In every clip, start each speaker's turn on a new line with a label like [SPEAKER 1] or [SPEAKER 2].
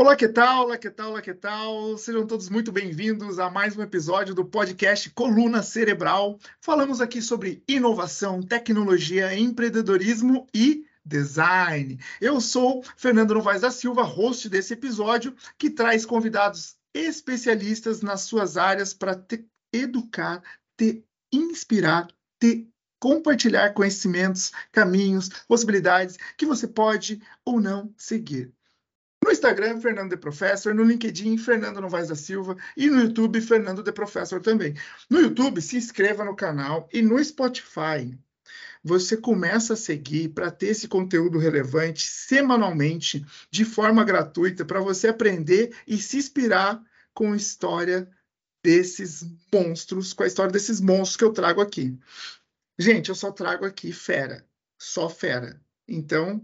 [SPEAKER 1] Olá, que tal? Olá, que tal? Olá, que tal? Sejam todos muito bem-vindos a mais um episódio do podcast Coluna Cerebral. Falamos aqui sobre inovação, tecnologia, empreendedorismo e design. Eu sou Fernando Novaes da Silva, host desse episódio, que traz convidados especialistas nas suas áreas para te educar, te inspirar, te compartilhar conhecimentos, caminhos, possibilidades que você pode ou não seguir. No Instagram, Fernando de Professor, no LinkedIn, Fernando Novaes da Silva e no YouTube, Fernando de Professor também. No YouTube, se inscreva no canal e no Spotify, você começa a seguir para ter esse conteúdo relevante semanalmente, de forma gratuita, para você aprender e se inspirar com a história desses monstros, com a história desses monstros que eu trago aqui. Gente, eu só trago aqui fera, só fera. Então,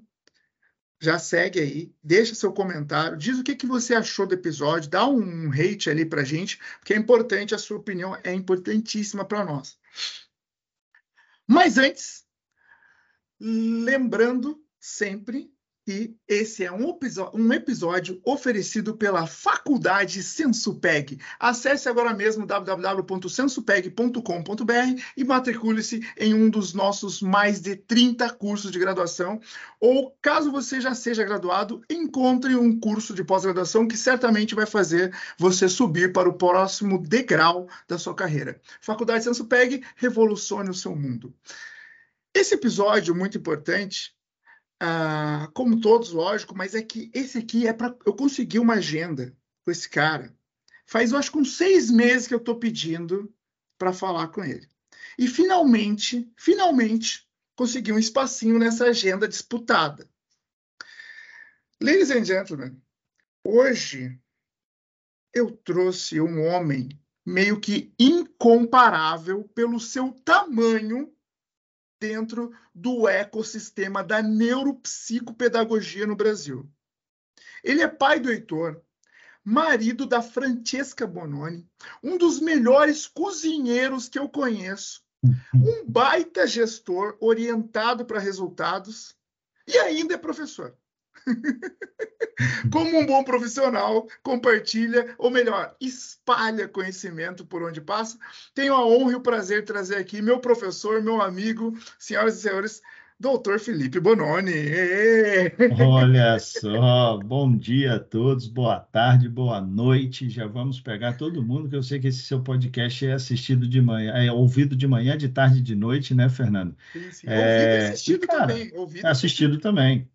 [SPEAKER 1] já segue aí, deixa seu comentário, diz o que, que você achou do episódio, dá um hate ali pra gente, porque é importante, a sua opinião é importantíssima para nós. Mas antes, lembrando sempre e esse é um, um, episódio oferecido pela Faculdade Sensupeg. Acesse agora mesmo www.sensupeg.com.br e matricule-se em um dos nossos mais de 30 cursos de graduação. Ou, caso você já seja graduado, encontre um curso de pós-graduação que certamente vai fazer você subir para o próximo degrau da sua carreira. Faculdade Sensupeg, revolucione o seu mundo. Esse episódio muito importante ah, como todos, lógico, mas é que esse aqui é para eu conseguir uma agenda com esse cara. Faz, eu acho, com seis meses que eu estou pedindo para falar com ele. E finalmente, finalmente, consegui um espacinho nessa agenda disputada. Ladies and gentlemen, hoje eu trouxe um homem meio que incomparável pelo seu tamanho dentro do ecossistema da neuropsicopedagogia no Brasil. Ele é pai do Heitor, marido da Francesca Bononi, um dos melhores cozinheiros que eu conheço, um baita gestor orientado para resultados e ainda é professor. Como um bom profissional, compartilha, ou melhor, espalha conhecimento por onde passa. Tenho a honra e o prazer de trazer aqui meu professor, meu amigo, senhoras e senhores, Doutor Felipe Bononi.
[SPEAKER 2] Olha só, bom dia a todos, boa tarde, boa noite. Já vamos pegar todo mundo, que eu sei que esse seu podcast é assistido de manhã, é ouvido de manhã, de tarde, de noite, né, Fernando?
[SPEAKER 1] Sim, sim. É, assistido e, cara, também.
[SPEAKER 2] Ouvido assistido também.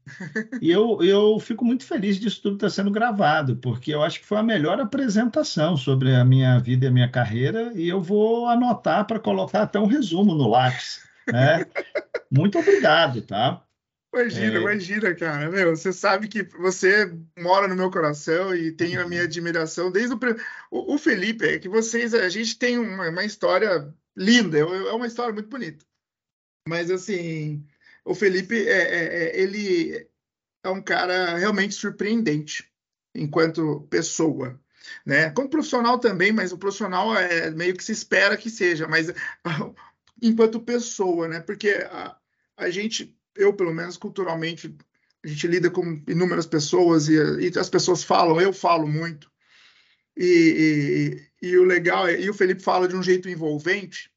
[SPEAKER 2] e eu, eu fico muito feliz disso tudo estar sendo gravado, porque eu acho que foi a melhor apresentação sobre a minha vida e a minha carreira, e eu vou anotar para colocar até um resumo no lápis. Né? Muito obrigado, tá?
[SPEAKER 1] Imagina, é... imagina, cara. Meu, você sabe que você mora no meu coração e tem a minha admiração desde o. O, o Felipe, é que vocês. A gente tem uma, uma história linda, é, é uma história muito bonita. Mas, assim, o Felipe, é, é, é, ele é um cara realmente surpreendente enquanto pessoa. Né? Como profissional também, mas o profissional é meio que se espera que seja, mas enquanto pessoa, né? Porque a, a gente, eu pelo menos culturalmente, a gente lida com inúmeras pessoas e, e as pessoas falam, eu falo muito. E, e, e, o legal é, e o Felipe fala de um jeito envolvente,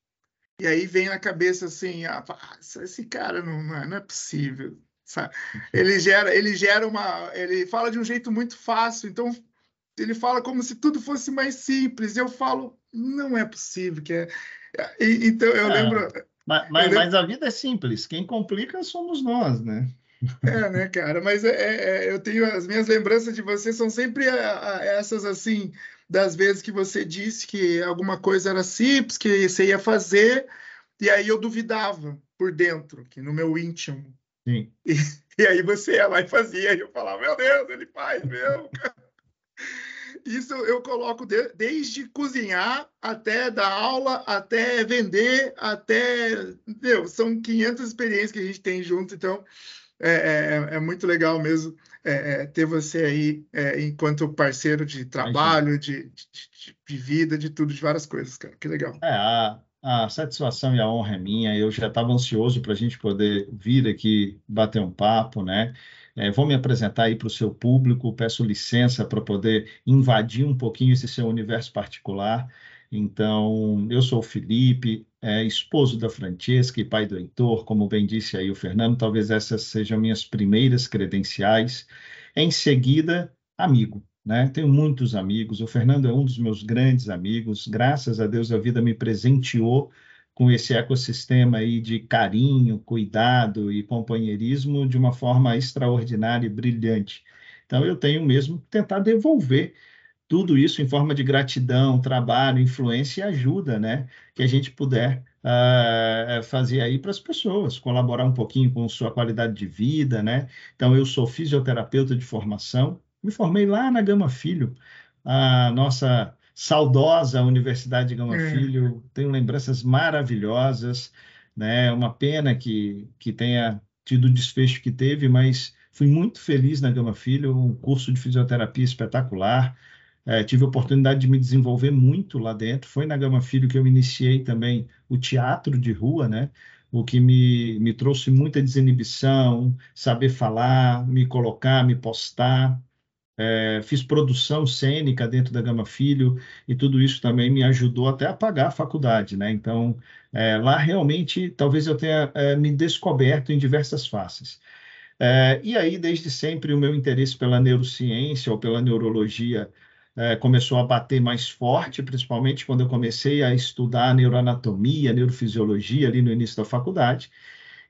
[SPEAKER 1] e aí vem na cabeça assim, ah, esse cara não, é, não é possível. Sabe? Ele gera, ele gera uma, ele fala de um jeito muito fácil, então ele fala como se tudo fosse mais simples. Eu falo, não é possível que é, e, então, eu é, lembro.
[SPEAKER 2] Mas, mas, eu lembro... mas, a vida é simples, quem complica somos nós, né?
[SPEAKER 1] É, né, cara? Mas é, é, é eu tenho as minhas lembranças de você são sempre a, a, essas assim, das vezes que você disse que alguma coisa era simples, que você ia fazer, e aí eu duvidava por dentro, que no meu íntimo.
[SPEAKER 2] Sim.
[SPEAKER 1] E, e aí você ia lá e fazia, e eu falava, meu Deus, ele faz mesmo, cara. Isso eu coloco de, desde cozinhar até dar aula, até vender, até. Meu, são 500 experiências que a gente tem junto, então é, é, é muito legal mesmo é, é ter você aí é, enquanto parceiro de trabalho, de, de, de, vida, de tudo, de várias coisas, cara. Que legal.
[SPEAKER 2] É, a, a satisfação e a honra é minha. Eu já estava ansioso para a gente poder vir aqui bater um papo, né? É, vou me apresentar aí para o seu público, peço licença para poder invadir um pouquinho esse seu universo particular. Então, eu sou o Felipe, é, esposo da Francesca e pai do Heitor, como bem disse aí o Fernando, talvez essas sejam minhas primeiras credenciais. Em seguida, amigo, né? Tenho muitos amigos, o Fernando é um dos meus grandes amigos, graças a Deus a vida me presenteou com esse ecossistema aí de carinho, cuidado e companheirismo de uma forma extraordinária e brilhante. Então eu tenho mesmo que tentar devolver tudo isso em forma de gratidão, trabalho, influência e ajuda, né? Que a gente puder uh, fazer aí para as pessoas, colaborar um pouquinho com sua qualidade de vida, né? Então eu sou fisioterapeuta de formação, me formei lá na Gama Filho, a nossa saudosa Universidade de Gama é. Filho. Tenho lembranças maravilhosas, né? Uma pena que, que tenha tido o desfecho que teve, mas fui muito feliz na Gama Filho, um curso de fisioterapia espetacular. É, tive a oportunidade de me desenvolver muito lá dentro. Foi na Gama Filho que eu iniciei também o teatro de rua, né? O que me, me trouxe muita desinibição, saber falar, me colocar, me postar. É, fiz produção cênica dentro da Gama Filho e tudo isso também me ajudou até a pagar a faculdade, né? Então, é, lá realmente talvez eu tenha é, me descoberto em diversas faces. É, e aí, desde sempre, o meu interesse pela neurociência ou pela neurologia é, começou a bater mais forte, principalmente quando eu comecei a estudar neuroanatomia, neurofisiologia ali no início da faculdade,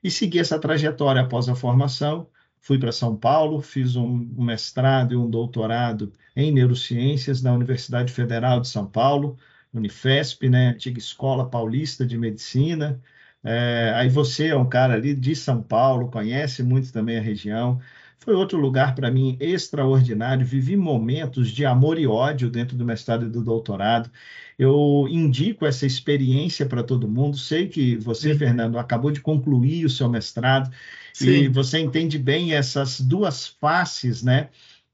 [SPEAKER 2] e segui essa trajetória após a formação fui para São Paulo, fiz um, mestrado e um doutorado em neurociências na Universidade Federal de São Paulo, Unifesp, né, antiga Escola Paulista de Medicina. É, aí você é um cara ali de São Paulo, conhece muito também a região. Foi outro lugar para mim extraordinário. Vivi momentos de amor e ódio dentro do mestrado e do doutorado. Eu indico essa experiência para todo mundo. Sei que você, Sim. Fernando, acabou de concluir o seu mestrado Sim. e você entende bem essas duas faces, né?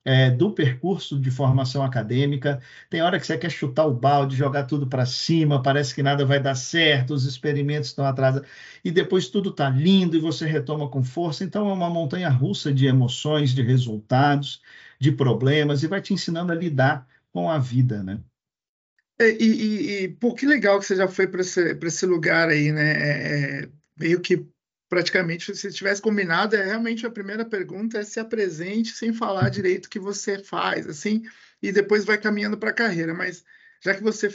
[SPEAKER 2] É, do percurso de formação acadêmica. Tem hora que você quer chutar o balde, jogar tudo para cima, parece que nada vai dar certo, os experimentos estão atrasados, e depois tudo está lindo e você retoma com força. Então, é uma montanha russa de emoções, de resultados, de problemas, e vai te ensinando a lidar com a vida, né?
[SPEAKER 1] É, e, e, e, pô, que legal que você já foi para esse, esse lugar aí, né? É, é, meio que praticamente, se tivesse combinado, é realmente a primeira pergunta é se apresente sem falar uhum. direito o que você faz, assim, e depois vai caminhando para a carreira. Mas já que você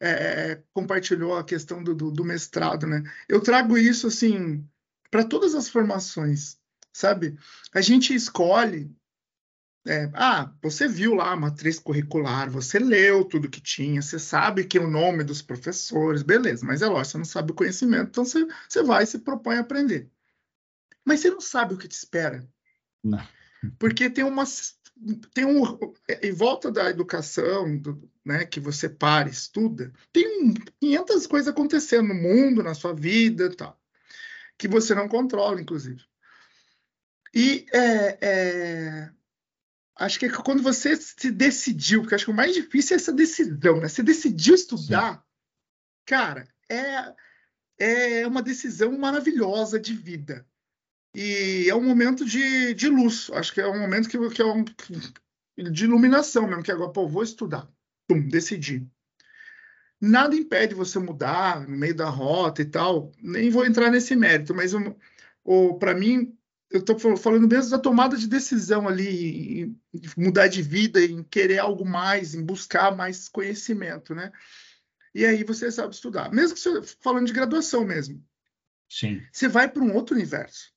[SPEAKER 1] é, é, compartilhou a questão do, do, do, mestrado, né? Eu trago isso assim para todas as formações, sabe? A gente escolhe é, ah, você viu lá a matriz curricular, você leu tudo que tinha, você sabe que é o nome dos professores, beleza, mas é lógico, você não sabe o conhecimento, então você, você vai e se propõe a aprender. Mas você não sabe o que te espera.
[SPEAKER 2] Não.
[SPEAKER 1] Porque tem uma. Tem um, em volta da educação, do, né, que você para, estuda, tem um, 500 coisas acontecendo no mundo, na sua vida, tal, que você não controla, inclusive. E é, é, acho que é quando você se decidiu, porque acho que o mais difícil é essa decisão, né? Você decidiu estudar, Sim. cara, é, é uma decisão maravilhosa de vida. E é um momento de, de luz. Acho que é um momento que, que é um, de iluminação mesmo, que agora, pô, vou estudar. Pum, decidi. Nada impede você mudar no meio da rota e tal. Nem vou entrar nesse mérito, mas para mim eu estou falando mesmo da tomada de decisão ali, em mudar de vida, em querer algo mais, em buscar mais conhecimento, né? E aí você sabe estudar. Mesmo que você falando de graduação mesmo.
[SPEAKER 2] Sim.
[SPEAKER 1] Você vai para um outro universo.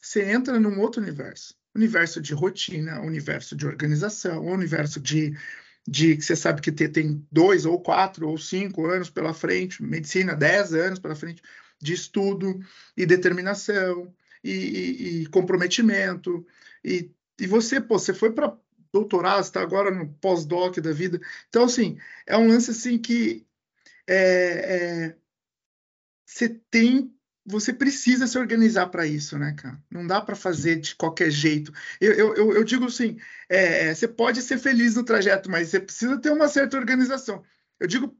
[SPEAKER 1] Você entra num outro universo. Universo de rotina, universo de organização, universo de, de que você sabe que tem dois ou quatro ou cinco anos pela frente, medicina, dez anos pela frente, de estudo e determinação e, e comprometimento. E, e você, pô, você foi para doutorado, está agora no pós-doc da vida. Então, assim, é um lance assim que é, é, você tem, você precisa se organizar para isso, né, cara? Não dá para fazer de qualquer jeito. Eu, eu, eu digo assim, é, você pode ser feliz no trajeto, mas você precisa ter uma certa organização. Eu digo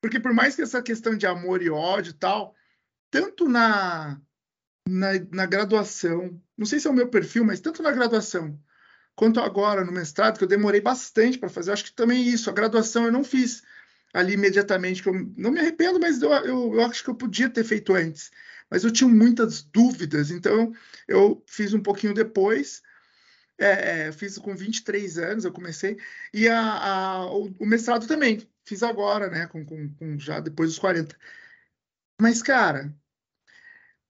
[SPEAKER 1] Porque por mais que essa questão de amor e ódio e tal, tanto na, na, na graduação, não sei se é o meu perfil, mas tanto na graduação quanto agora no mestrado, que eu demorei bastante para fazer, eu acho que também isso, a graduação eu não fiz ali imediatamente, que eu não me arrependo, mas eu, eu, eu acho que eu podia ter feito antes. Mas eu tinha muitas dúvidas, então eu fiz um pouquinho depois, é, é fiz com 23 anos, eu comecei, e a, a, o, o, mestrado também, fiz agora, né, com, com, com já depois dos 40. Mas, cara,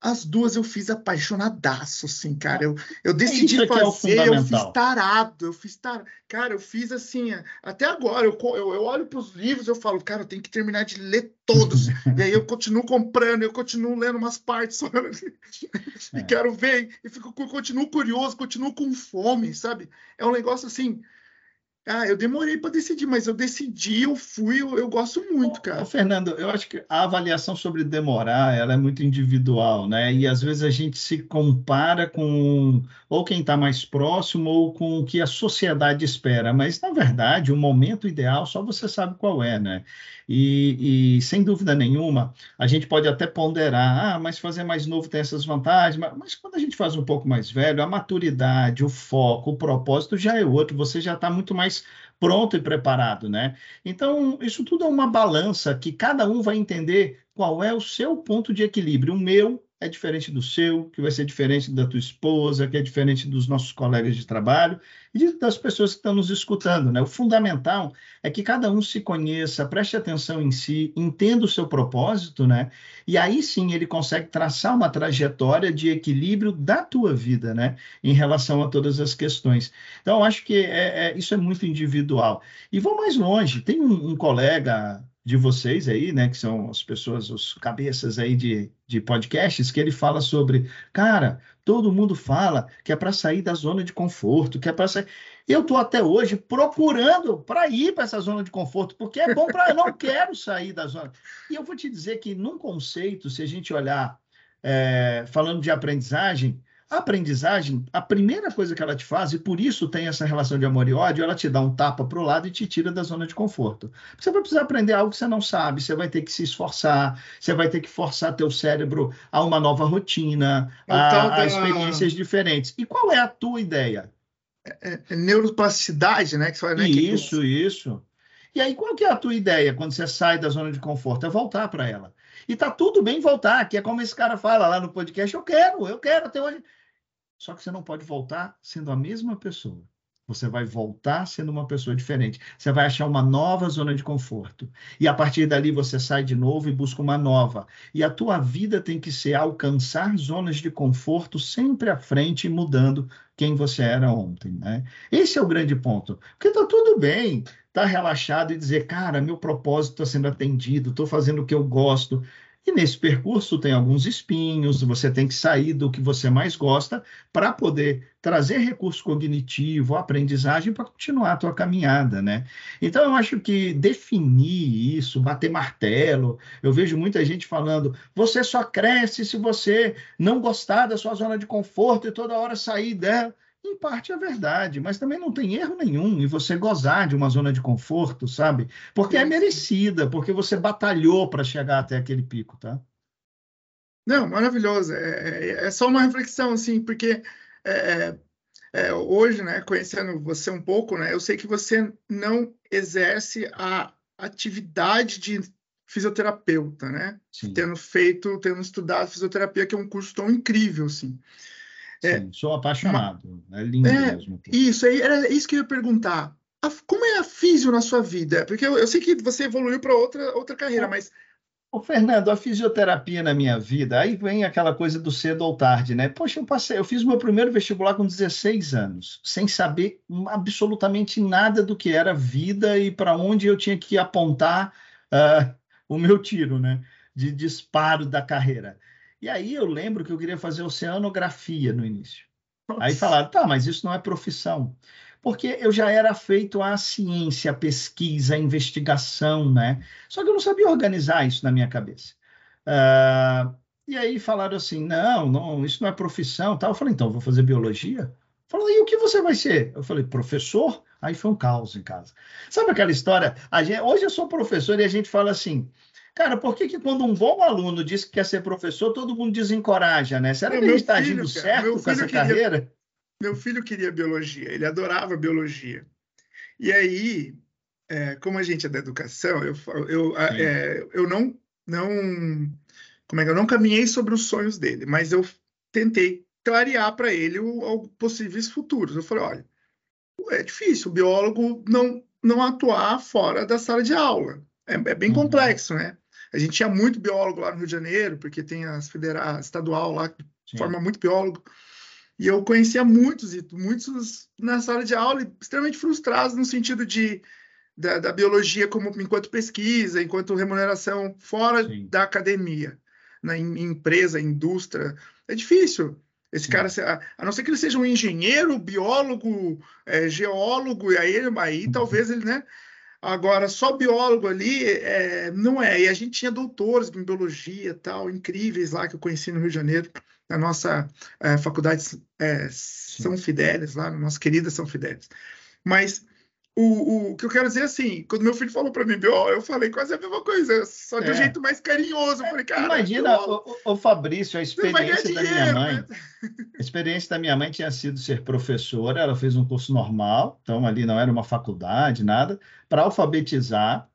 [SPEAKER 1] as duas eu fiz apaixonadaço, assim, cara. Eu, eu decidi fazer, é eu fiz tarado, eu fiz tarado. Cara, eu fiz assim, até agora, eu, eu, eu olho para os livros, eu falo, cara, eu tenho que terminar de ler todos. e aí eu continuo comprando, eu continuo lendo umas partes só, e é. quero ver, e fico, continuo curioso, continuo com fome, sabe? É um negócio assim, ah, eu demorei para decidir, mas eu decidi, eu fui, eu, eu gosto muito, cara. Ô,
[SPEAKER 2] Fernando, eu acho que a avaliação sobre demorar, ela é muito individual, né? E às vezes a gente se compara com ou quem está mais próximo ou com o que a sociedade espera, mas na verdade o momento ideal só você sabe qual é, né? E, e, sem dúvida nenhuma, a gente pode até ponderar, ah, mas fazer mais novo tem essas vantagens, mas, mas quando a gente faz um pouco mais velho, a maturidade, o foco, o propósito já é outro, você já está muito mais pronto e preparado, né? Então, isso tudo é uma balança que cada um vai entender qual é o seu ponto de equilíbrio. O meu é diferente do seu, que vai ser diferente da tua esposa, que é diferente dos nossos colegas de trabalho e das pessoas que estão nos escutando. Né? O fundamental é que cada um se conheça, preste atenção em si, entenda o seu propósito, né? e aí sim ele consegue traçar uma trajetória de equilíbrio da tua vida né? em relação a todas as questões. Então, acho que é, é, isso é muito individual. E vou mais longe, tem um, um colega de vocês aí, né, que são as pessoas, os cabeças aí de, de podcasts, que ele fala sobre, cara, todo mundo fala que é para sair da zona de conforto, que é para sair. Eu estou até hoje procurando para ir para essa zona de conforto, porque é bom para. Eu não quero sair da zona. E eu vou te dizer que, num conceito, se a gente olhar, é, falando de aprendizagem, a aprendizagem, a primeira coisa que ela te faz, e por isso tem essa relação de amor e ódio, ela te dá um tapa para o lado e te tira da zona de conforto. Você vai precisar aprender algo que você não sabe, você vai ter que se esforçar, você vai ter que forçar teu cérebro a uma nova rotina, então, a, a experiências diferentes. E qual é a tua ideia?
[SPEAKER 1] É, é, é neuroplasticidade, né? Que
[SPEAKER 2] fala, né isso, que... isso. E aí, qual que é a tua ideia quando você sai da zona de conforto? É voltar para ela. E tá tudo bem voltar, que é como esse cara fala lá no podcast, eu quero, eu quero até hoje. Só que você não pode voltar sendo a mesma pessoa. Você vai voltar sendo uma pessoa diferente. Você vai achar uma nova zona de conforto. E a partir dali você sai de novo e busca uma nova. E a tua vida tem que ser alcançar zonas de conforto sempre à frente e mudando quem você era ontem. Né? Esse é o grande ponto. Porque está tudo bem, tá relaxado e dizer, cara, meu propósito está sendo atendido, estou fazendo o que eu gosto. E nesse percurso tem alguns espinhos, você tem que sair do que você mais gosta para poder trazer recurso cognitivo, aprendizagem para continuar a tua caminhada, né? Então eu acho que definir isso, bater martelo, eu vejo muita gente falando, você só cresce se você não gostar da sua zona de conforto e toda hora sair dela. Em parte é verdade, mas também não tem erro nenhum em você gozar de uma zona de conforto, sabe? Porque é merecida, porque você batalhou para chegar até aquele pico, tá?
[SPEAKER 1] Não, maravilhoso. É, é, é só uma reflexão, assim, porque é, é, é, hoje, né, conhecendo você um pouco, né, eu sei que você não exerce a atividade de fisioterapeuta, né? Sim. Tendo feito, tendo estudado fisioterapia, que é um curso tão incrível, assim.
[SPEAKER 2] É, Sim, sou apaixonado. Uma... É lindo
[SPEAKER 1] é,
[SPEAKER 2] mesmo.
[SPEAKER 1] Isso, era isso que eu ia perguntar. A, como é a físio na sua vida? Porque eu, eu sei que você evoluiu para outra, outra carreira, mas.
[SPEAKER 2] Ô, Fernando, a fisioterapia na minha vida, aí vem aquela coisa do cedo ou tarde, né? Poxa, eu passei, eu fiz meu primeiro vestibular com 16 anos, sem saber absolutamente nada do que era vida e para onde eu tinha que apontar uh, o meu tiro, né? De disparo da carreira. E aí eu lembro que eu queria fazer oceanografia no início. Nossa. Aí falaram, tá, mas isso não é profissão. Porque eu já era feito a ciência, a pesquisa, a investigação, né? Só que eu não sabia organizar isso na minha cabeça. Uh, e aí falaram assim, não, não, isso não é profissão. Tal. Eu falei, então, vou fazer biologia? Falou, e o que você vai ser? Eu falei, professor? Aí foi um caos em casa. Sabe aquela história? Gente, hoje eu sou professor e a gente fala assim, cara, por que, que quando um bom aluno diz que quer ser professor, todo mundo desencoraja, né? Será que ele está agindo cara, certo com essa queria, carreira?
[SPEAKER 1] Meu filho queria biologia, ele adorava biologia. E aí, é, como a gente é da educação, eu, eu, é, eu não, não, como é que eu não caminhei sobre os sonhos dele, mas eu tentei clarear para ele o, o, possíveis futuros. Eu falei, olha, é difícil o biólogo não, não atuar fora da sala de aula. É, é bem uhum. complexo, né? A gente tinha muito biólogo lá no Rio de Janeiro, porque tem as federal, estadual lá que Sim. forma muito biólogo. E eu conhecia muitos, e muitos na sala de aula, extremamente frustrados no sentido de da, da biologia como enquanto pesquisa, enquanto remuneração fora Sim. da academia, na em, empresa, indústria. É difícil. Esse Sim. cara, a, não ser que ele seja um engenheiro, biólogo, é, geólogo, e aí, aí uhum. talvez ele, né? Agora, só biólogo ali é, não é. E a gente tinha doutores em biologia tal, incríveis lá que eu conheci no Rio de Janeiro, na nossa é, faculdade é, São Fidélis, lá, na nossa querida São Fidélis. Mas o, o, que eu quero dizer assim, quando meu filho falou para mim, eu falei quase a mesma coisa, só de é. um jeito mais carinhoso. Eu falei, cara,
[SPEAKER 2] Imagina, o, o, Fabrício, a experiência da minha mãe. Né? A experiência da minha mãe tinha sido ser professora, ela fez um curso normal, então ali não era uma faculdade, nada, para alfabetizar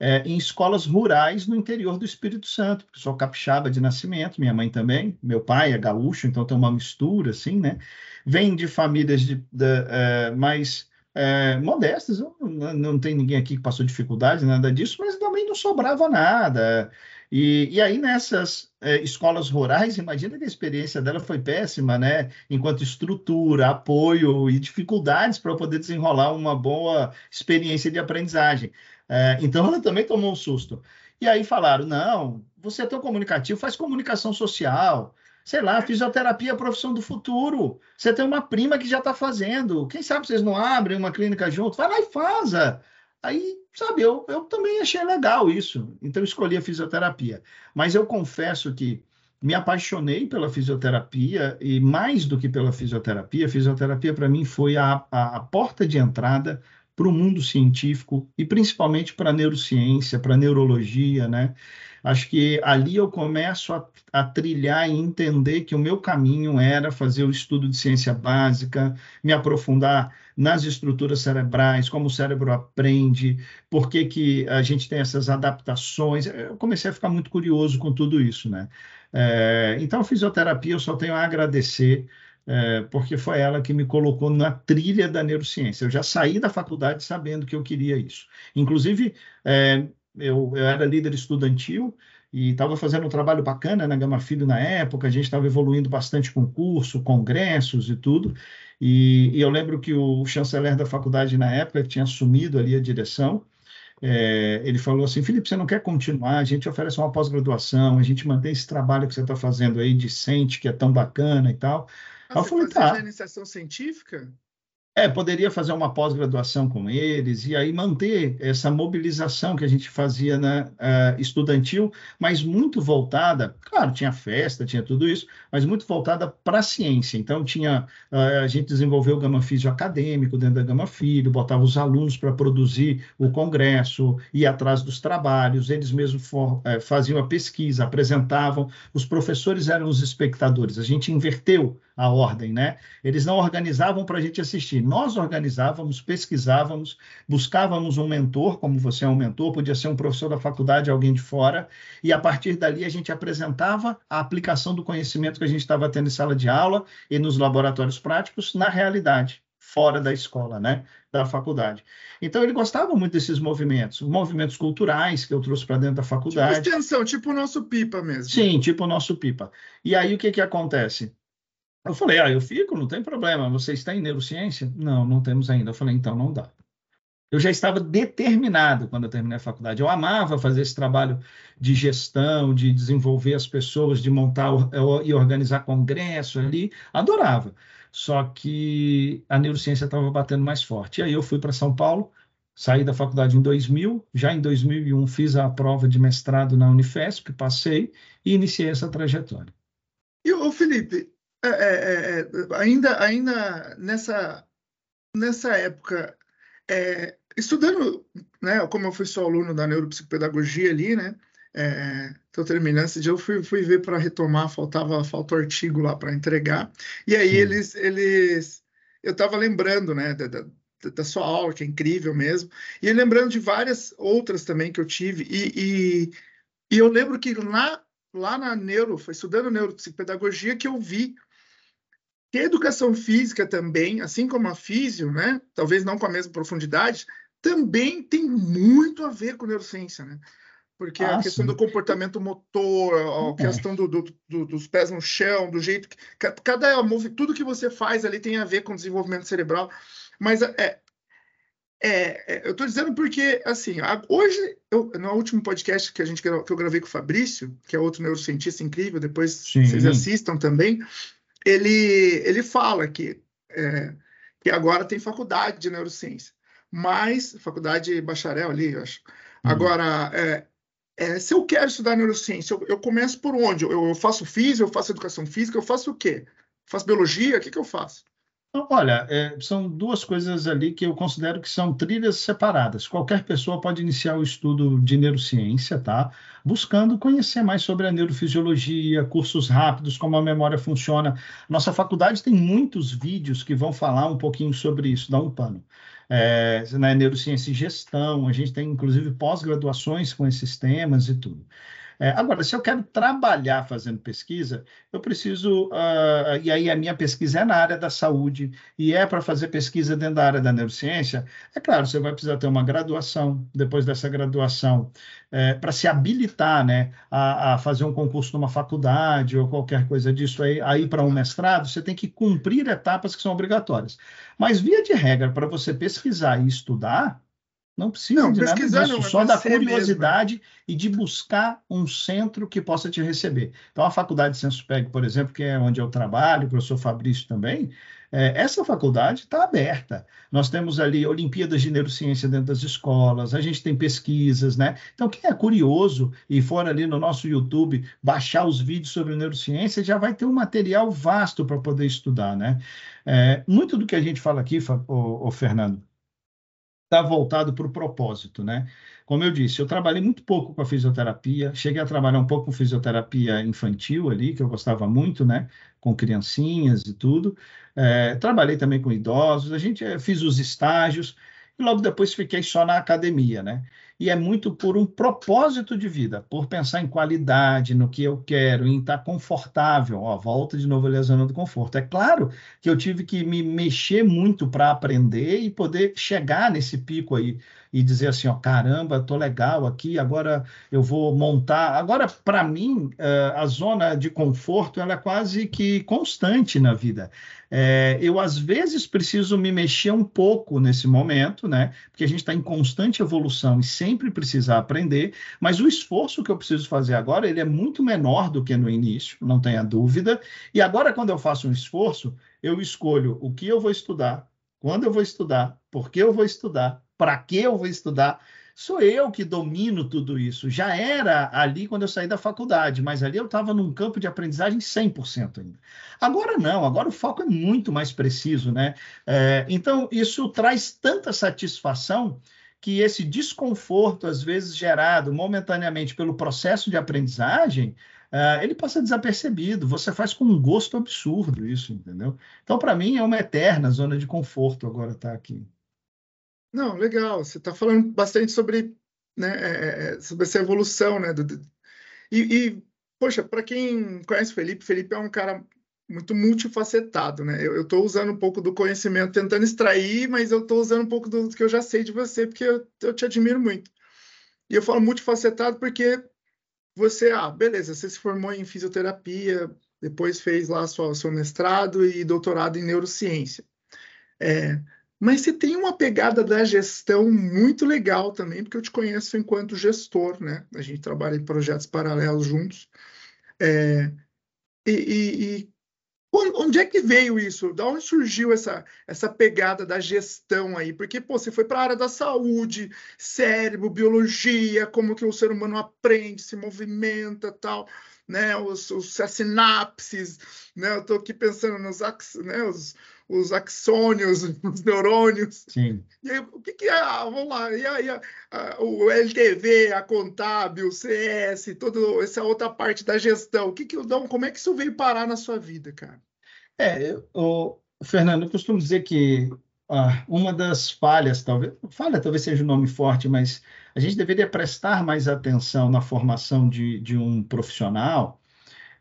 [SPEAKER 2] é, em escolas rurais no interior do Espírito Santo, porque sou capixaba de nascimento, minha mãe também, meu pai é gaúcho, então tem uma mistura, assim, né? Vem de famílias de, de, é, mais é, modestas, não, não tem ninguém aqui que passou dificuldade, nada disso, mas também não sobrava nada. E, e aí, nessas é, escolas rurais, imagina que a experiência dela foi péssima, né? Enquanto estrutura, apoio e dificuldades para poder desenrolar uma boa experiência de aprendizagem. É, então, ela também tomou um susto. E aí falaram: não, você é tão comunicativo, faz comunicação social, sei lá, fisioterapia é a profissão do futuro. Você tem uma prima que já está fazendo. Quem sabe vocês não abrem uma clínica junto? Vai lá e faça. Aí, sabe, eu, eu também achei legal isso. Então, escolhi a fisioterapia. Mas eu confesso que me apaixonei pela fisioterapia e mais do que pela fisioterapia, a fisioterapia para mim foi a, a, a porta de entrada para o mundo científico e principalmente para a neurociência, para a neurologia, né? Acho que ali eu começo a, a, trilhar e entender que o meu caminho era fazer o estudo de ciência básica, me aprofundar nas estruturas cerebrais, como o cérebro aprende, por que, que a gente tem essas adaptações. Eu comecei a ficar muito curioso com tudo isso, né? É, então, fisioterapia eu só tenho a agradecer é, porque foi ela que me colocou na trilha da neurociência. Eu já saí da faculdade sabendo que eu queria isso. Inclusive, é, eu, eu era líder estudantil e estava fazendo um trabalho bacana na Gama Filho na época, a gente estava evoluindo bastante com curso, congressos e tudo, e, e, eu lembro que o chanceler da faculdade na época, que tinha assumido ali a direção, é, ele falou assim, Felipe, você não quer continuar? A gente oferece uma pós-graduação, a gente mantém esse trabalho que você está fazendo aí, decente, que é tão bacana e tal.
[SPEAKER 1] Ah, eu falei, tá. iniciação científica?
[SPEAKER 2] É, poderia fazer uma pós-graduação com eles e aí manter essa mobilização que a gente fazia na uh, estudantil, mas muito voltada, claro, tinha festa, tinha tudo isso, mas muito voltada para a ciência. Então, tinha, uh, a gente desenvolveu o Gama Físio acadêmico dentro da Gama Filho, botava os alunos para produzir o congresso, ia atrás dos trabalhos, eles mesmos for, uh, faziam a pesquisa, apresentavam, os professores eram os espectadores. A gente inverteu a ordem, né? Eles não organizavam para a gente assistir. Nós organizávamos, pesquisávamos, buscávamos um mentor, como você é um mentor, podia ser um professor da faculdade, alguém de fora, e a partir dali a gente apresentava a aplicação do conhecimento que a gente estava tendo em sala de aula e nos laboratórios práticos na realidade fora da escola, né, da faculdade. Então ele gostava muito desses movimentos, movimentos culturais que eu trouxe para dentro da faculdade.
[SPEAKER 1] Tipo extensão, tipo o nosso pipa mesmo.
[SPEAKER 2] Sim, tipo o nosso pipa. E aí o que que acontece? Eu falei, ah, eu fico, não tem problema. Vocês têm neurociência? Não, não temos ainda. Eu falei, então não dá. Eu já estava determinado quando eu terminei a faculdade. Eu amava fazer esse trabalho de gestão, de desenvolver as pessoas, de montar e organizar congresso ali. Adorava. Só que a neurociência estava batendo mais forte. E aí eu fui para São Paulo, saí da faculdade em 2000. Já em 2001 fiz a prova de mestrado na Unifesp, passei e iniciei essa trajetória.
[SPEAKER 1] E o Felipe, é, é, é, ainda, ainda nessa, nessa época, é, estudando, né, como eu fui só aluno da neuropsicopedagogia ali, né, estou é, terminando esse dia, eu fui, fui ver para retomar, faltava falta artigo lá para entregar, e aí eles, eles, eu estava lembrando, né, da, da, da, sua aula, que é incrível mesmo, e lembrando de várias outras também que eu tive, e, e, e eu lembro que lá, lá na neuro, foi estudando neuropsicopedagogia que eu vi que a educação física também, assim como a físio, né, talvez não com a mesma profundidade, também tem muito a ver com neurociência, né? Porque ah, a questão sim. do comportamento motor, a é. questão do, do, do, dos pés no chão, do jeito que. Cada tudo que você faz ali tem a ver com desenvolvimento cerebral. Mas é, é, é eu estou dizendo porque, assim, hoje, eu, no último podcast que, a gente, que eu gravei com o Fabrício, que é outro neurocientista incrível, depois sim. vocês assistam também, ele, ele fala que, é, que agora tem faculdade de neurociência, mas, faculdade bacharel ali, eu acho. Hum. Agora, é, é, se eu quero estudar neurociência, eu, eu começo por onde? Eu, eu, faço física, eu faço educação física, eu faço o quê? faço biologia? O que, que eu faço?
[SPEAKER 2] Então, olha, é, são duas coisas ali que eu considero que são trilhas separadas. Qualquer pessoa pode iniciar o estudo de neurociência, tá? Buscando conhecer mais sobre a neurofisiologia, cursos rápidos, como a memória funciona. Nossa faculdade tem muitos vídeos que vão falar um pouquinho sobre isso, dá um pano é, na neurociência e gestão, a gente tem inclusive pós-graduações com esses temas e tudo. É, agora, se eu quero trabalhar fazendo pesquisa, eu preciso. Uh, e aí a minha pesquisa é na área da saúde, e é para fazer pesquisa dentro da área da neurociência. É claro, você vai precisar ter uma graduação, depois dessa graduação, é, para se habilitar né, a, a, fazer um concurso numa faculdade ou qualquer coisa disso aí, aí para um mestrado, você tem que cumprir etapas que são obrigatórias. Mas, via de regra, para você pesquisar e estudar, não precisa não, de nada disso, não, só da curiosidade mesmo. e de buscar um centro que possa te receber. Então, a Faculdade de Senspeg, por exemplo, que é onde eu trabalho, o professor Fabrício também, é, essa faculdade está aberta. Nós temos ali Olimpíadas de Neurociência dentro das escolas, a gente tem pesquisas, né? Então, quem é curioso e for ali no nosso YouTube baixar os vídeos sobre neurociência, já vai ter um material vasto para poder estudar, né? É, muito do que a gente fala aqui, o Fernando, está voltado para o propósito, né? Como eu disse, eu trabalhei muito pouco com a fisioterapia, cheguei a trabalhar um pouco com fisioterapia infantil ali, que eu gostava muito, né? Com criancinhas e tudo. É, trabalhei também com idosos, a gente eh, fiz os estágios e logo depois fiquei só na academia, né? E é muito por um propósito de vida, por pensar em qualidade, no que eu quero, em estar confortável. Ó, volta de novo ali a zona do conforto. É claro que eu tive que me mexer muito para aprender e poder chegar nesse pico aí e dizer assim, ó, caramba, tô legal aqui, agora eu vou montar. Agora, para mim, eh, a zona de conforto ela é quase que constante na vida. É, eu, às vezes, preciso me mexer um pouco nesse momento, né? Porque a gente está em constante evolução e sempre precisa aprender, mas o esforço que eu preciso fazer agora, ele é muito menor do que no início, não tenha dúvida. E agora, quando eu faço um esforço, eu escolho o que eu vou estudar, quando eu vou estudar, por que eu vou estudar, para que eu vou estudar? Sou eu que domino tudo isso. Já era ali quando eu saí da faculdade, mas ali eu estava num campo de aprendizagem 100% ainda. Agora não, agora o foco é muito mais preciso, né? É, então, isso traz tanta satisfação que esse desconforto, às vezes gerado momentaneamente pelo processo de aprendizagem, uh, ele passa desapercebido. Você faz com um gosto absurdo isso, entendeu? Então, para mim, é uma eterna zona de conforto agora estar tá aqui.
[SPEAKER 1] Não, legal. Você está falando bastante sobre, né, é, é, é, sobre essa evolução, né? Do, do... E, e, poxa, para quem conhece o Felipe, Felipe é um cara muito multifacetado, né? Eu estou usando um pouco do conhecimento, tentando extrair, mas eu estou usando um pouco do que eu já sei de você, porque eu, eu te admiro muito. E eu falo multifacetado porque você, ah, beleza, você se formou em fisioterapia, depois fez lá sua, seu mestrado e doutorado em neurociência. É, mas você tem uma pegada da gestão muito legal também, porque eu te conheço enquanto gestor, né? A gente trabalha em projetos paralelos juntos. É, e, e, e, onde é que veio isso? Da onde surgiu essa, essa pegada da gestão aí? Porque pô, você foi para a área da saúde, cérebro, biologia, como que o ser humano aprende, se movimenta, tal. né, os, os as sinapses, né, eu estou aqui pensando nos né, os, os axônios, os neurônios.
[SPEAKER 2] Sim.
[SPEAKER 1] E aí, o que, que é, ah, vamos lá, e aí a, a, o LTV, a contábil, o CS, toda essa outra parte da gestão, o que que dou, como é que isso veio parar na sua vida, cara?
[SPEAKER 2] É, o Fernando, eu costumo dizer que ah, uma das falhas, talvez, falha talvez seja um nome forte, mas a gente deveria prestar mais atenção na formação de, de um profissional,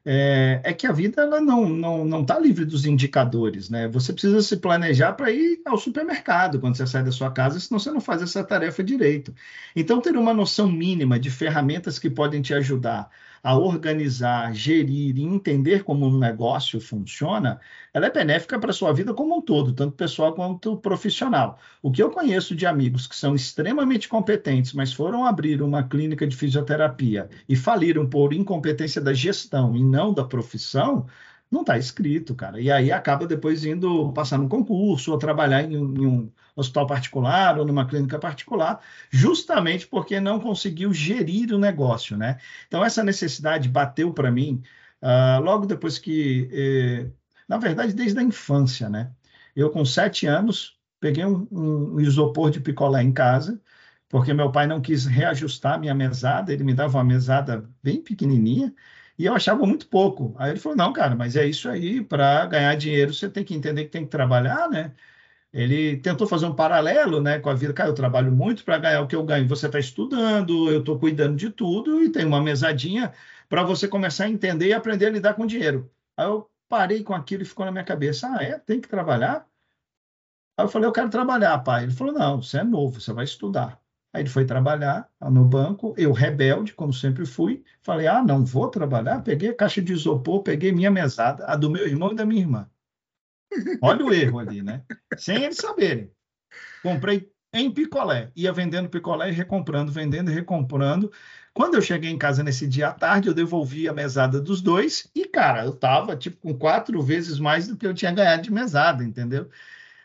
[SPEAKER 2] é, é, que a vida ela não não não está livre dos indicadores, né? Você precisa se planejar para ir ao supermercado quando você sai da sua casa, senão você não faz essa tarefa direito. Então, ter uma noção mínima de ferramentas que podem te ajudar a organizar, gerir e entender como um negócio funciona, ela é benéfica para a sua vida como um todo, tanto pessoal quanto profissional. O que eu conheço de amigos que são extremamente competentes, mas foram abrir uma clínica de fisioterapia e faliram por incompetência da gestão e não da profissão, não está escrito, cara. E aí acaba depois indo passar no concurso ou trabalhar em, em, um hospital particular ou numa clínica particular, justamente porque não conseguiu gerir o negócio, né? Então essa necessidade bateu para mim uh, logo depois que, eh, na verdade, desde a infância, né? Eu com sete anos peguei um, um isopor de picolé em casa porque meu pai não quis reajustar minha mesada, ele me dava uma mesada bem pequenininha e eu achava muito pouco. Aí ele falou: não, cara, mas é isso aí, para ganhar dinheiro você tem que entender que tem que trabalhar, né? Ele tentou fazer um paralelo né, com a vida. Cara, eu trabalho muito para ganhar o que eu ganho. Você está estudando, eu estou cuidando de tudo e tem uma mesadinha para você começar a entender e aprender a lidar com dinheiro. Aí eu parei com aquilo e ficou na minha cabeça: ah, é? Tem que trabalhar? Aí eu falei: eu quero trabalhar, pai. Ele falou: não, você é novo, você vai estudar. Aí ele foi trabalhar no banco, eu rebelde, como sempre fui, falei: ah, não vou trabalhar. Peguei a caixa de isopor, peguei minha mesada, a do meu irmão e da minha irmã. Olha o erro ali, né? Sem eles saberem. Comprei em picolé, ia vendendo picolé e recomprando, vendendo e recomprando. Quando eu cheguei em casa nesse dia à tarde, eu devolvi a mesada dos dois e, cara, eu tava tipo com quatro vezes mais do que eu tinha ganhado de mesada, entendeu?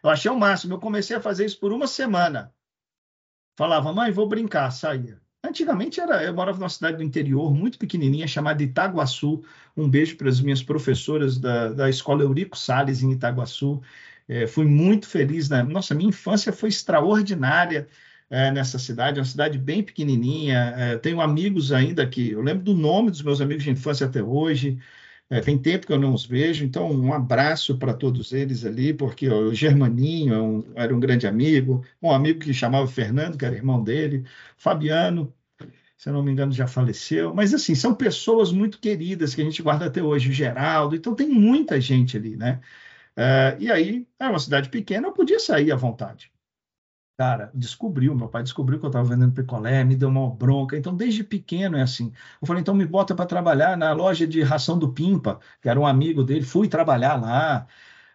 [SPEAKER 2] Eu achei o máximo. Eu comecei a fazer isso por uma semana. Falava, mãe, vou brincar, saía. Antigamente era, eu morava numa cidade do interior, muito pequenininha, chamada Itaguaçu. Um beijo para as minhas professoras da, da escola Eurico Sales em Itaguaçu. É, fui muito feliz. Né? Nossa, minha infância foi extraordinária é, nessa cidade, uma cidade bem pequenininha. É, tenho amigos ainda que eu lembro do nome dos meus amigos de infância até hoje. É, tem tempo que eu não os vejo, então um abraço para todos eles ali, porque o Germaninho é um, era um grande amigo, um amigo que chamava Fernando, que era irmão dele, Fabiano, se não me engano, já faleceu, mas assim, são pessoas muito queridas que a gente guarda até hoje, o Geraldo, então tem muita gente ali, né? É, e aí, é uma cidade pequena, eu podia sair à vontade. Cara, descobriu, meu pai descobriu que eu estava vendendo picolé, me deu uma bronca. Então, desde pequeno é assim. Eu falei, então me bota para trabalhar na loja de ração do Pimpa, que era um amigo dele, fui trabalhar lá.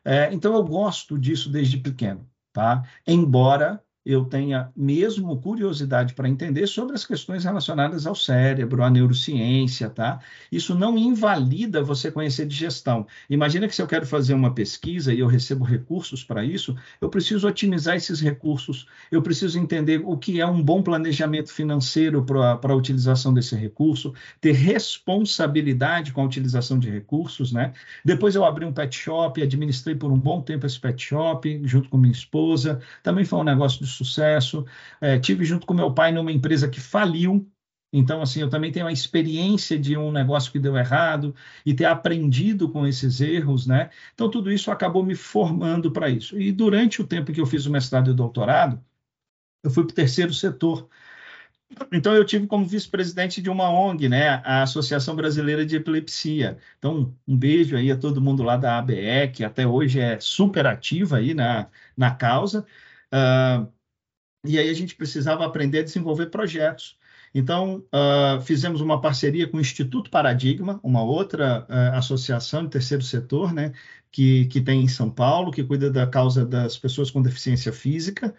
[SPEAKER 2] É, então, eu gosto disso desde pequeno, tá? Embora eu tenha mesmo curiosidade para entender sobre as questões relacionadas ao cérebro, à neurociência, tá? Isso não invalida você conhecer de gestão. Imagina que se eu quero fazer uma pesquisa e eu recebo recursos para isso, eu preciso otimizar esses recursos, eu preciso entender o que é um bom planejamento financeiro para a utilização desse recurso, ter responsabilidade com a utilização de recursos, né? Depois eu abri um pet shop, administrei por um bom tempo esse pet shop, junto com minha esposa, também foi um negócio de sucesso. É, tive junto com meu pai numa empresa que faliu. Então, assim, eu também tenho a experiência de um negócio que deu errado e ter aprendido com esses erros, né? Então, tudo isso acabou me formando para isso. E durante o tempo que eu fiz o mestrado e o doutorado, eu fui para o terceiro setor. Então, eu tive como vice-presidente de uma ONG, né, a Associação Brasileira de Epilepsia. Então, um beijo aí a todo mundo lá da ABE, que até hoje é super ativa aí na, na causa. Uh, e aí a gente precisava aprender a desenvolver projetos. Então, uh, fizemos uma parceria com o Instituto Paradigma, uma outra uh, associação de terceiro setor, né, que, que tem em São Paulo, que cuida da causa das pessoas com deficiência física.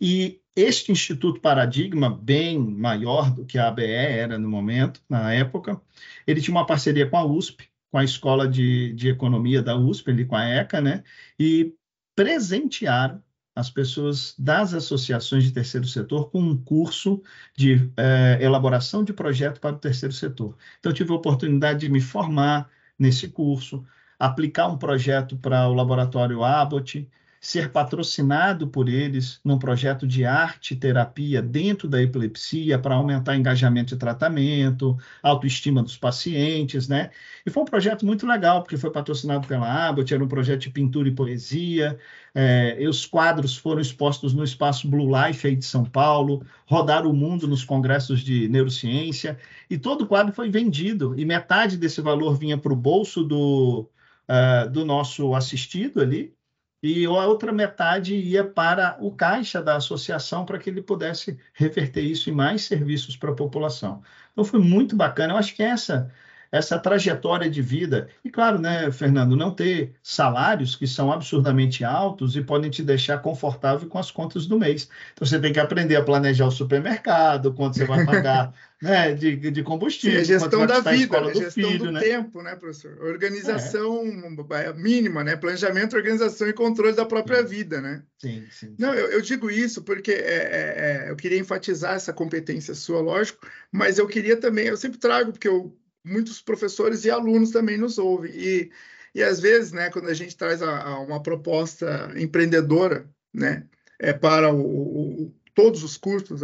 [SPEAKER 2] E este Instituto Paradigma, bem maior do que a ABE era no momento, na época, ele tinha uma parceria com a USP, com a Escola de, de Economia da USP, ali com a ECA, né, e presentearam as pessoas das associações de terceiro setor com um curso de é, elaboração de projeto para o terceiro setor. Então, tive a oportunidade de me formar nesse curso, aplicar um projeto para o laboratório Abbott, ser patrocinado por eles num projeto de arte terapia dentro da epilepsia para aumentar engajamento de tratamento, autoestima dos pacientes, né? E foi um projeto muito legal, porque foi patrocinado pela Abbott, era um projeto de pintura e poesia, é, e os quadros foram expostos no Espaço Blue Life aí de São Paulo, rodaram o mundo nos congressos de neurociência, e todo o quadro foi vendido, e metade desse valor vinha para o bolso do, uh, do nosso assistido ali, e a outra metade ia para o caixa da associação para que ele pudesse reverter isso em mais serviços para a população. Então foi muito bacana. Eu acho que essa essa trajetória de vida. E claro, né, Fernando, não ter salários que são absurdamente altos e podem te deixar confortável com as contas do mês. Então você tem que aprender a planejar o supermercado, quanto você vai pagar né, de, de combustível.
[SPEAKER 1] Sim, a gestão da vida, a gestão filho, do né? tempo, né, professor? Organização é. mínima, né? Planejamento, organização e controle da própria sim. vida, né?
[SPEAKER 2] Sim, sim.
[SPEAKER 1] Não, eu, eu digo isso porque é, é, é, eu queria enfatizar essa competência sua, lógico, mas eu queria também, eu sempre trago, porque eu muitos professores e alunos também nos ouvem. E, e às vezes, né, quando a gente traz a, a uma proposta empreendedora, né, é para o, o, todos os cursos,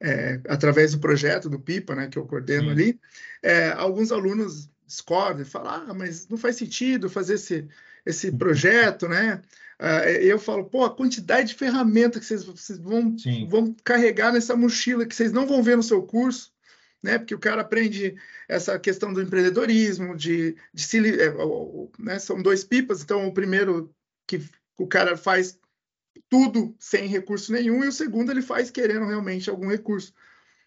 [SPEAKER 1] é, através do projeto do PIPA, né, que eu coordeno ali, é, alguns alunos discordam e falam, ah, mas não faz sentido fazer esse, esse uhum. projeto, né? Uh, eu falo, pô, a quantidade de ferramentas que vocês, vocês vão, vão carregar nessa mochila que vocês não vão ver no seu curso, né? Porque o cara aprende essa questão do empreendedorismo, de, de se, é, né? São dois pipas, então o primeiro que o cara faz tudo sem recurso nenhum e o segundo ele faz querendo realmente algum recurso.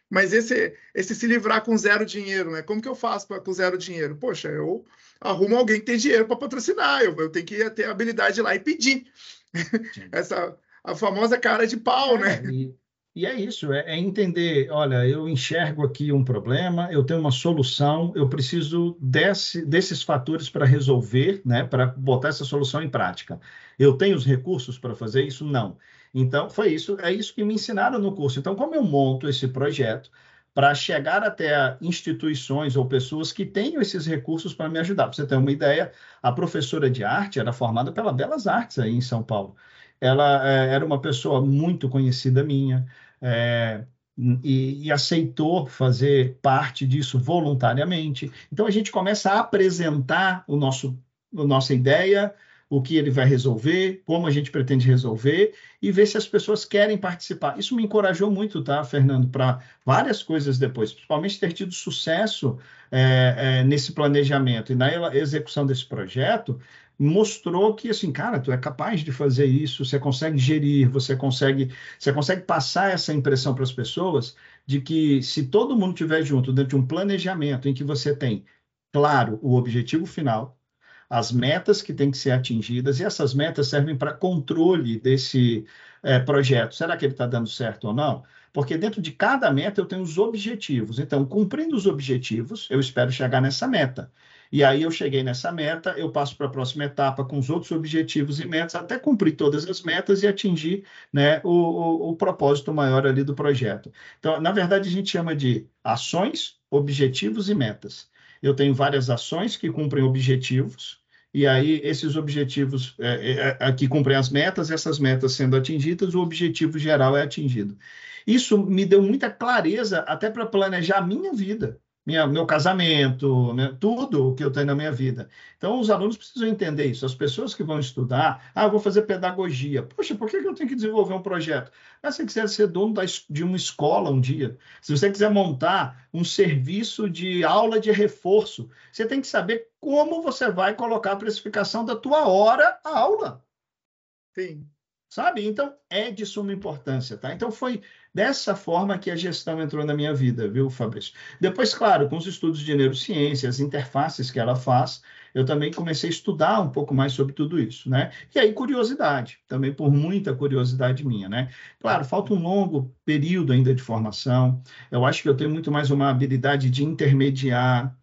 [SPEAKER 1] Mas esse, esse se livrar com zero dinheiro, né? Como que eu faço pra, com zero dinheiro? Poxa, eu arrumo alguém que tem dinheiro para patrocinar, eu, eu tenho que ter a habilidade de ir lá e pedir. Essa a famosa cara de pau, é,
[SPEAKER 2] né? E, e é isso, é, é, entender, olha, eu enxergo aqui um problema, eu tenho uma solução, eu preciso desse, desses fatores para resolver, né, para botar essa solução em prática. Eu tenho os recursos para fazer isso? Não. Então, foi isso, é isso que me ensinaram no curso. Então, como eu monto esse projeto para chegar até instituições ou pessoas que tenham esses recursos para me ajudar? Para você ter uma ideia, a professora de arte era formada pela Belas Artes aí em São Paulo ela é, era uma pessoa muito conhecida minha é, e, e, aceitou fazer parte disso voluntariamente. Então a gente começa a apresentar o nosso, a nossa ideia, o que ele vai resolver, como a gente pretende resolver e ver se as pessoas querem participar. Isso me encorajou muito, tá, Fernando, para várias coisas depois, principalmente ter tido sucesso é, é, nesse planejamento e na execução desse projeto mostrou que assim, cara, tu é capaz de fazer isso, você consegue gerir, você consegue, você consegue passar essa impressão para as pessoas de que se todo mundo estiver junto dentro de um planejamento em que você tem, claro, o objetivo final, as metas que têm que ser atingidas, e essas metas servem para controle desse é, projeto. Será que ele está dando certo ou não? Porque dentro de cada meta eu tenho os objetivos. Então, cumprindo os objetivos, eu espero chegar nessa meta. E aí eu cheguei nessa meta, eu passo para a próxima etapa com os outros objetivos e metas, até cumprir todas as metas e atingir né, o, o, o propósito maior ali do projeto. Então, na verdade, a gente chama de ações, objetivos e metas. Eu tenho várias ações que cumprem objetivos, e aí esses objetivos é, é, é que cumprem as metas, essas metas sendo atingidas, o objetivo geral é atingido. Isso me deu muita clareza até para planejar a minha vida minha, meu casamento, né, tudo o que eu tenho na minha vida. Então, os alunos precisam entender isso. As pessoas que vão estudar, ah, eu vou fazer pedagogia. Poxa, por que eu tenho que desenvolver um projeto? Ah, se você quiser ser dono da, de uma escola um dia, se você quiser montar um serviço de aula de reforço, você tem que saber como você vai colocar a precificação da tua hora a aula.
[SPEAKER 1] Sim.
[SPEAKER 2] Sabe? Então, é de suma importância, tá? Então, foi dessa forma que a gestão entrou na minha vida, viu, Fabrício? Depois, claro, com os estudos de neurociência, as interfaces que ela faz, eu também comecei a estudar um pouco mais sobre tudo isso, né? E aí, curiosidade, também por muita curiosidade minha, né? Claro, falta um longo período ainda de formação, eu acho que eu tenho muito mais uma habilidade de intermediar,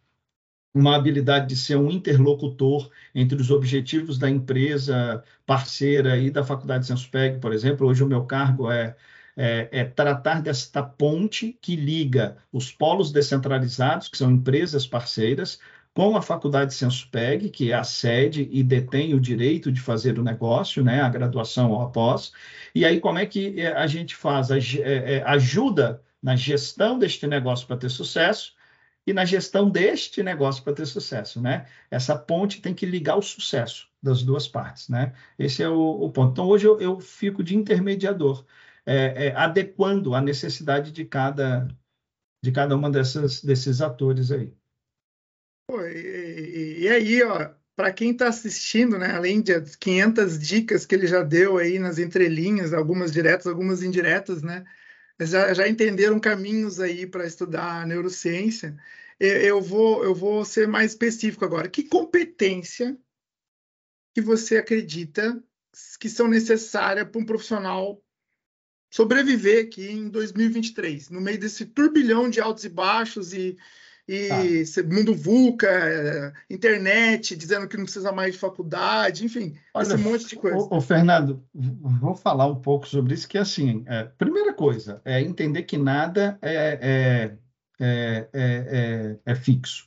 [SPEAKER 2] uma habilidade de ser um interlocutor entre os objetivos da empresa parceira e da Faculdade Senspeg, por exemplo. Hoje o meu cargo é, é, é, tratar desta ponte que liga os polos descentralizados, que são empresas parceiras, com a Faculdade Senspeg, que é a sede e detém o direito de fazer o negócio, né, a graduação ou após. E aí, como é que é, a gente faz? A, é, é, ajuda na gestão deste negócio para ter sucesso e na gestão deste negócio para ter sucesso, né? Essa ponte tem que ligar o sucesso das duas partes, né? Esse é o, o ponto. Então, hoje eu, eu fico de intermediador, é, é, adequando a necessidade de cada, de cada uma dessas, desses atores aí.
[SPEAKER 1] E, e, aí, ó, para quem está assistindo, né, além de 500 dicas que ele já deu aí nas entrelinhas, algumas diretas, algumas indiretas, né, já, já entenderam caminhos aí para estudar neurociência. Eu vou, eu vou ser mais específico agora. Que competência que você acredita que são necessárias para um profissional sobreviver aqui em 2023, no meio desse turbilhão de altos e baixos e, e ah. mundo VUCA, eh, internet, dizendo que não precisa mais de faculdade, enfim, Olha, esse monte de coisa.
[SPEAKER 2] Ô, ô, Fernando, vou falar um pouco sobre isso, que assim, é, primeira coisa, é entender que nada é, é, é, é fixo.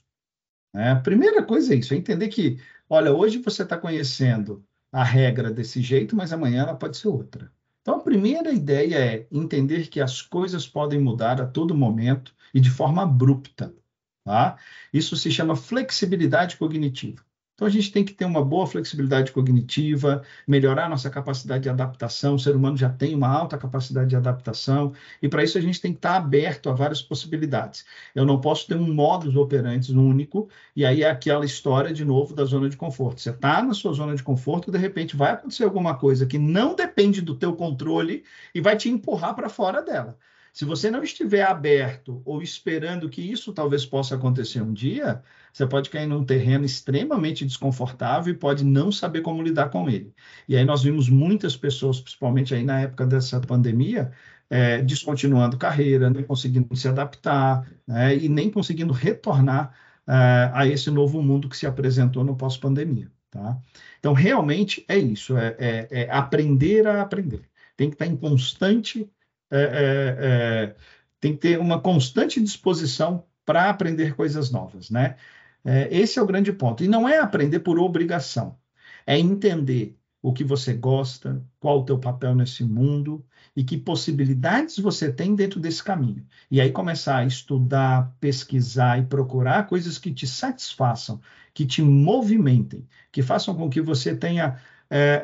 [SPEAKER 2] Né? A primeira coisa é isso, é entender que, olha, hoje você está conhecendo a regra desse jeito, mas amanhã ela pode ser outra. Então, a primeira ideia é entender que as coisas podem mudar a todo momento e de forma abrupta. Tá? Isso se chama flexibilidade cognitiva. Então, a gente tem que ter uma boa flexibilidade cognitiva, melhorar nossa capacidade de adaptação. O ser humano já tem uma alta capacidade de adaptação, e para isso a gente tem que estar aberto a várias possibilidades. Eu não posso ter um modus operandi único, e aí é aquela história, de novo, da zona de conforto. Você está na sua zona de conforto, de repente vai acontecer alguma coisa que não depende do teu controle e vai te empurrar para fora dela. Se você não estiver aberto ou esperando que isso talvez possa acontecer um dia, você pode cair num terreno extremamente desconfortável e pode não saber como lidar com ele. E aí nós vimos muitas pessoas, principalmente aí na época dessa pandemia, é, descontinuando carreira, não conseguindo se adaptar né, e nem conseguindo retornar é, a esse novo mundo que se apresentou no pós-pandemia. Tá? Então, realmente é isso, é, é, é aprender a aprender. Tem que estar em constante é, é, é, tem que ter uma constante disposição para aprender coisas novas, né? É, esse é o grande ponto. E não é aprender por obrigação, é entender o que você gosta, qual o teu papel nesse mundo e que possibilidades você tem dentro desse caminho. E aí começar a estudar, pesquisar e procurar coisas que te satisfaçam, que te movimentem, que façam com que você tenha é,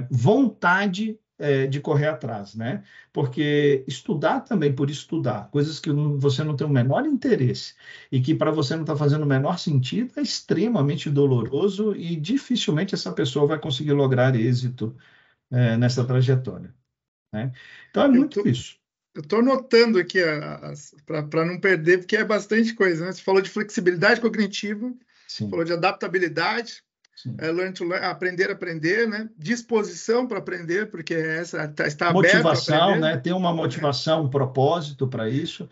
[SPEAKER 2] é, vontade é, de correr atrás, né? Porque estudar também por estudar, coisas que você não tem o menor interesse e que para você não está fazendo o menor sentido, é extremamente doloroso e dificilmente essa pessoa vai conseguir lograr êxito é, nessa trajetória. Né? Então é muito tô, isso.
[SPEAKER 1] Eu estou anotando aqui para não perder, porque é bastante coisa. Né? Você falou de flexibilidade cognitiva, Sim. falou de adaptabilidade, é, learn to learn, aprender a aprender, né? Disposição para aprender, porque essa tá, está
[SPEAKER 2] motivação, né? Ter uma motivação, um propósito para isso.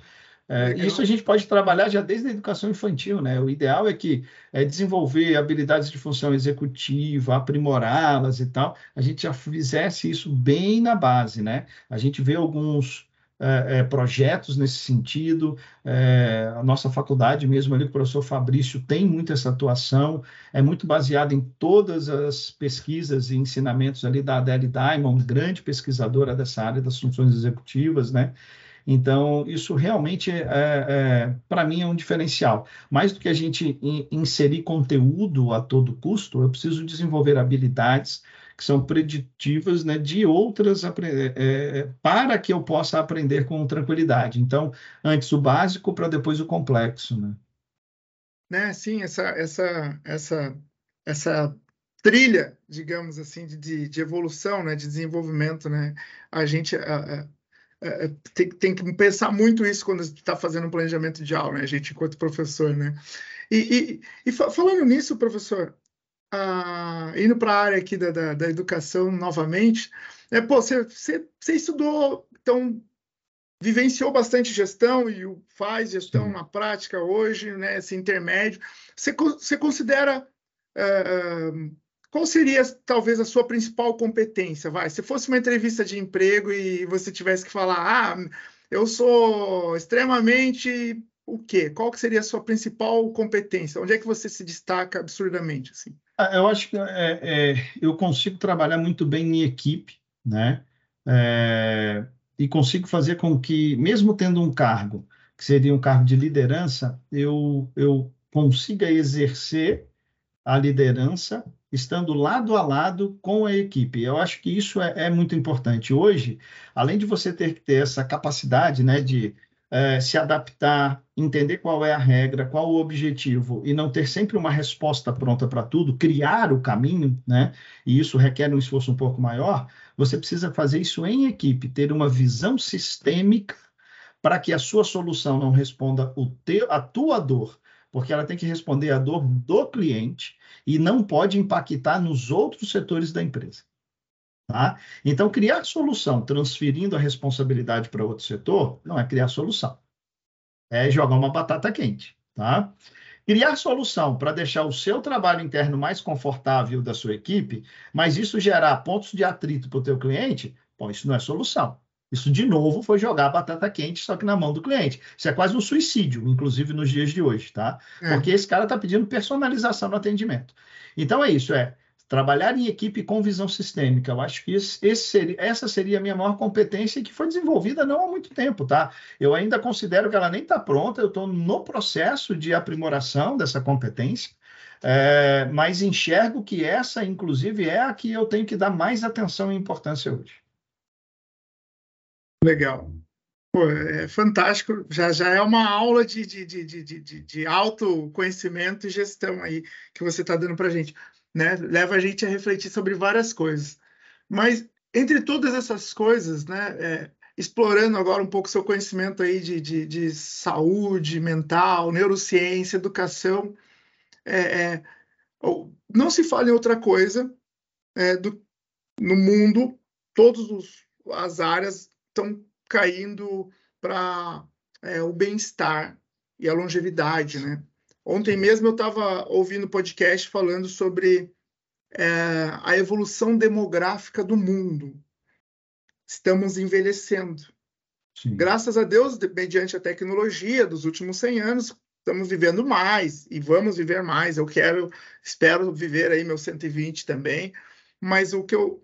[SPEAKER 2] É, isso a gente pode trabalhar já desde a educação infantil, né? O ideal é que é, desenvolver habilidades de função executiva, aprimorá-las e tal, a gente já fizesse isso bem na base, né? A gente vê alguns é, é, projetos nesse sentido. É, a nossa faculdade mesmo ali, o professor Fabrício, tem muito essa atuação, é muito baseada em todas as pesquisas e ensinamentos ali da Adele Diamond, grande pesquisadora dessa área das funções executivas, né? Então, isso realmente, é, é, para mim, é um diferencial. Mais do que a gente inserir conteúdo a todo custo, eu preciso desenvolver habilidades, que são preditivas né, de outras é, é, para que eu possa aprender com tranquilidade. Então, antes o básico para depois o complexo. Né?
[SPEAKER 1] né? Sim, essa, essa, essa, essa trilha, digamos assim, de, de evolução, né, de desenvolvimento, né? A gente a, a, tem, tem, que pensar muito isso quando está fazendo um planejamento de aula, né? A gente enquanto professor, né? E, e, e falando nisso, professor, indo para a área aqui da, da, da, educação novamente, é, pô, você, você, você estudou, então, vivenciou bastante gestão e faz gestão Sim. na prática hoje, né, esse intermédio. Você, você considera uh, qual seria talvez a sua principal competência? Vai, se fosse uma entrevista de emprego e você tivesse que falar, ah, eu sou extremamente o quê? Qual que seria a sua principal competência? Onde é que você se destaca absurdamente? Assim?
[SPEAKER 2] Ah, eu acho que é, é, eu consigo trabalhar muito bem em equipe, né? É, e consigo fazer com que, mesmo tendo um cargo, que seria um cargo de liderança, eu, eu consiga exercer a liderança estando lado a lado com a equipe. Eu acho que isso é, é muito importante. Hoje, além de você ter que ter essa capacidade né, de é, se adaptar, entender qual é a regra, qual o objetivo e não ter sempre uma resposta pronta para tudo, criar o caminho, né? E isso requer um esforço um pouco maior. Você precisa fazer isso em equipe, ter uma visão sistêmica para que a sua solução não responda o teu, a tua dor, porque ela tem que responder à dor do cliente e não pode impactar nos outros setores da empresa. Tá? Então, criar solução transferindo a responsabilidade para outro setor não é criar solução. É jogar uma batata quente. Tá? Criar solução para deixar o seu trabalho interno mais confortável da sua equipe, mas isso gerar pontos de atrito para o teu cliente, bom, isso não é solução. Isso, de novo, foi jogar batata quente, só que na mão do cliente. Isso é quase um suicídio, inclusive nos dias de hoje, tá? É. Porque esse cara está pedindo personalização no atendimento. Então, é isso, é trabalhar em equipe com visão sistêmica. Eu acho que esse, seria, essa seria a minha maior competência que foi desenvolvida não há muito tempo, tá? Eu ainda considero que ela nem está pronta, eu estou no processo de aprimoração dessa competência, é, mas enxergo que essa, inclusive, é a que eu tenho que dar mais atenção e importância hoje.
[SPEAKER 1] Legal. Pô, é fantástico. Já, já é uma aula de, de, de, de, de, de autoconhecimento e gestão aí que você está dando para a gente né? Leva a gente a refletir sobre várias coisas. Mas entre todas essas coisas, né? É, explorando agora um pouco seu conhecimento aí de, de, de saúde mental, neurociência, educação, é, é, não se fala em outra coisa é, do, no mundo, todas as áreas estão caindo para é, o bem-estar e a longevidade, né? Ontem mesmo eu estava ouvindo podcast falando sobre é, a evolução demográfica do mundo. Estamos envelhecendo. Sim. Graças a Deus, mediante a tecnologia dos últimos 100 anos, estamos vivendo mais e vamos viver mais. Eu quero, espero viver aí meus 120 também. Mas o que eu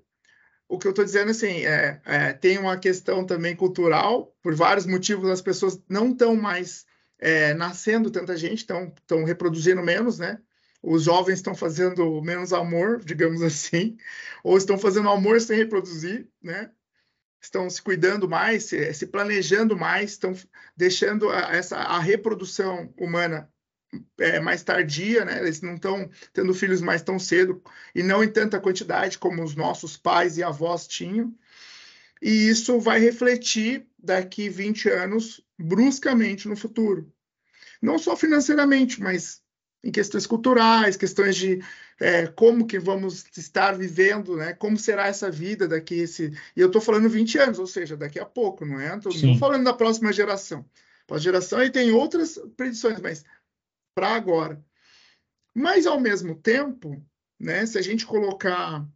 [SPEAKER 1] o que eu estou dizendo assim é, é, tem uma questão também cultural por vários motivos as pessoas não estão mais é, nascendo tanta gente, estão reproduzindo menos, né? Os jovens estão fazendo menos amor, digamos assim, ou estão fazendo amor sem reproduzir, né? Estão se cuidando mais, se, se planejando mais, estão deixando a, essa a reprodução humana é, mais tardia, né? Eles não estão tendo filhos mais tão cedo e não em tanta quantidade como os nossos pais e avós tinham. E isso vai refletir daqui 20 anos bruscamente no futuro. Não só financeiramente, mas em questões culturais, questões de é, como que vamos estar vivendo, né? Como será essa vida daqui esse... E eu estou falando 20 anos, ou seja, daqui a pouco, não é? Estou falando da próxima geração. A geração aí tem outras predições, mas para agora. Mas ao mesmo tempo, né? Se a gente colocar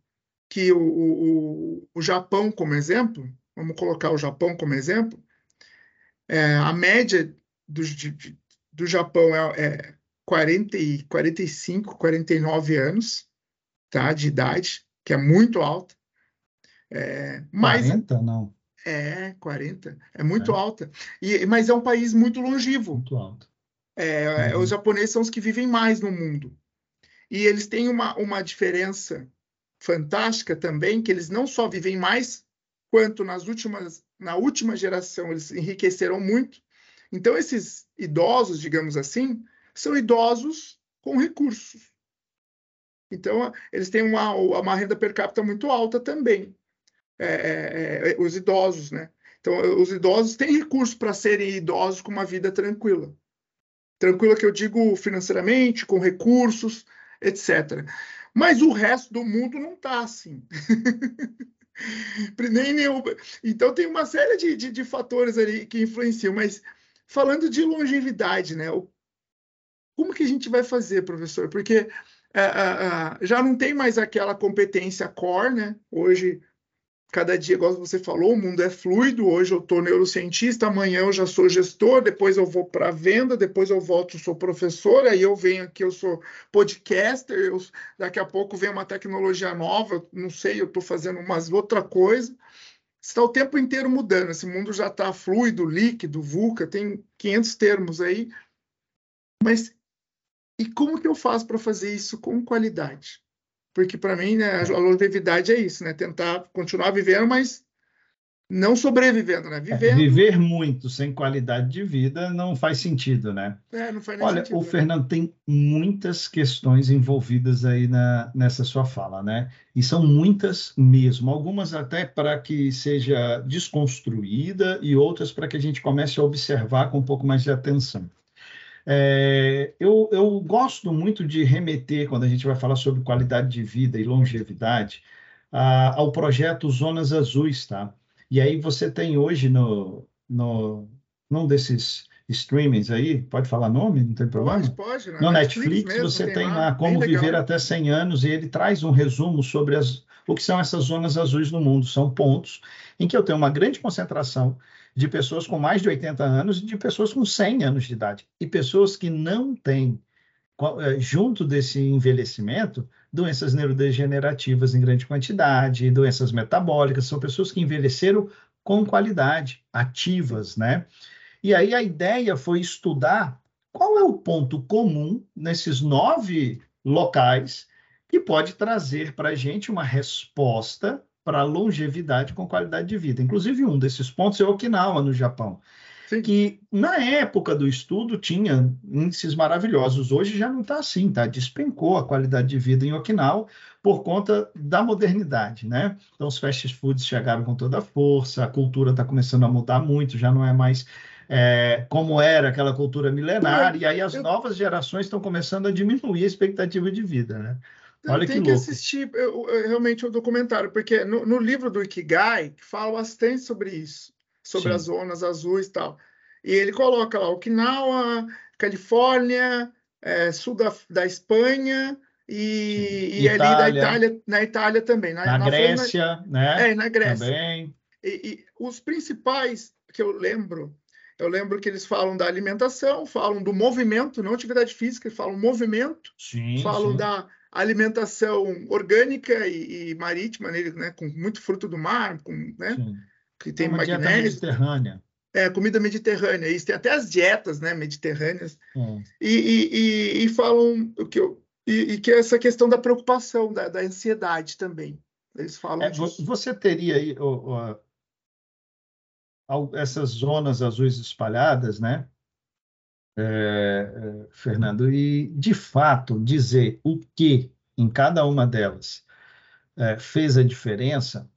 [SPEAKER 1] que o, o, o Japão como exemplo, vamos colocar o Japão como exemplo, é, a média do, de, do Japão é, é 40 e 45, 49 anos tá, de idade, que é muito alta.
[SPEAKER 2] É, mas, 40, não?
[SPEAKER 1] É, 40. É muito é. alta. E, mas é um país muito longevo.
[SPEAKER 2] Muito alto.
[SPEAKER 1] É, uhum. Os japoneses são os que vivem mais no mundo. E eles têm uma, uma diferença fantástica também, que eles não só vivem mais, quanto nas últimas, na última geração eles enriqueceram muito. Então, esses idosos, digamos assim, são idosos com recursos. Então, eles têm uma, uma renda per capita muito alta também, é, é, é os idosos, né? Então, os idosos têm recursos para serem idosos com uma vida tranquila. Tranquila que eu digo financeiramente, com recursos, etc. Mas o resto do mundo não está assim. Nem, nem, então tem uma série de, de, de, fatores ali que influenciam, mas falando de longevidade, né? Como que a gente vai fazer, professor? Porque é, é, já não tem mais aquela competência core, né? Hoje cada dia, igual você falou, o mundo é fluido. Hoje eu estou neurocientista, amanhã eu já sou gestor, depois eu vou para venda, depois eu volto, sou professor, aí eu venho aqui, eu sou podcaster, eu, daqui a pouco vem uma tecnologia nova, não sei, eu estou fazendo umas outra coisa. Está o tempo inteiro mudando, esse mundo já está fluido, líquido, VUCA, tem 500 termos aí. Mas e como que eu faço para fazer isso com qualidade? Porque para mim, né, a longevidade é isso, né? Tentar continuar vivendo, mas não sobrevivendo, né?
[SPEAKER 2] É, vivendo. É, viver muito sem qualidade de vida não faz sentido, né?
[SPEAKER 1] É, não faz
[SPEAKER 2] Olha,
[SPEAKER 1] sentido,
[SPEAKER 2] o né? Fernando tem muitas questões envolvidas aí na, nessa sua fala, né? E são muitas mesmo, algumas até para que seja desconstruída e outras para que a gente comece a observar com um pouco mais de atenção. É, eu, eu gosto muito de remeter, quando a gente vai falar sobre qualidade de vida e longevidade, a, ao projeto Zonas Azuis, tá? E aí você tem hoje no, no num desses streamings aí, pode falar nome, não tem problema?
[SPEAKER 1] Pode, pode.
[SPEAKER 2] No Netflix, Netflix mesmo, você tem lá, Como Viver até 100 Anos e ele traz um resumo sobre as, o que são essas zonas azuis no mundo. São pontos em que eu tenho uma grande concentração de pessoas com mais de 80 anos e de pessoas com 100 anos de idade. E pessoas que não têm, eh, junto desse envelhecimento, doenças neurodegenerativas em grande quantidade, doenças metabólicas, são pessoas que envelheceram com qualidade, ativas, né? E aí a ideia foi estudar qual é o ponto comum nesses nove locais que pode trazer para a gente uma resposta para longevidade com qualidade de vida. Inclusive, um desses pontos é Okinawa, no Japão, Sim. que na época do estudo tinha índices maravilhosos. Hoje já não está assim, tá? Despencou a qualidade de vida em Okinawa por conta da modernidade, né? Então, os fast foods chegaram com toda a força, a cultura está começando a mudar muito, já não é mais é, como era aquela cultura milenar, e aí as novas gerações estão começando a diminuir a expectativa de vida, né?
[SPEAKER 1] Olha tem que, que assistir eu, eu, realmente o documentário, porque no, no, livro do Ikigai fala bastante sobre isso, sobre Sim. as zonas azuis e tal. E ele coloca lá Okinawa, Califórnia, é, sul da, da Espanha e, e ali da Itália, na Itália também.
[SPEAKER 2] Na, na, na Grécia, né?
[SPEAKER 1] É, na Grécia.
[SPEAKER 2] Também.
[SPEAKER 1] E, e os principais que eu lembro eu lembro que eles falam da alimentação, falam do movimento, não atividade física, falam movimento,
[SPEAKER 2] sim,
[SPEAKER 1] falam
[SPEAKER 2] sim.
[SPEAKER 1] da alimentação orgânica e, e, marítima, né, com muito fruto do mar, com, né, que tem Uma magnésio.
[SPEAKER 2] mediterrânea.
[SPEAKER 1] É, comida mediterrânea. Isso tem até as dietas, né, mediterrâneas. É. E, e, e, falam o que eu, e, que é essa questão da preocupação, da, da ansiedade também. Eles falam é,
[SPEAKER 2] disso. Você teria aí essas zonas azuis espalhadas, né? É, é, Fernando, e de fato dizer o que em cada uma delas é, fez a diferença,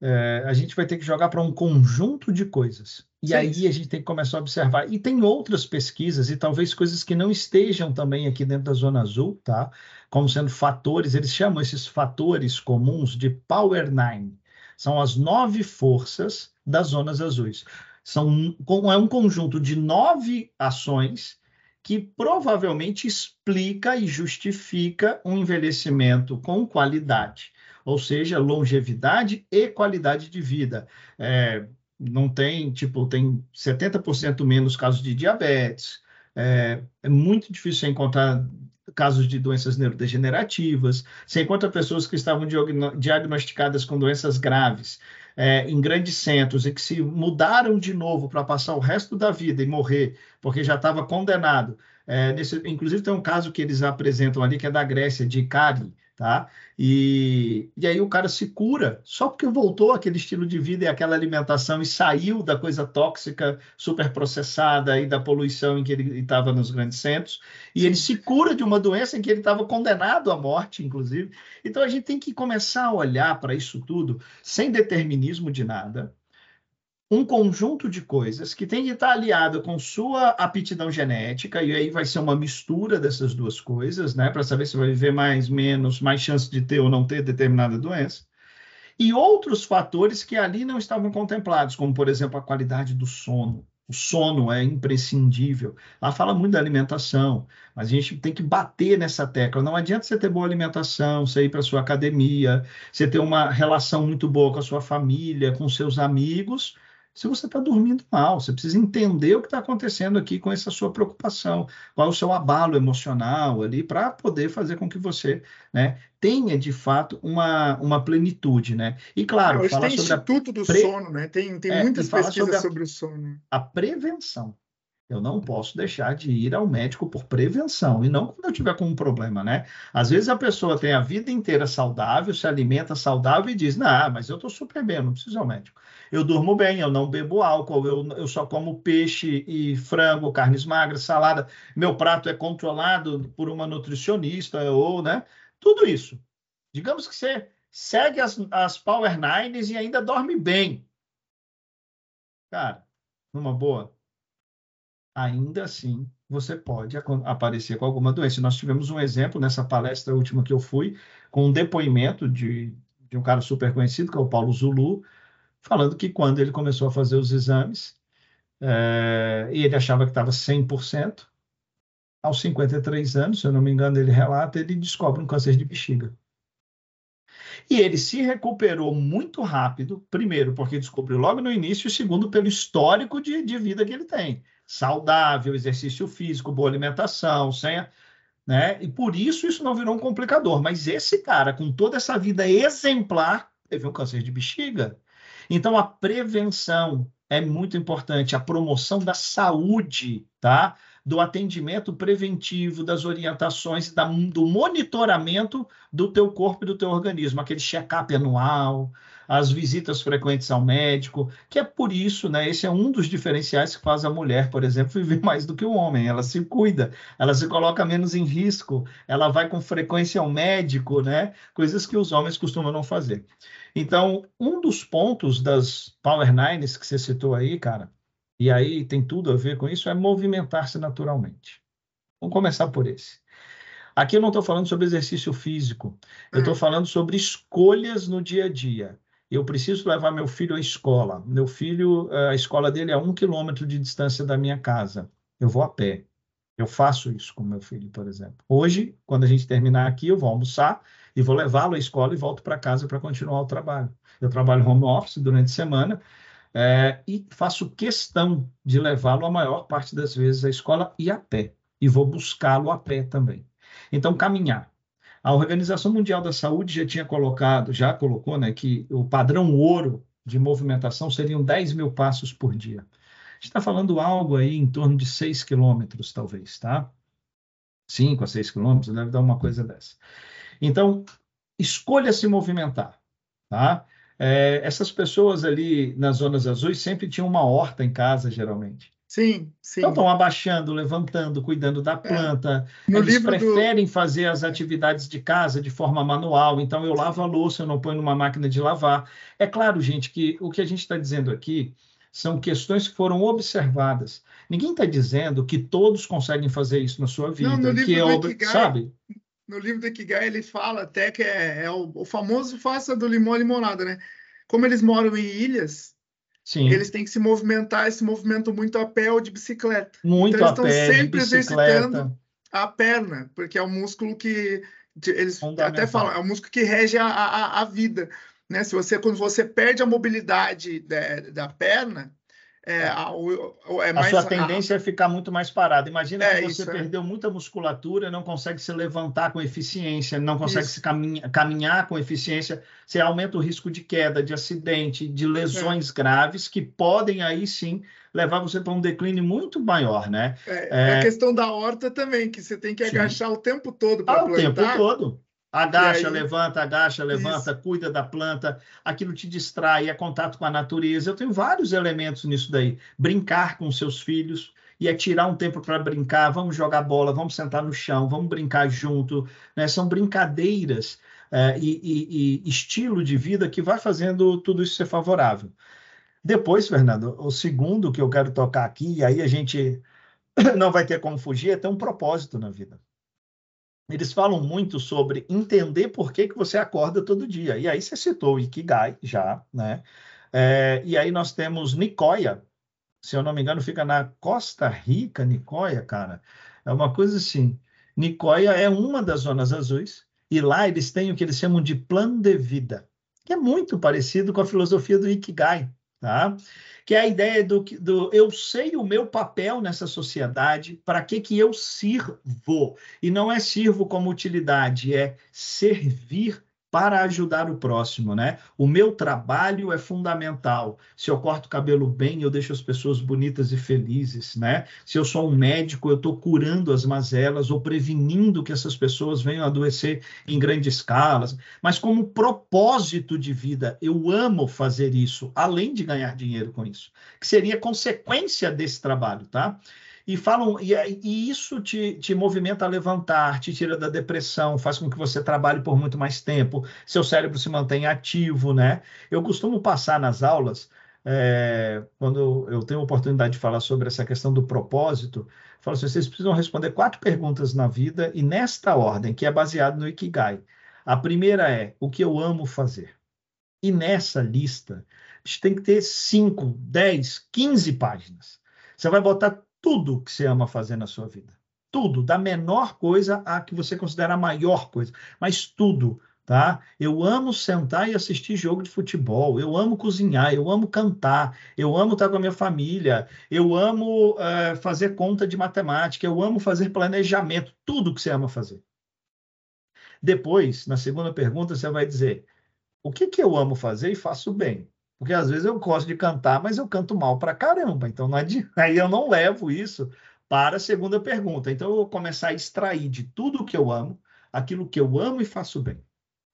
[SPEAKER 2] é, a gente vai ter que jogar para um conjunto de coisas. E Sim. aí a gente tem que começar a observar. E tem outras pesquisas, e talvez coisas que não estejam também aqui dentro da Zona Azul, tá? Como sendo fatores, eles chamam esses fatores comuns de Power Nine. São as nove forças das zonas azuis. São, é um conjunto de nove ações que provavelmente explica e justifica um envelhecimento com qualidade, ou seja, longevidade e qualidade de vida. É, não tem, tipo, tem 70% menos casos de diabetes, é, é muito difícil encontrar casos de doenças neurodegenerativas, você encontra pessoas que estavam diagnosticadas com doenças graves é, em grandes centros e que se mudaram de novo para passar o resto da vida e morrer porque já estava condenado. É, nesse, inclusive tem um caso que eles apresentam ali que é da Grécia, de Cari, tá? E, e aí o cara se cura só porque voltou aquele estilo de vida e aquela alimentação e saiu da coisa tóxica, super processada e da poluição em que ele estava nos grandes centros, e ele se cura de uma doença em que ele estava condenado à morte, inclusive. Então a gente tem que começar a olhar para isso tudo sem determinismo de nada, um conjunto de coisas que tem que estar aliado com sua aptidão genética, e aí vai ser uma mistura dessas duas coisas, né, para saber se vai viver mais, menos, mais chance de ter ou não ter determinada doença. e outros fatores que ali não estavam contemplados, como, por exemplo, a qualidade do sono. O sono é imprescindível. Ela fala muito da alimentação, mas a gente tem que bater nessa tecla. Não adianta você ter boa alimentação, você ir para sua academia, você ter uma relação muito boa com a sua família, com seus amigos, se você está dormindo mal. Você precisa entender o que está acontecendo aqui com essa sua preocupação, qual é o seu abalo emocional ali, para poder fazer com que você né, tenha, de fato, uma, uma plenitude. Né? E, claro,
[SPEAKER 1] Hoje falar tem sobre Instituto do pre... Sono, né? tem, tem é, muitas pesquisas sobre, a, sobre o sono.
[SPEAKER 2] A prevenção. Eu não posso deixar de ir ao médico por prevenção e não quando eu tiver com um problema, né? Às vezes a pessoa tem a vida inteira saudável, se alimenta saudável e diz: Não, mas eu estou super bem, eu não preciso ir ao médico. Eu durmo bem, eu não bebo álcool, eu, eu só como peixe e frango, carnes magras, salada. Meu prato é controlado por uma nutricionista ou, né? Tudo isso. Digamos que você segue as, as Power Nines e ainda dorme bem. Cara, numa boa ainda assim você pode aparecer com alguma doença. Nós tivemos um exemplo nessa palestra última que eu fui, com um depoimento de, de um cara super conhecido, que é o Paulo Zulu, falando que quando ele começou a fazer os exames, é, e ele achava que estava 100%, aos 53 anos, se eu não me engano, ele relata, ele descobre um câncer de bexiga. E ele se recuperou muito rápido, primeiro, porque descobriu logo no início, e segundo, pelo histórico de, de vida que ele tem saudável, exercício físico, boa alimentação, sem, né? E por isso isso não virou um complicador. Mas esse cara, com toda essa vida exemplar, teve um câncer de bexiga. Então a prevenção é muito importante, a promoção da saúde, tá? Do atendimento preventivo, das orientações, da, do monitoramento do teu corpo e do teu organismo, aquele check-up anual, as visitas frequentes ao médico, que é por isso, né? Esse é um dos diferenciais que faz a mulher, por exemplo, viver mais do que o homem. Ela se cuida, ela se coloca menos em risco, ela vai com frequência ao médico, né? Coisas que os homens costumam não fazer. Então, um dos pontos das Power Nines que você citou aí, cara, e aí tem tudo a ver com isso, é movimentar-se naturalmente. Vamos começar por esse. Aqui eu não estou falando sobre exercício físico, eu estou hum. falando sobre escolhas no dia a dia eu preciso levar meu filho à escola. Meu filho, a escola dele é a um quilômetro de distância da minha casa. Eu vou a pé. Eu faço isso com meu filho, por exemplo. Hoje, quando a gente terminar aqui, eu vou almoçar e vou levá-lo à escola e volto para casa para continuar o trabalho. Eu trabalho home office durante a semana é, e faço questão de levá-lo a maior parte das vezes à escola e a pé. E vou buscá-lo a pé também. Então, caminhar. A Organização Mundial da Saúde já tinha colocado, já colocou, né, que o padrão ouro de movimentação seriam 10 mil passos por dia. A gente está falando algo aí em torno de 6 quilômetros, talvez, tá? 5 a 6 quilômetros, deve dar uma coisa dessa. Então, escolha se movimentar, tá? É, essas pessoas ali nas zonas azuis sempre tinham uma horta em casa, geralmente.
[SPEAKER 1] Sim, sim.
[SPEAKER 2] Então estão abaixando, levantando, cuidando da é. planta. É. Eles preferem do... fazer as atividades de casa de forma manual. Então eu lavo a louça, eu não ponho numa máquina de lavar. É claro, gente, que o que a gente está dizendo aqui são questões que foram observadas. Ninguém está dizendo que todos conseguem fazer isso na sua vida. Não, no livro que é ob... Ikigai, sabe?
[SPEAKER 1] No livro do Ikigai ele fala até que é, é o, o famoso faça do limão a limonada, né? Como eles moram em ilhas, Sim. Eles têm que se movimentar, esse movimento muito a pé ou de bicicleta.
[SPEAKER 2] Muito então,
[SPEAKER 1] eles estão sempre exercitando a perna, porque é o músculo que eles até falam, é o músculo que rege a, a, a vida. Né? Se você, quando você perde a mobilidade da, da perna, é, a,
[SPEAKER 2] é mais, a sua tendência a... é ficar muito mais parado. Imagina é, que você isso, é. perdeu é. muita musculatura, não consegue se levantar com eficiência, não consegue isso. se caminhar, caminhar, com eficiência, você aumenta o risco de queda, de acidente, de lesões é. graves que podem aí sim levar você para um declínio muito maior, né?
[SPEAKER 1] É, a questão da horta também, que você tem que agachar sim. o tempo todo para
[SPEAKER 2] ah, plantar. O tempo todo. Agacha, aí... levanta, agacha, levanta, Isso. cuida da planta, aquilo te distrai, é contato com a natureza. Eu tenho vários elementos nisso daí. Brincar com seus filhos, e é tirar um tempo para brincar, vamos jogar bola, vamos sentar no chão, vamos brincar junto. Né? São brincadeiras é, e, e, e, estilo de vida que vai fazendo tudo isso ser favorável. Depois, Fernando, o segundo que eu quero tocar aqui, e aí a gente não vai ter como fugir, é ter um propósito na vida. Eles falam muito sobre entender por que, que você acorda todo dia. E aí você citou o Ikigai já, né? É, e aí nós temos Nicoya, se eu não me engano, fica na Costa Rica, Nicoya, cara. É uma coisa assim. Nicoya é uma das zonas azuis, e lá eles têm o que eles chamam de plano de vida, que é muito parecido com a filosofia do Ikigai, tá? Que é a ideia do, do eu sei o meu papel nessa sociedade, para que, que eu sirvo. E não é sirvo como utilidade, é servir para ajudar o próximo, né? O meu trabalho é fundamental. Se eu corto o cabelo bem, eu deixo as pessoas bonitas e felizes, né? Se eu sou um médico, eu estou curando as mazelas ou prevenindo que essas pessoas venham adoecer em grandes escalas. Mas como propósito de vida, eu amo fazer isso, além de ganhar dinheiro com isso, que seria consequência desse trabalho, tá? E falam, e, e isso te, te movimenta a levantar, te tira da depressão, faz com que você trabalhe por muito mais tempo, seu cérebro se mantém ativo, né? Eu costumo passar nas aulas, é, quando eu tenho a oportunidade de falar sobre essa questão do propósito, falo assim, vocês precisam responder quatro perguntas na vida e nesta ordem, que é baseado no Ikigai. A primeira é, o que eu amo fazer? E nessa lista, a gente tem que ter 5, 10, 15 páginas. Você vai botar tudo que você ama fazer na sua vida. Tudo, da menor coisa à que você considera a maior coisa, mas tudo, tá? Eu amo sentar e assistir jogo de futebol, eu amo cozinhar, eu amo cantar, eu amo estar com a minha família, eu amo uh, fazer conta de matemática, eu amo fazer planejamento, tudo que você ama fazer. Depois, na segunda pergunta, você vai dizer: o que, que eu amo fazer e faço bem? Porque às vezes eu gosto de cantar, mas eu canto mal pra caramba. Então não adianta. aí eu não levo isso para a segunda pergunta. Então eu vou começar a extrair de tudo que eu amo, aquilo que eu amo e faço bem.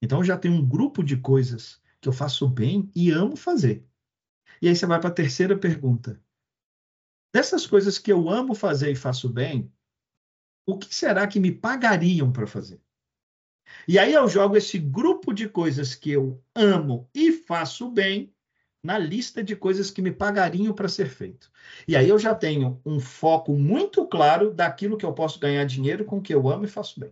[SPEAKER 2] Então já tenho um grupo de coisas que eu faço bem e amo fazer. E aí você vai para a terceira pergunta. Dessas coisas que eu amo fazer e faço bem, o que será que me pagariam para fazer? E aí eu jogo esse grupo de coisas que eu amo e faço bem na lista de coisas que me pagariam para ser feito. E aí eu já tenho um foco muito claro daquilo que eu posso ganhar dinheiro com o que eu amo e faço bem.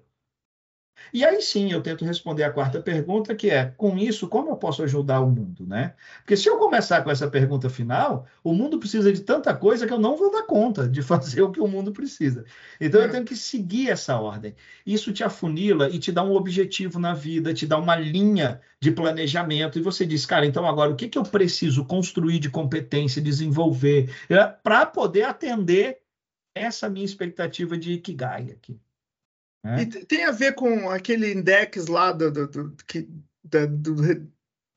[SPEAKER 2] E aí sim eu tento responder a quarta pergunta, que é: com isso, como eu posso ajudar o mundo, né? Porque se eu começar com essa pergunta final, o mundo precisa de tanta coisa que eu não vou dar conta de fazer o que o mundo precisa. Então eu tenho que seguir essa ordem. Isso te afunila e te dá um objetivo na vida, te dá uma linha de planejamento. E você diz, cara, então agora o que, que eu preciso construir de competência, desenvolver, é, para poder atender essa minha expectativa de Ikigai aqui.
[SPEAKER 1] É. E tem a ver com aquele index lá do, do, do, que, da,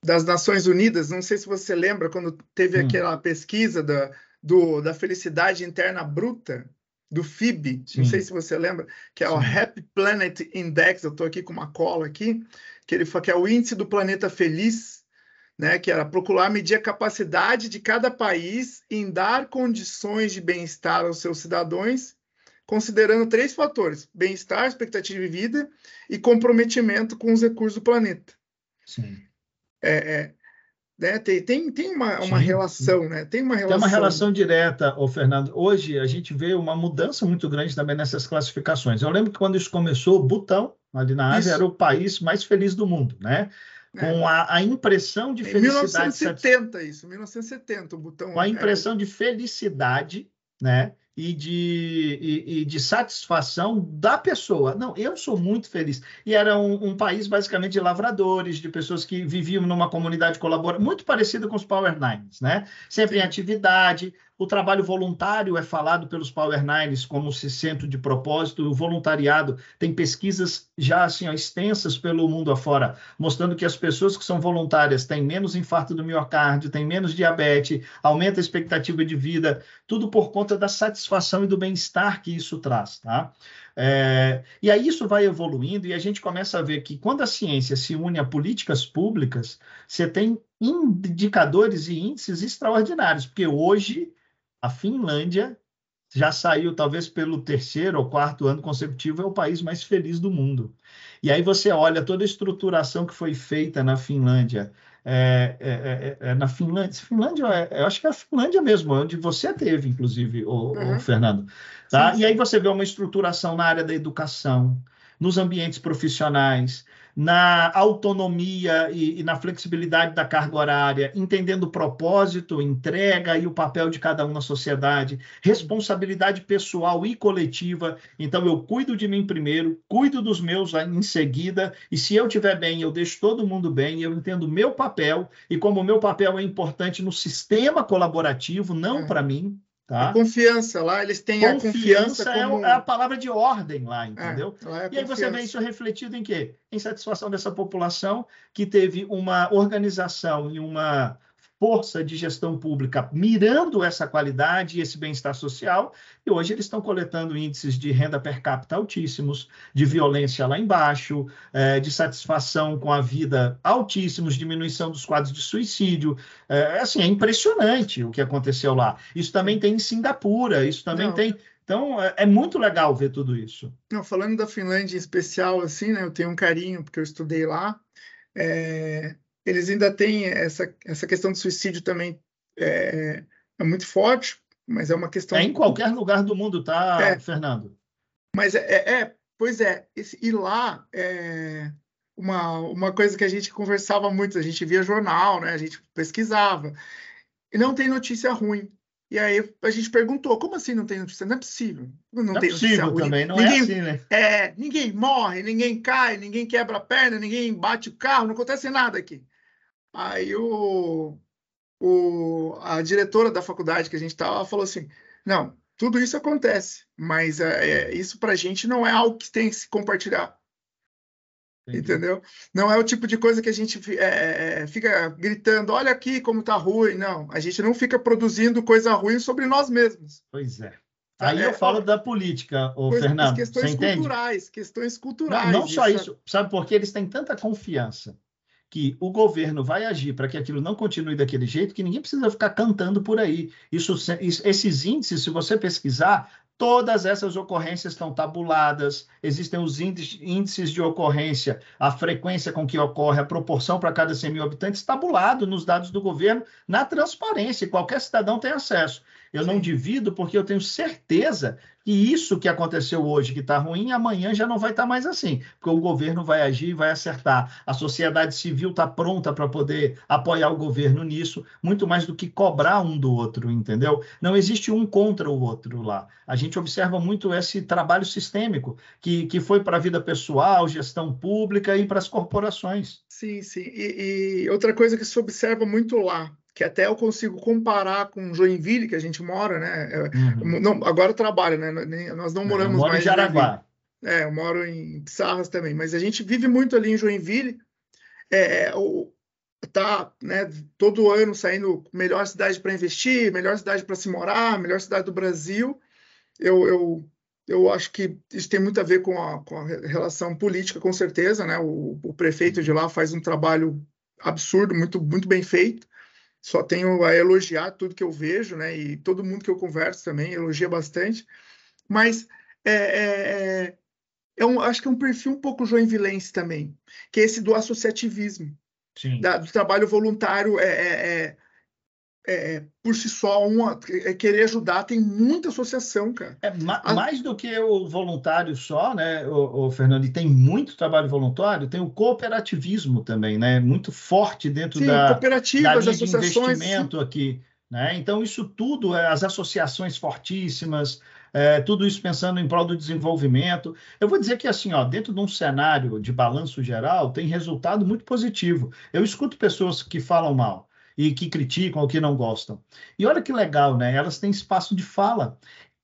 [SPEAKER 1] das Nações Unidas, não sei se você lembra, quando teve hum. aquela pesquisa da, da felicidade interna bruta, do FIB, Sim. não sei se você lembra, que é Sim. o Happy Planet Index, eu estou aqui com uma cola aqui, que ele que é o índice do planeta feliz, né, que era procurar medir a capacidade de cada país em dar condições de bem-estar aos seus cidadãos considerando três fatores: bem-estar, expectativa de vida e comprometimento com os recursos do planeta.
[SPEAKER 2] Sim.
[SPEAKER 1] É, é, né, tem, tem, tem uma, uma relação, sim. né? Tem uma relação.
[SPEAKER 2] Tem uma relação direta, ô Fernando. Hoje a gente vê uma mudança muito grande também nessas classificações. Eu lembro que quando isso começou, Butão, ali na Ásia, isso. era o país mais feliz do mundo, né? É. Com a, a, impressão de felicidade.
[SPEAKER 1] Em 1970, isso, 1970, o Butão.
[SPEAKER 2] Com a impressão era... de felicidade, né? E de, e, e, de satisfação da pessoa. Não, eu sou muito feliz. E era um, um, país basicamente de lavradores, de pessoas que viviam numa comunidade colaborativa, muito parecida com os Power Nines, né? Sempre em atividade, o trabalho voluntário é falado pelos Power Nines como se centro de propósito. O voluntariado tem pesquisas já assim ó, extensas pelo mundo afora, mostrando que as pessoas que são voluntárias têm menos infarto do miocárdio, têm menos diabetes, aumenta a expectativa de vida, tudo por conta da satisfação e do bem-estar que isso traz, tá? É, e aí isso vai evoluindo e a gente começa a ver que quando a ciência se une a políticas públicas, você tem indicadores e índices extraordinários, porque hoje a Finlândia já saiu, talvez pelo terceiro ou quarto ano consecutivo, é o país mais feliz do mundo. E aí você olha toda a estruturação que foi feita na Finlândia. É, é, é, é na Finlândia, Finlândia é, eu acho que é a Finlândia mesmo, onde você teve, inclusive, o, uhum. o Fernando. Tá? Sim, sim. E aí você vê uma estruturação na área da educação, nos ambientes profissionais, na autonomia e, e, na flexibilidade da carga horária, entendendo o propósito, entrega e o papel de cada um na sociedade, responsabilidade pessoal e coletiva. Então, eu cuido de mim primeiro, cuido dos meus em seguida, e se eu estiver bem, eu deixo todo mundo bem, eu entendo o meu papel, e como o meu papel é importante no sistema colaborativo, não é. para mim, Tá?
[SPEAKER 1] A confiança lá, eles têm confiança a confiança
[SPEAKER 2] é como... é, a palavra de ordem lá, é, entendeu? É, é e aí você vê isso refletido em quê? Em satisfação dessa população que teve uma organização e uma força de gestão pública mirando essa qualidade e esse bem-estar social, e hoje eles estão coletando índices de renda per capita altíssimos, de violência lá embaixo, é, de satisfação com a vida altíssimos, diminuição dos quadros de suicídio. É, assim, é impressionante o que aconteceu lá. Isso também tem em Singapura, isso também Não. tem. Então, é, é muito legal ver tudo isso.
[SPEAKER 1] Não, falando da Finlândia em especial, assim, né, eu tenho um carinho, porque eu estudei lá. É, eles ainda têm essa, essa questão do suicídio também é, é muito forte, mas é uma questão.
[SPEAKER 2] É em qualquer lugar do mundo, tá, é, Fernando?
[SPEAKER 1] Mas é, é, é pois é, esse, e lá é uma, uma coisa que a gente conversava muito, a gente via jornal, né? A gente pesquisava. E não tem notícia ruim. E aí a gente perguntou, como assim não tem notícia? Não é possível.
[SPEAKER 2] Não, não tem é possível notícia ruim. também, não
[SPEAKER 1] é ninguém,
[SPEAKER 2] é assim, né?
[SPEAKER 1] É, ninguém morre, ninguém cai, ninguém quebra a perna, ninguém bate o carro, não acontece nada aqui. Aí o, o, a diretora da faculdade que a gente estava falou assim: não, tudo isso acontece, mas é, é isso para a gente não é algo que tem que se compartilhar. Entendi. Entendeu? Não é o tipo de coisa que a gente é, é fica gritando, olha aqui como tá ruim. Não, a gente não fica produzindo coisa ruim sobre nós mesmos.
[SPEAKER 2] Pois é. Tá, Aí é, eu falo da política, o Fernando.
[SPEAKER 1] Questões culturais, questões culturais.
[SPEAKER 2] Não, não só isso, isso, sabe porque eles têm tanta confiança que o governo vai agir para que aquilo não continue daquele jeito, que ninguém precisa ficar cantando por aí. Isso, esses índices, se você pesquisar, todas essas ocorrências estão tabuladas, existem os índices de ocorrência, a frequência com que ocorre, a proporção para cada 100 mil habitantes, tabulado nos dados do governo, na transparência, qualquer cidadão tem acesso. Eu não divido porque eu tenho certeza que isso que aconteceu hoje, que está ruim, amanhã já não vai estar tá mais assim, porque o governo vai agir e vai acertar. A sociedade civil está pronta para poder apoiar o governo nisso, muito mais do que cobrar um do outro, entendeu? Não existe um contra o outro lá. A gente observa muito esse trabalho sistêmico, que, que foi para a vida pessoal, gestão pública e para as corporações.
[SPEAKER 1] Sim, sim. E, e outra coisa que se observa muito lá, que até eu consigo comparar com Joinville, que a gente mora, né? Uhum. Não, agora eu trabalho, né? Nós não moramos moro mais
[SPEAKER 2] em Jaraguá.
[SPEAKER 1] É, eu moro em Pissarras também, mas a gente vive muito ali em Joinville. É, o, tá, né, todo ano saindo melhor cidade para investir, melhor cidade para se morar, melhor cidade do Brasil. Eu, eu, eu acho que isso tem muito a ver com a, com a relação política, com certeza, né? O, o prefeito de lá faz um trabalho absurdo, muito, muito bem feito só tenho a elogiar tudo que eu vejo, né? E todo mundo que eu converso também elogia bastante. Mas é, é, é, é um, acho que é um perfil um pouco joinvilense também, que é esse do associativismo, da, do trabalho voluntário. É, é, é por si só, uma, é, querer ajudar, tem muita associação, cara.
[SPEAKER 2] É, ma a... Mais do que o voluntário só, né, o, o, Fernando, e tem muito trabalho voluntário, tem o cooperativismo também, né, muito forte dentro sim, da,
[SPEAKER 1] cooperativas,
[SPEAKER 2] da
[SPEAKER 1] associações,
[SPEAKER 2] de investimento aqui. Né? Então, isso tudo, é, as associações fortíssimas, é, tudo isso pensando em prol do desenvolvimento. Eu vou dizer que, assim, ó, dentro de um cenário de balanço geral, tem resultado muito positivo. Eu escuto pessoas que falam mal, e que criticam ou que não gostam. E olha que legal, né? Elas têm espaço de fala.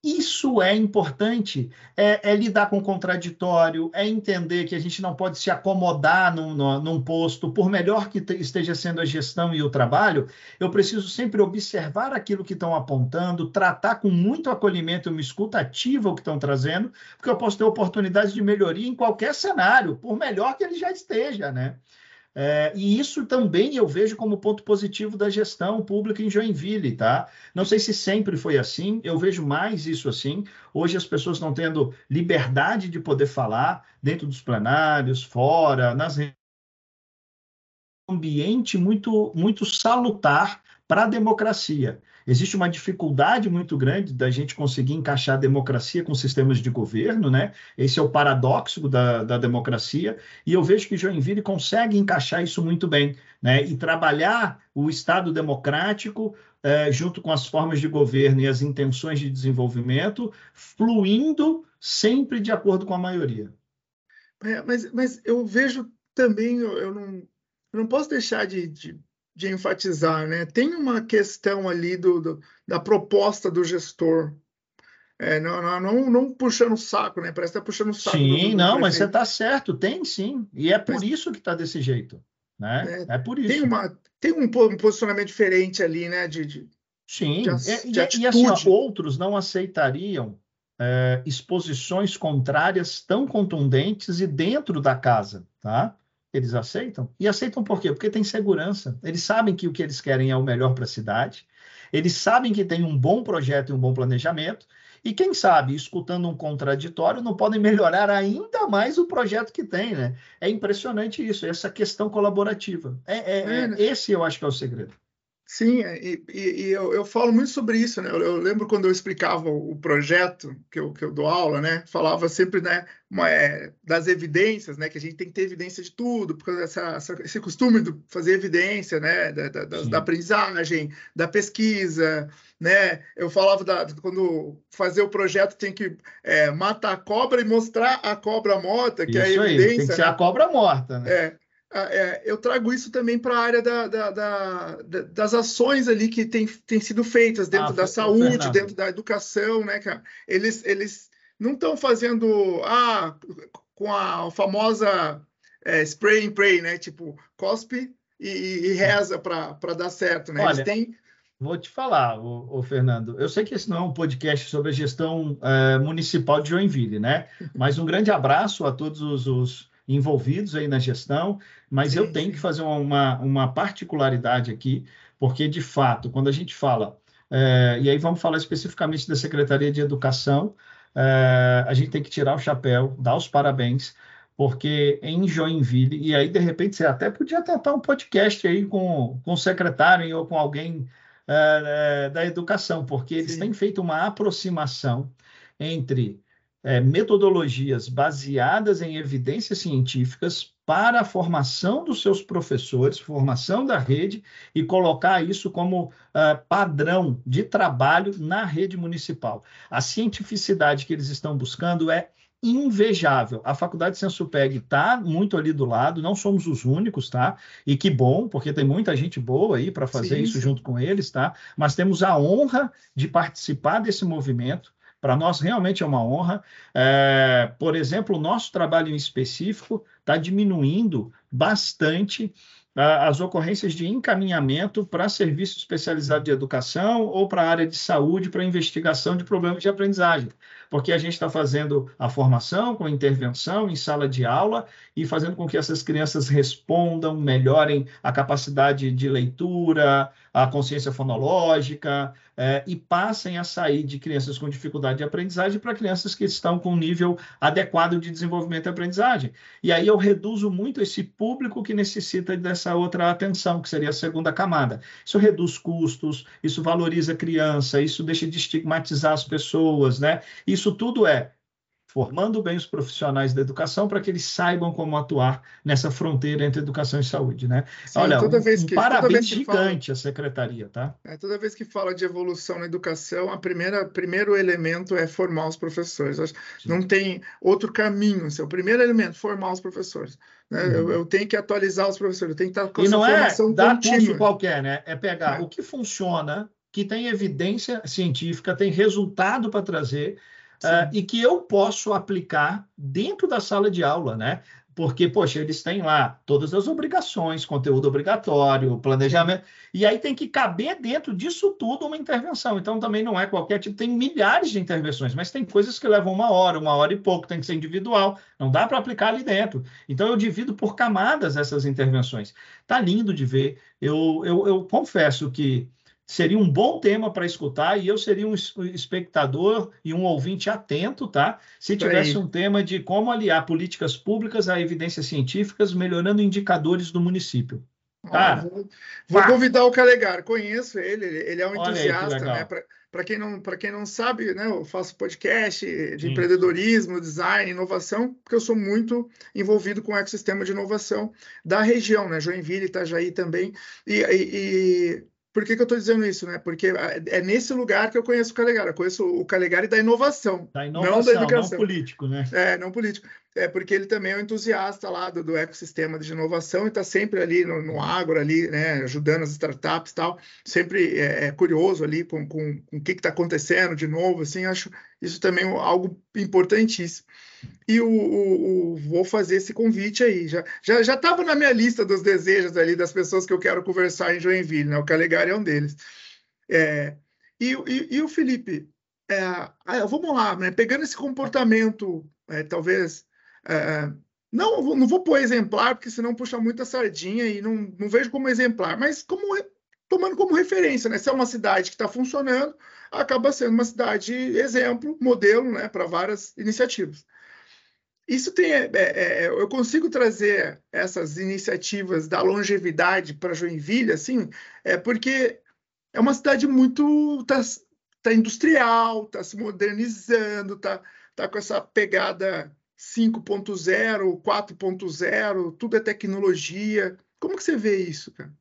[SPEAKER 2] Isso é importante, é, é, lidar com o contraditório, é entender que a gente não pode se acomodar num, num, posto, por melhor que esteja sendo a gestão e o trabalho, eu preciso sempre observar aquilo que estão apontando, tratar com muito acolhimento, uma escuta ativa o que estão trazendo, porque eu posso ter oportunidades de melhoria em qualquer cenário, por melhor que ele já esteja, né? É, e isso também eu vejo como ponto positivo da gestão pública em Joinville, tá? Não sei se sempre foi assim, eu vejo mais isso assim. Hoje as pessoas estão tendo liberdade de poder falar dentro dos plenários, fora, nas ambiente muito muito salutar para a democracia. Existe uma dificuldade muito grande da gente conseguir encaixar a democracia com sistemas de governo, né? Esse é o paradoxo da, da democracia, e eu vejo que Joinville consegue encaixar isso muito bem, né? E trabalhar o Estado democrático é, junto com as formas de governo e as intenções de desenvolvimento, fluindo sempre de acordo com a maioria.
[SPEAKER 1] É, mas, mas eu vejo também, eu, eu, não, eu não posso deixar de, de, de, enfatizar, né? Tem uma questão ali do, do da proposta do gestor. É, não, não, não, não, puxando o saco, né? Parece que está puxando o saco.
[SPEAKER 2] Sim, do, do não, mas você está certo, tem sim. E é por mas, isso que está desse jeito. Né? É, é por isso.
[SPEAKER 1] Tem, uma, tem um, posicionamento diferente ali, né? De, de
[SPEAKER 2] Sim, de, e, de e, e assim, ó, outros não aceitariam é, exposições contrárias tão contundentes e dentro da casa, tá? Eles aceitam. E aceitam por quê? Porque tem segurança. Eles sabem que o que eles querem é o melhor para a cidade. Eles sabem que tem um bom projeto e um bom planejamento. E quem sabe, escutando um contraditório, não podem melhorar ainda mais o projeto que tem, né? É impressionante isso, essa questão colaborativa. É, é, é, né? esse eu acho que é o segredo.
[SPEAKER 1] Sim, é, e, e, e eu, eu, falo muito sobre isso, né? Eu, eu, lembro quando eu explicava o, projeto que eu, que eu dou aula, né? Falava sempre, né, uma, é, das evidências, né? Que a gente tem que ter evidência de tudo, porque essa, essa, esse costume de fazer evidência, né? Da, da, da, aprendizagem, da pesquisa, né? Eu falava da, quando fazer o projeto tem que é, matar a cobra e mostrar a cobra morta, que
[SPEAKER 2] isso
[SPEAKER 1] é a evidência. Aí,
[SPEAKER 2] tem que ser né? a cobra morta, né?
[SPEAKER 1] É. Ah, é, eu trago isso também para a área da, da, da, das ações ali que tem, tem sido feitas dentro ah, da saúde, Fernando. dentro da educação, né, cara? Eles, eles não estão fazendo ah, com a famosa é, spray and pray, né? Tipo, cospe e, e reza para dar certo, né?
[SPEAKER 2] Olha, eles têm. Vou te falar, o, Fernando. Eu sei que esse não é um podcast sobre a gestão é, municipal de Joinville, né? Mas um grande abraço a todos os, os envolvidos aí na gestão, mas sim, eu tenho que fazer uma, uma particularidade aqui, porque, de fato, quando a gente fala, é, e aí vamos falar especificamente da Secretaria de Educação, é, a gente tem que tirar o chapéu, dar os parabéns, porque em Joinville, e aí, de repente, você até podia tentar um podcast aí com, com o secretário ou com alguém é, da educação, porque eles sim. têm feito uma aproximação entre é, metodologias baseadas em evidências científicas para a formação dos seus professores, formação da rede, e colocar isso como uh, padrão de trabalho na rede municipal. A cientificidade que eles estão buscando é invejável. A Faculdade Sensupeg está muito ali do lado, não somos os únicos, tá? E que bom, porque tem muita gente boa aí para fazer sim, isso sim. junto com eles, tá? Mas temos a honra de participar desse movimento para nós realmente é uma honra. É, por exemplo, o nosso trabalho em específico está diminuindo bastante as ocorrências de encaminhamento para serviço especializado de educação ou para a área de saúde para investigação de problemas de aprendizagem, porque a gente está fazendo a formação com intervenção em sala de aula e fazendo com que essas crianças respondam, melhorem a capacidade de leitura, a consciência fonológica é, e passem a sair de crianças com dificuldade de aprendizagem para crianças que estão com um nível adequado de desenvolvimento e aprendizagem. E aí eu reduzo muito esse público que necessita dessa outra atenção, que seria a segunda camada. Isso reduz custos, isso valoriza a criança, isso deixa de estigmatizar as pessoas, né? Isso tudo é formando bem os profissionais da educação para que eles saibam como atuar nessa fronteira entre educação e saúde, né? Sim, Olha, um, que, um parabéns gigante fala, à secretaria, tá?
[SPEAKER 1] É, toda vez que fala de evolução na educação, a primeira primeiro elemento é formar os professores. Não tem outro caminho. Assim, o primeiro elemento, formar os professores. Né? Uhum. Eu, eu, tenho que atualizar os professores. Eu tenho que estar com
[SPEAKER 2] e essa não é formação é dar contínua. curso qualquer, né? É pegar é. o que funciona, que tem evidência científica, tem resultado para trazer uh, e que eu posso aplicar dentro da sala de aula, né? Porque, poxa, eles têm lá todas as obrigações, conteúdo obrigatório, planejamento, e aí tem que caber dentro disso tudo uma intervenção. Então, também não é qualquer tipo, tem milhares de intervenções, mas tem coisas que levam uma hora, uma hora e pouco, tem que ser individual, não dá para aplicar ali dentro. Então, eu divido por camadas essas intervenções. Tá lindo de ver. Eu, eu, eu confesso que seria um bom tema para escutar e eu seria um espectador e um ouvinte atento, tá? Se tivesse um tema de como aliar políticas públicas a evidências científicas, melhorando indicadores do município.
[SPEAKER 1] Ah, vou, vou convidar o Calegar, conheço ele, ele é um entusiasta, né? Para quem, não, quem não sabe, né, eu faço podcast de Sim. empreendedorismo, design, inovação, porque eu sou muito envolvido com o ecossistema de inovação da região, né? Joinville, Itajaí também. E, e, e por que, que eu estou dizendo isso, né? Porque é nesse lugar que eu conheço o Calegari. Eu conheço o Calegari da inovação,
[SPEAKER 2] da inovação não da educação. Não político, né?
[SPEAKER 1] É, não político. É porque ele também é um entusiasta lá do, do ecossistema de inovação e está sempre ali no, no agro, ali, né? Ajudando as startups e tal. Sempre é, é curioso ali com, com, com o que está acontecendo de novo, assim. Acho isso também algo importantíssimo. E o, o, o, vou fazer esse convite aí. Já já já estava na minha lista dos desejos ali das pessoas que eu quero conversar em Joinville, né? O Calegari é um deles. É, e, e, e, o Felipe, é, ah, vamos lá, né? Pegando esse comportamento, é, talvez é, não, não vou pôr exemplar, porque senão puxa muita sardinha e não, não vejo como exemplar, mas como tomando como referência, né? Se é uma cidade que está funcionando, acaba sendo uma cidade exemplo, modelo, né, para várias iniciativas. Isso tem, é, é, é, eu consigo trazer essas iniciativas da longevidade para Joinville, assim, é porque é uma cidade muito tá, tá industrial, está se modernizando, está tá com essa pegada 5.0, 4.0, tudo é tecnologia. Como que você vê isso, cara?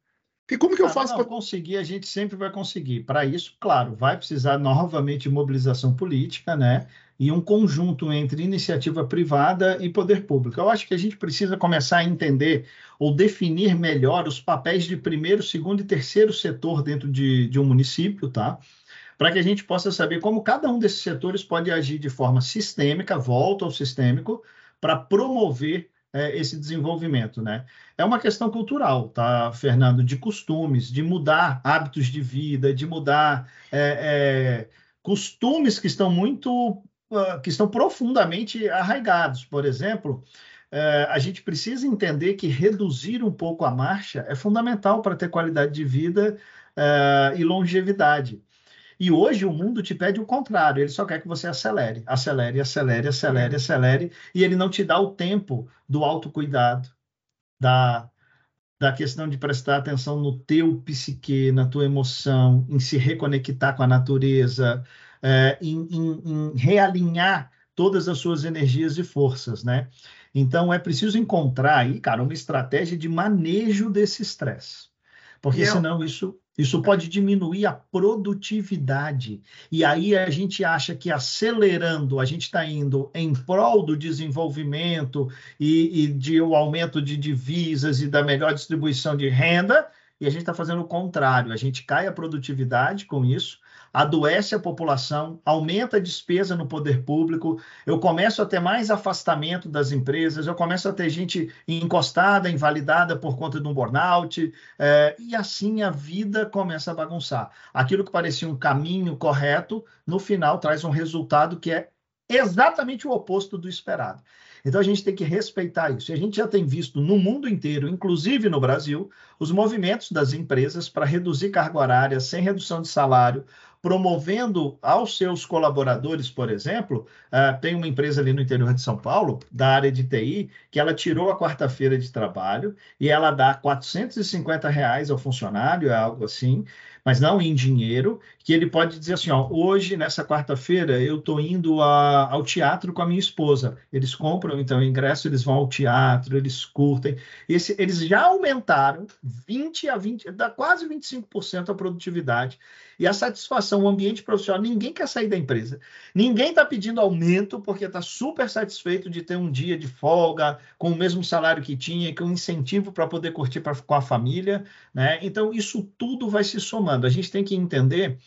[SPEAKER 1] E como que eu ah, faço
[SPEAKER 2] para conseguir? A gente sempre vai conseguir. Para isso, claro, vai precisar novamente de mobilização política, né? E um conjunto entre iniciativa privada e poder público. Eu acho que a gente precisa começar a entender ou definir melhor os papéis de primeiro, segundo e terceiro setor dentro de, de um município, tá? Para que a gente possa saber como cada um desses setores pode agir de forma sistêmica, volta ao sistêmico, para promover é, esse desenvolvimento, né? É uma questão cultural, tá, Fernando? De costumes, de mudar hábitos de vida, de mudar é, é, costumes que estão muito, uh, que estão profundamente arraigados. Por exemplo, é, a gente precisa entender que reduzir um pouco a marcha é fundamental para ter qualidade de vida é, e longevidade. E hoje o mundo te pede o contrário, ele só quer que você acelere, acelere, acelere, acelere, acelere, e ele não te dá o tempo do autocuidado, da, da questão de prestar atenção no teu psique, na tua emoção, em se reconectar com a natureza, é, em, em, em realinhar todas as suas energias e forças, né? Então é preciso encontrar aí, cara, uma estratégia de manejo desse estresse. Porque eu... senão isso isso pode diminuir a produtividade. E aí a gente acha que acelerando, a gente está indo em prol do desenvolvimento e, e de o aumento de divisas e da melhor distribuição de renda, e a gente está fazendo o contrário. A gente cai a produtividade com isso, adoece a população, aumenta a despesa no poder público, eu começo a ter mais afastamento das empresas, eu começo a ter gente encostada, invalidada por conta de um burnout, é, e assim a vida começa a bagunçar. Aquilo que parecia um caminho correto, no final traz um resultado que é exatamente o oposto do esperado. Então a gente tem que respeitar isso. E a gente já tem visto no mundo inteiro, inclusive no Brasil, os movimentos das empresas para reduzir carga horária sem redução de salário, promovendo aos seus colaboradores, por exemplo, uh, tem uma empresa ali no interior de São Paulo, da área de TI, que ela tirou a quarta-feira de trabalho e ela dá 450 reais ao funcionário, é algo assim, mas não em dinheiro, que ele pode dizer assim, ó, hoje, nessa quarta-feira, eu estou indo a, ao teatro com a minha esposa. Eles compram, então, o ingresso, eles vão ao teatro, eles curtem. Esse, eles já aumentaram 20 a 20, dá quase 25% a produtividade. E a satisfação, o ambiente profissional, ninguém quer sair da empresa. Ninguém está pedindo aumento porque está super satisfeito de ter um dia de folga, com o mesmo salário que tinha, com um incentivo para poder curtir pra, com a família. Né? Então, isso tudo vai se somando. A gente tem que entender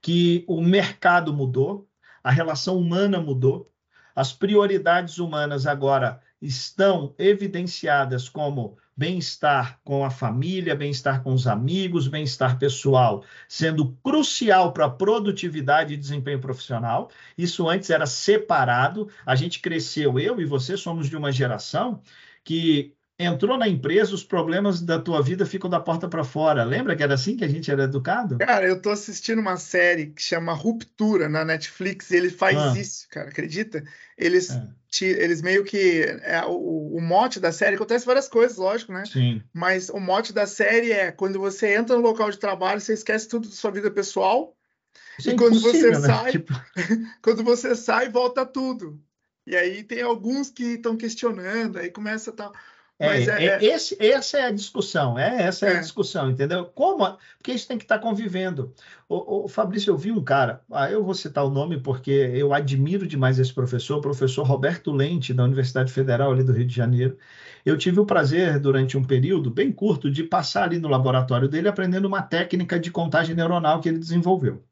[SPEAKER 2] que o mercado mudou, a relação humana mudou, as prioridades humanas agora estão evidenciadas como bem-estar com a família, bem-estar com os amigos, bem-estar pessoal, sendo crucial para a produtividade e desempenho profissional. Isso antes era separado. A gente cresceu, eu e você somos de uma geração que entrou na empresa, os problemas da tua vida ficam da porta para fora. Lembra que era assim que a gente era educado?
[SPEAKER 1] Cara, eu tô assistindo uma série que chama Ruptura na Netflix, e ele faz
[SPEAKER 2] Ah.
[SPEAKER 1] isso, cara, acredita? Eles,
[SPEAKER 2] É.
[SPEAKER 1] ti- eles meio que. É, o, o mote da série acontece várias coisas, lógico, né?
[SPEAKER 2] Sim.
[SPEAKER 1] Mas o mote da série é quando você entra no local de trabalho, você esquece tudo da sua vida pessoal.
[SPEAKER 2] Isso é
[SPEAKER 1] E quando você
[SPEAKER 2] né?
[SPEAKER 1] sai-
[SPEAKER 2] Tipo,
[SPEAKER 1] Quando você sai, volta tudo. E aí tem alguns que estão questionando, aí começa tal.
[SPEAKER 2] É,
[SPEAKER 1] Mas é-
[SPEAKER 2] é- esse, essa é a discussão, é essa é,
[SPEAKER 1] É.
[SPEAKER 2] a discussão, entendeu? Como? Porque isso tem que estar convivendo. O, o Fabrício, eu vi um cara, ah, eu vou citar o nome porque eu admiro demais esse professor, o professor Roberto Lente, da Universidade Federal ali do Rio de Janeiro. Eu tive o prazer, durante um período bem curto, de passar ali no laboratório dele aprendendo uma técnica de contagem neuronal que ele desenvolveu.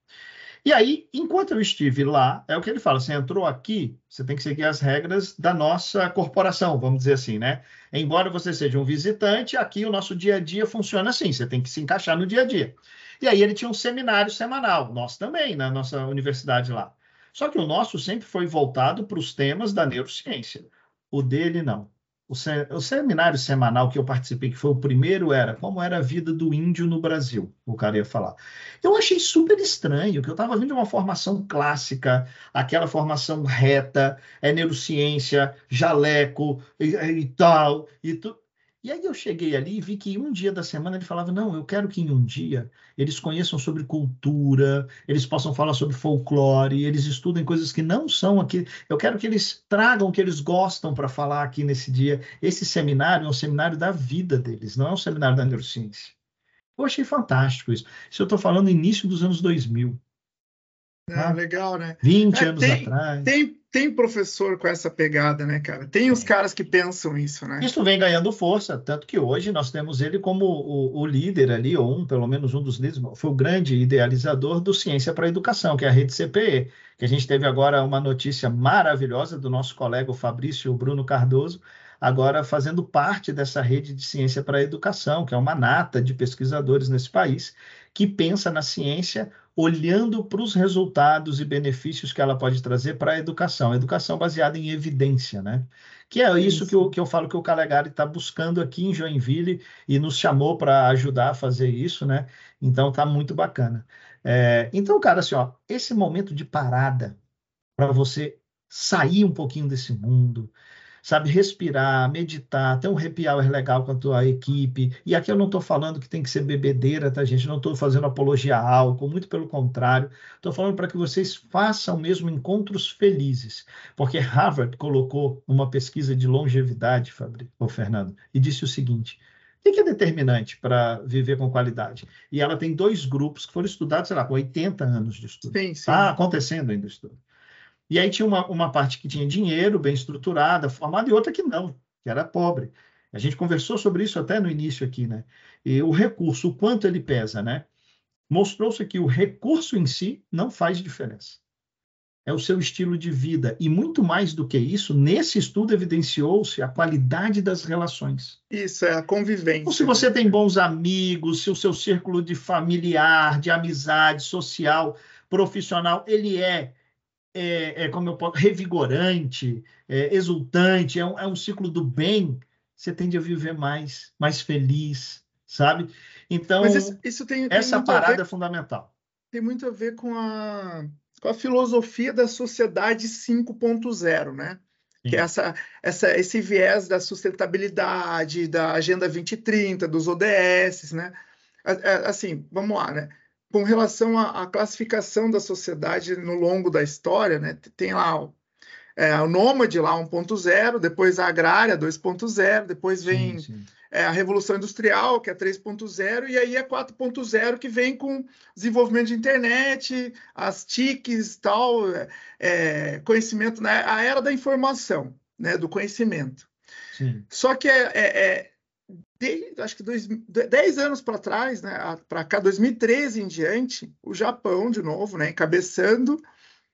[SPEAKER 2] E aí, enquanto eu estive lá, é o que ele fala: você entrou aqui, você tem que seguir as regras da nossa corporação, vamos dizer assim, né? Embora você seja um visitante, aqui o nosso dia a dia funciona assim, você tem que se encaixar no dia a dia. E aí ele tinha um seminário semanal, nós também, na nossa universidade lá. Só que o nosso sempre foi voltado para os temas da neurociência. O dele, não. O, o seminário semanal que eu participei, que foi o primeiro, era como era a vida do índio no Brasil, o cara ia falar. Eu achei super estranho, que eu estava vindo de uma formação clássica, aquela formação reta, é neurociência, jaleco e, e tal, e tu... E aí eu cheguei ali e vi que um dia da semana ele falava, não, eu quero que em um dia eles conheçam sobre cultura, eles possam falar sobre folclore, eles estudem coisas que não são aqui. Eu quero que eles tragam o que eles gostam para falar aqui nesse dia. Esse seminário é um seminário da vida deles, não é um seminário da neurociência. Eu achei fantástico isso. Isso eu estou falando início dos anos 2000,
[SPEAKER 1] Ah,
[SPEAKER 2] Ah.
[SPEAKER 1] legal, né?
[SPEAKER 2] 20
[SPEAKER 1] É,
[SPEAKER 2] anos
[SPEAKER 1] tem-
[SPEAKER 2] atrás.
[SPEAKER 1] Tem, tem professor com essa pegada, né, cara? Tem os caras que pensam isso, né?
[SPEAKER 2] Isso vem ganhando força, tanto que hoje nós temos ele como o, o líder ali, ou um, pelo menos um dos líderes, foi o grande idealizador do Ciência para a Educação, que é a rede CPE, que a gente teve agora uma notícia maravilhosa do nosso colega o Fabrício Bruno Cardoso, agora fazendo parte dessa rede de Ciência para a Educação, que é uma nata de pesquisadores nesse país, que pensa na ciência olhando para os resultados e benefícios que ela pode trazer para a educação, educação baseada em evidência, né? Que é isso que eu, que eu falo que o Calegari está buscando aqui em Joinville e nos chamou para ajudar a fazer isso, né? Então tá muito bacana. É, então, cara, assim, ó, esse momento de parada para você sair um pouquinho desse mundo, sabe, respirar, meditar, ter um happy hour legal com a tua equipe. E aqui eu não estou falando que tem que ser bebedeira, tá, gente? Não estou fazendo apologia a álcool, muito pelo contrário. Estou falando para que vocês façam mesmo encontros felizes. Porque Harvard colocou uma pesquisa de longevidade, Fabrício, ou Fernando, e disse o seguinte. O que é determinante para viver com qualidade? E ela tem dois grupos que foram estudados, sei lá, com 80 anos de estudo.
[SPEAKER 1] Sim, sim.
[SPEAKER 2] Está acontecendo ainda o estudo. E aí tinha uma, uma parte que tinha dinheiro, bem estruturada, formada, e outra que não, que era pobre. A gente conversou sobre isso até no início aqui, né? E o recurso, o quanto ele pesa, né? Mostrou-se que o recurso em si não faz diferença. É o seu estilo de vida. E muito mais do que isso, nesse estudo evidenciou-se a qualidade das relações.
[SPEAKER 1] Isso é a convivência.
[SPEAKER 2] Então, se você tem bons amigos, se o seu círculo de familiar, de amizade, social, profissional, ele é, é, é como eu posso, revigorante, é, exultante, é um, é um ciclo do bem, você tende a viver mais, mais feliz, sabe? Então,
[SPEAKER 1] isso, isso tem, tem
[SPEAKER 2] essa
[SPEAKER 1] muito a ver-
[SPEAKER 2] parada é fundamental.
[SPEAKER 1] tem muito a ver com a, com a filosofia da sociedade 5.0, né?
[SPEAKER 2] Sim.
[SPEAKER 1] Que é essa, essa, esse viés da sustentabilidade, da Agenda 2030, dos ODS, né? Assim, vamos lá, né? Com relação à, à classificação da sociedade no longo da história, né? Tem lá o, é, o nômade lá 1.0, depois a agrária 2.0, depois vem
[SPEAKER 2] Sim, sim.
[SPEAKER 1] é a Revolução Industrial, que é 3.0, e aí é 4.0, que vem com desenvolvimento de internet, as TICs, tal, é, é, conhecimento, né? a era da informação, né? do conhecimento.
[SPEAKER 2] sim.
[SPEAKER 1] Só que é, é- é de- acho que dois, 10 anos para trás, né? para cá, 2013 em diante, o Japão, de novo, né? encabeçando,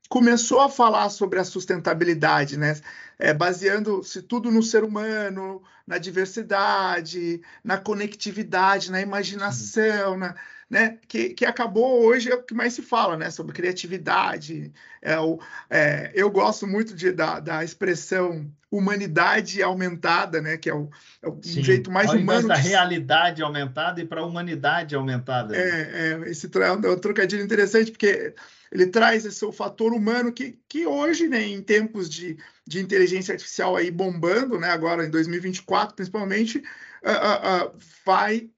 [SPEAKER 1] começou a falar sobre a sustentabilidade, né? É, baseando-se tudo no ser humano, na diversidade, na conectividade, na imaginação, na, né, que, que acabou hoje é o que mais se fala, né, sobre criatividade. É o, é, eu gosto muito de, da, da expressão humanidade aumentada, né, que é o, é o jeito mais
[SPEAKER 2] Ao
[SPEAKER 1] humano.
[SPEAKER 2] da
[SPEAKER 1] de...
[SPEAKER 2] realidade aumentada e para a humanidade aumentada.
[SPEAKER 1] É, é esse é um trocadilho interessante, porque ele traz esse o fator humano que, que hoje, né, em tempos de, de inteligência artificial aí bombando, né, agora em 2024 principalmente, uh, uh, uh, vai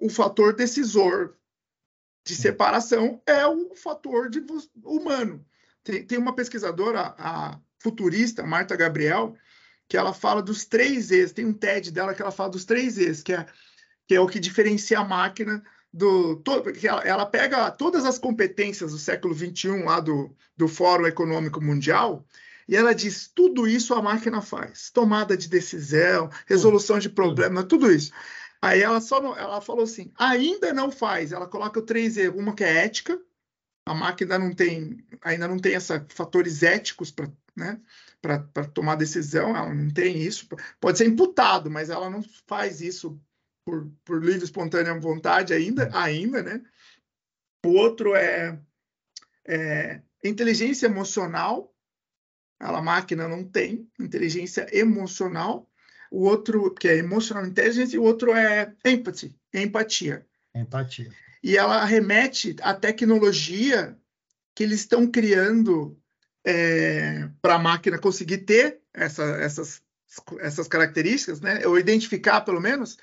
[SPEAKER 1] o fator decisor de separação é o fator de, humano. Tem, tem uma pesquisadora, a futurista, Marta Gabriel, que ela fala dos três E's. Tem um TED dela que ela fala dos três E's, que é, que é o que diferencia a máquina do. Todo, que ela, ela pega todas as competências do século XXI, lá do, do Fórum Econômico Mundial, e ela diz: tudo isso a máquina faz. Tomada de decisão, resolução de problema, tudo isso. Aí ela só não, ela falou assim: ainda não faz. Ela coloca o três E, uma que é ética. A máquina não tem, ainda não tem esses fatores éticos para né, tomar decisão, ela não tem isso. Pode ser imputado, mas ela não faz isso por, por livre espontânea vontade ainda, ainda, né? O outro é, é inteligência emocional. Ela, a máquina não tem inteligência emocional o outro, que é Emotional Intelligence, e o outro é Empathy, empatia.
[SPEAKER 2] Empatia.
[SPEAKER 1] E ela remete à tecnologia que eles estão criando é, para a máquina conseguir ter essa, essas, essas características, né? ou identificar, pelo menos,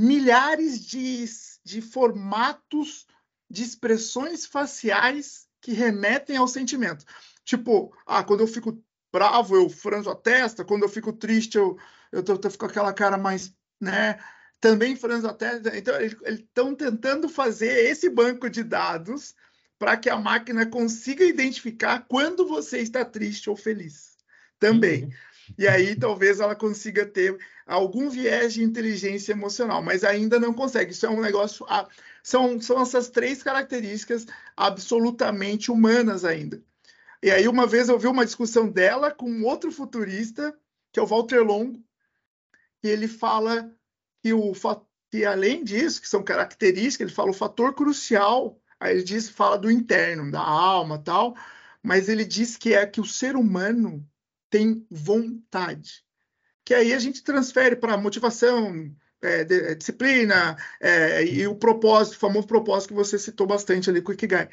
[SPEAKER 1] milhares de, de formatos de expressões faciais que remetem ao sentimento. Tipo, ah, quando eu fico bravo, eu franzo a testa, quando eu fico triste, eu, eu tô, tô com aquela cara mais, né? Também franzo a testa. Então, eles estão tentando fazer esse banco de dados para que a máquina consiga identificar quando você está triste ou feliz. Também. Uhum. E aí talvez ela consiga ter algum viés de inteligência emocional, mas ainda não consegue. Isso é um negócio. São, são essas três características absolutamente humanas ainda. E aí, uma vez eu vi uma discussão dela com outro futurista, que é o Walter Longo, e ele fala que, o, que além disso, que são características, ele fala o fator crucial, aí ele diz, fala do interno, da alma tal, mas ele diz que é que o ser humano tem vontade. Que aí a gente transfere para motivação, é, de, é, disciplina é, e o propósito, o famoso propósito que você citou bastante ali com o Ikigai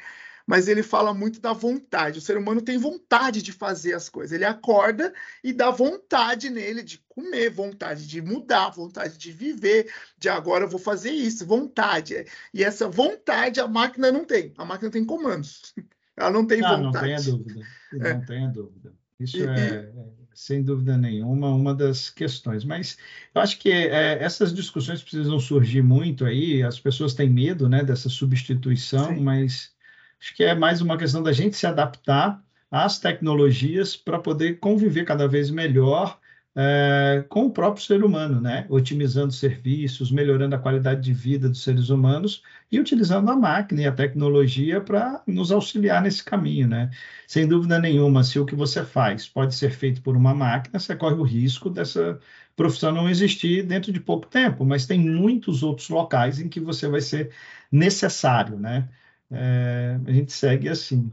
[SPEAKER 1] mas ele fala muito da vontade. O ser humano tem vontade de fazer as coisas. Ele acorda e dá vontade nele de comer, vontade de mudar, vontade de viver, de agora eu vou fazer isso, vontade. E essa vontade a máquina não tem. A máquina tem comandos. Ela não tem
[SPEAKER 2] ah,
[SPEAKER 1] vontade.
[SPEAKER 2] Não tenha dúvida. É. Não tenha dúvida. Isso e, é, é, sem dúvida nenhuma, uma das questões. Mas eu acho que é, essas discussões precisam surgir muito aí. As pessoas têm medo né, dessa substituição, Sim. mas Acho que é mais uma questão da gente se adaptar às tecnologias para poder conviver cada vez melhor é, com o próprio ser humano, né? Otimizando serviços, melhorando a qualidade de vida dos seres humanos e utilizando a máquina e a tecnologia para nos auxiliar nesse caminho, né? Sem dúvida nenhuma, se o que você faz pode ser feito por uma máquina, você corre o risco dessa profissão não existir dentro de pouco tempo, mas tem muitos outros locais em que você vai ser necessário, né? É, a gente segue assim.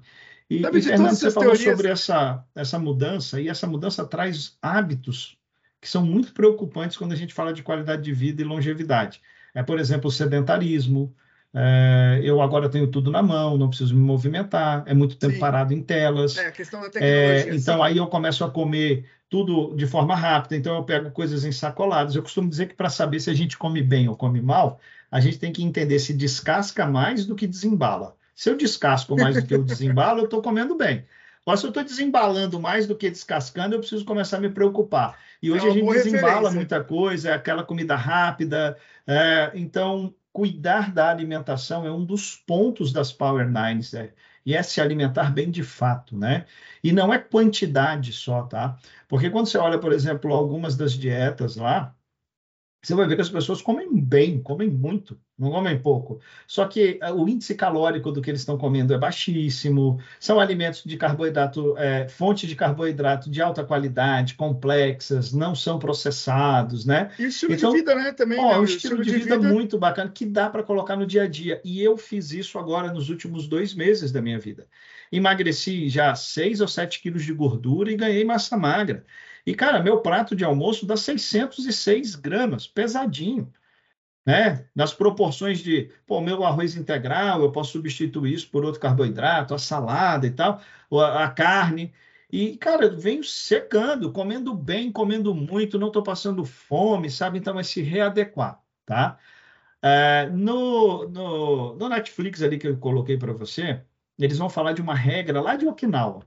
[SPEAKER 2] E, e Fernando, você falou teorias... sobre essa, essa mudança, e essa mudança traz hábitos que são muito preocupantes quando a gente fala de qualidade de vida e longevidade. É, por exemplo, o sedentarismo. É, eu agora tenho tudo na mão, não preciso me movimentar, é muito tempo sim. parado em telas.
[SPEAKER 1] É, a questão da é, tecnologia.
[SPEAKER 2] É, então, sim. aí eu começo a comer tudo de forma rápida, então eu pego coisas ensacoladas. Eu costumo dizer que para saber se a gente come bem ou come mal, a gente tem que entender se descasca mais do que desembala. Se eu descasco mais do que eu desembalo, eu estou comendo bem. Mas se eu estou desembalando mais do que descascando, eu preciso começar a me preocupar. E hoje é a gente desembala referência. muita coisa, é aquela comida rápida. É, então, cuidar da alimentação é um dos pontos das Power Nines. É, e é se alimentar bem de fato, né? E não é quantidade só, tá? Porque quando você olha, por exemplo, algumas das dietas lá, você vai ver que as pessoas comem bem, comem muito, não comem pouco. Só que eh, o índice calórico do que eles estão comendo é baixíssimo, são alimentos de carboidrato, é, fonte de carboidrato de alta qualidade, complexas, não são processados, né?
[SPEAKER 1] E estilo então, de vida, né? Também. Ó,
[SPEAKER 2] né? Um estilo, estilo de, de vida, vida muito bacana que dá para colocar no dia a dia. E eu fiz isso agora nos últimos dois meses da minha vida. Emagreci já 6 ou 7 quilos de gordura e ganhei massa magra. E, cara, meu prato de almoço dá 606 gramas, pesadinho. Né? Nas proporções de, pô, meu arroz integral, eu posso substituir isso por outro carboidrato, a salada e tal, a, a carne. E, cara, eu venho secando, comendo bem, comendo muito, não estou passando fome, sabe? Então, é se readequar, tá? É, no, no, no Netflix ali que eu coloquei para você, eles vão falar de uma regra lá de Okinawa,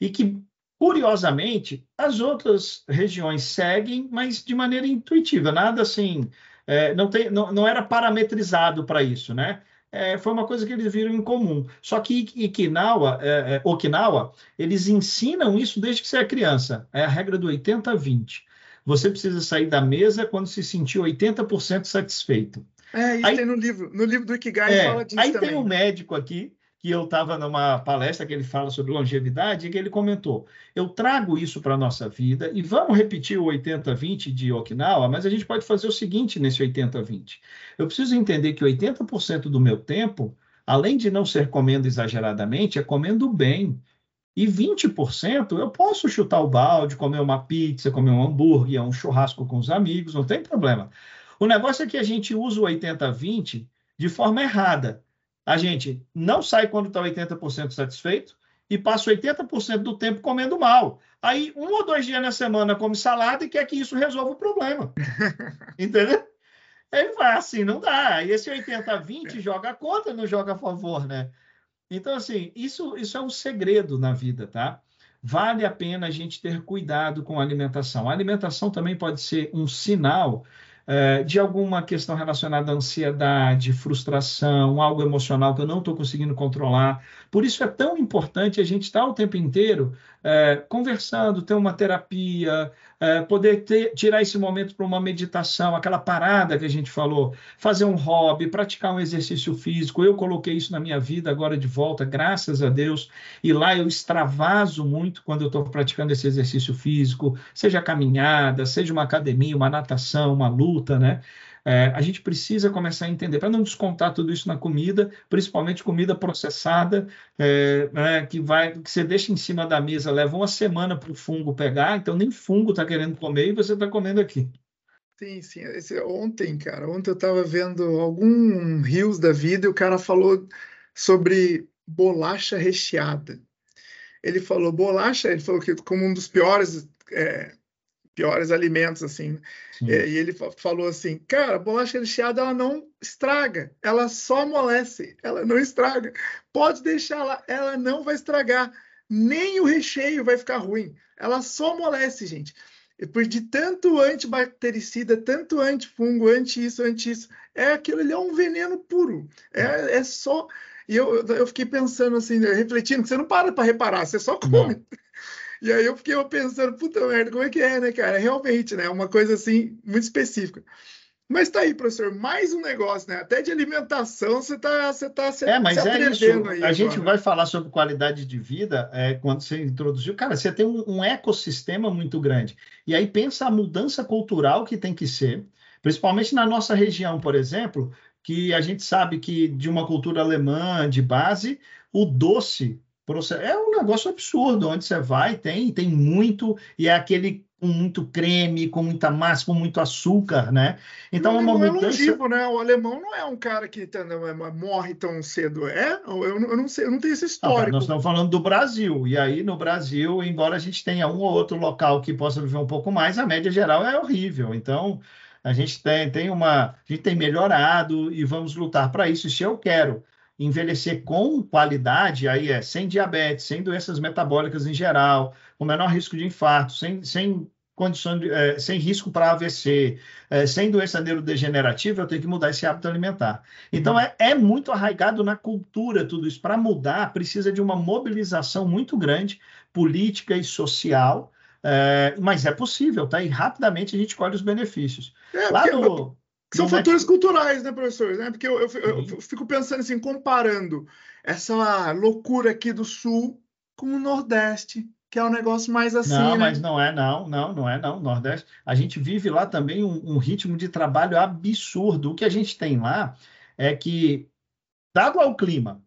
[SPEAKER 2] e que Curiosamente, as outras regiões seguem, mas de maneira intuitiva, nada assim, é, não, tem, não, não era parametrizado para isso, né? É, foi uma coisa que eles viram em comum. Só que Okinawa, é, é, Okinawa, eles ensinam isso desde que você é criança. É a regra do 80-20. Você precisa sair da mesa quando se sentir 80% satisfeito.
[SPEAKER 1] É, isso aí, tem no livro. No livro do Ikigai é, fala disso
[SPEAKER 2] aí
[SPEAKER 1] também.
[SPEAKER 2] Aí tem um médico aqui que eu estava numa palestra que ele fala sobre longevidade e que ele comentou: eu trago isso para a nossa vida e vamos repetir o 80-20 de Okinawa, mas a gente pode fazer o seguinte nesse 80-20. Eu preciso entender que 80% do meu tempo, além de não ser comendo exageradamente, é comendo bem. E 20% eu posso chutar o balde, comer uma pizza, comer um hambúrguer, um churrasco com os amigos, não tem problema. O negócio é que a gente usa o 80-20 de forma errada a gente não sai quando está 80% satisfeito e passa 80% do tempo comendo mal. Aí, um ou dois dias na semana come salada e quer que isso resolva o problema. Entendeu? Ele vai assim, não dá. E esse 80-20 joga contra, não joga a favor, né? Então, assim, isso, isso é um segredo na vida, tá? Vale a pena a gente ter cuidado com a alimentação. A alimentação também pode ser um sinal é, de alguma questão relacionada à ansiedade, frustração, algo emocional que eu não estou conseguindo controlar. Por isso é tão importante a gente estar o tempo inteiro é, conversando, ter uma terapia, é, poder ter, tirar esse momento para uma meditação, aquela parada que a gente falou, fazer um hobby, praticar um exercício físico. Eu coloquei isso na minha vida agora de volta, graças a Deus, e lá eu extravaso muito quando eu estou praticando esse exercício físico, seja caminhada, seja uma academia, uma natação, uma luta, né? É, a gente precisa começar a entender, para não descontar tudo isso na comida, principalmente comida processada, é, né, que vai, que você deixa em cima da mesa, leva uma semana para o fungo pegar, então nem fungo está querendo comer e você está comendo aqui.
[SPEAKER 1] Sim, sim. Esse, ontem, cara, ontem eu estava vendo algum rios da vida e o cara falou sobre bolacha recheada. Ele falou bolacha, ele falou que como um dos piores é, piores alimentos, assim. É, e ele falou assim, cara, bolacha recheada, ela não estraga, ela só amolece, ela não estraga. Pode deixar lá, ela não vai estragar, nem o recheio vai ficar ruim. Ela só amolece, gente. Por de tanto antibactericida, tanto antifungo, anti isso, anti isso, é aquilo ali é um veneno puro. É, é só. E eu, eu fiquei pensando assim, refletindo, que você não para para reparar, você só come. Não. E aí eu fiquei pensando, puta merda, como é que é, né, cara? Realmente, né? Uma coisa assim, muito específica. Mas tá aí, professor, mais um negócio, né? Até de alimentação você tá, você tá se,
[SPEAKER 2] é, mas
[SPEAKER 1] se
[SPEAKER 2] é isso. A agora. gente vai falar sobre qualidade de vida é, quando você introduziu. Cara, você tem um, um, ecossistema muito grande. E aí pensa a mudança cultural que tem que ser, principalmente na nossa região, por exemplo, que a gente sabe que de uma cultura alemã de base, o doce é um negócio absurdo. Onde você vai, tem, tem muito, e é aquele com muito creme, com muita massa, com muito açúcar, né?
[SPEAKER 1] Então é uma mudança. É longivo, né? O alemão não é um cara que tá, é, morre tão cedo, é? Eu, não sei, eu não tenho esse histórico. Ah,
[SPEAKER 2] nós estamos falando do Brasil, e aí no Brasil, embora a gente tenha um ou outro local que possa viver um pouco mais, a média geral é horrível. Então a gente tem, tem uma, a gente tem melhorado e vamos lutar para isso. Se eu quero envelhecer com qualidade, aí é sem diabetes, sem doenças metabólicas em geral, com menor risco de infarto, sem, sem condição de, é, sem risco para AVC, é, sem doença neurodegenerativa, eu tenho que mudar esse hábito alimentar. Então, uhum. é, é muito arraigado na cultura tudo isso. Para mudar, precisa de uma mobilização muito grande, política e social, É, mas é possível, tá? E rapidamente a gente colhe os benefícios.
[SPEAKER 1] É, Lá no, são fatores culturais, né, professor? Né? Porque eu, eu, eu, eu, fico pensando assim, comparando essa loucura aqui do Sul com o Nordeste, que é um negócio mais assim.
[SPEAKER 2] Não,
[SPEAKER 1] né?
[SPEAKER 2] mas não é, não, não, não é, não. Nordeste, a gente vive lá também um, um ritmo de trabalho absurdo. O que a gente tem lá é que, dado ao clima,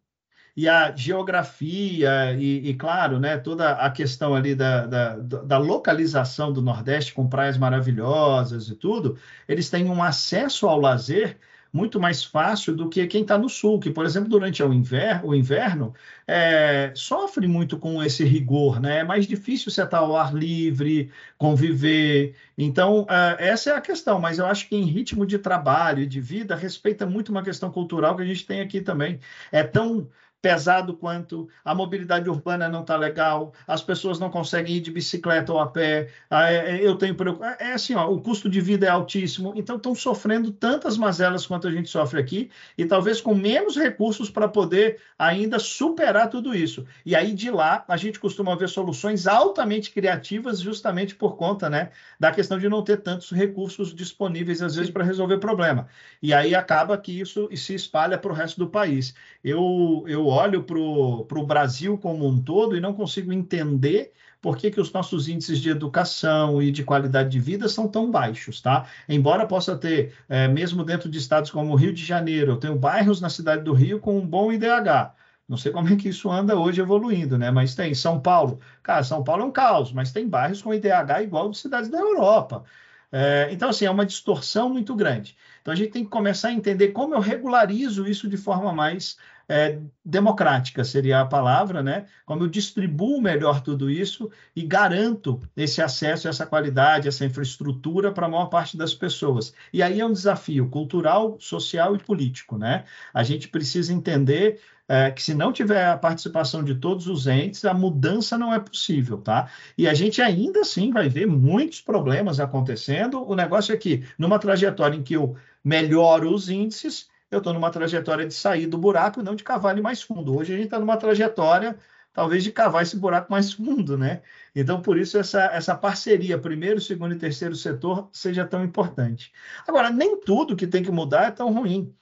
[SPEAKER 2] e a geografia e, e, claro, né, toda a questão ali da, da, da, localização do Nordeste com praias maravilhosas e tudo, eles têm um acesso ao lazer muito mais fácil do que quem está no sul, que, por exemplo, durante o inverno, o inverno é, sofre muito com esse rigor, né? É mais difícil você estar ao ar livre, conviver. Então, é, essa é a questão, mas eu acho que em ritmo de trabalho e de vida, respeita muito uma questão cultural que a gente tem aqui também. É tão pesado quanto, a mobilidade urbana não está legal, as pessoas não conseguem ir de bicicleta ou a pé, ah, é, é, eu tenho é, é assim, ó, o custo de vida é altíssimo, então estão sofrendo tantas mazelas quanto a gente sofre aqui, e talvez com menos recursos para poder ainda superar tudo isso. E aí de lá a gente costuma ver soluções altamente criativas justamente por conta, né, da questão de não ter tantos recursos disponíveis às vezes para resolver problema. E aí acaba que isso se espalha para o resto do país. Eu eu olho para o Brasil como um todo e não consigo entender por que, que os nossos índices de educação e de qualidade de vida são tão baixos, tá? Embora possa ter, é, mesmo dentro de estados como o Rio de Janeiro, eu tenho bairros na cidade do Rio com um bom IDH. Não sei como é que isso anda hoje evoluindo, né? Mas tem São Paulo. Cara, São Paulo é um caos, mas tem bairros com IDH igual de cidades da Europa. É, então, assim, é uma distorção muito grande. Então, a gente tem que começar a entender como eu regularizo isso de forma mais é, democrática seria a palavra, né? Como eu distribuo melhor tudo isso e garanto esse acesso, essa qualidade, essa infraestrutura para a maior parte das pessoas. E aí é um desafio cultural, social e político, né? A gente precisa entender é, que se não tiver a participação de todos os entes, a mudança não é possível, tá? E a gente ainda assim vai ver muitos problemas acontecendo. O negócio é que, numa trajetória em que eu melhoro os índices, eu estou numa trajetória de sair do buraco e não de cavar ele mais fundo. Hoje a gente está numa trajetória, talvez, de cavar esse buraco mais fundo, né? Então, por isso, essa, essa parceria, primeiro, segundo e terceiro setor, seja tão importante. Agora, nem tudo que tem que mudar é tão ruim.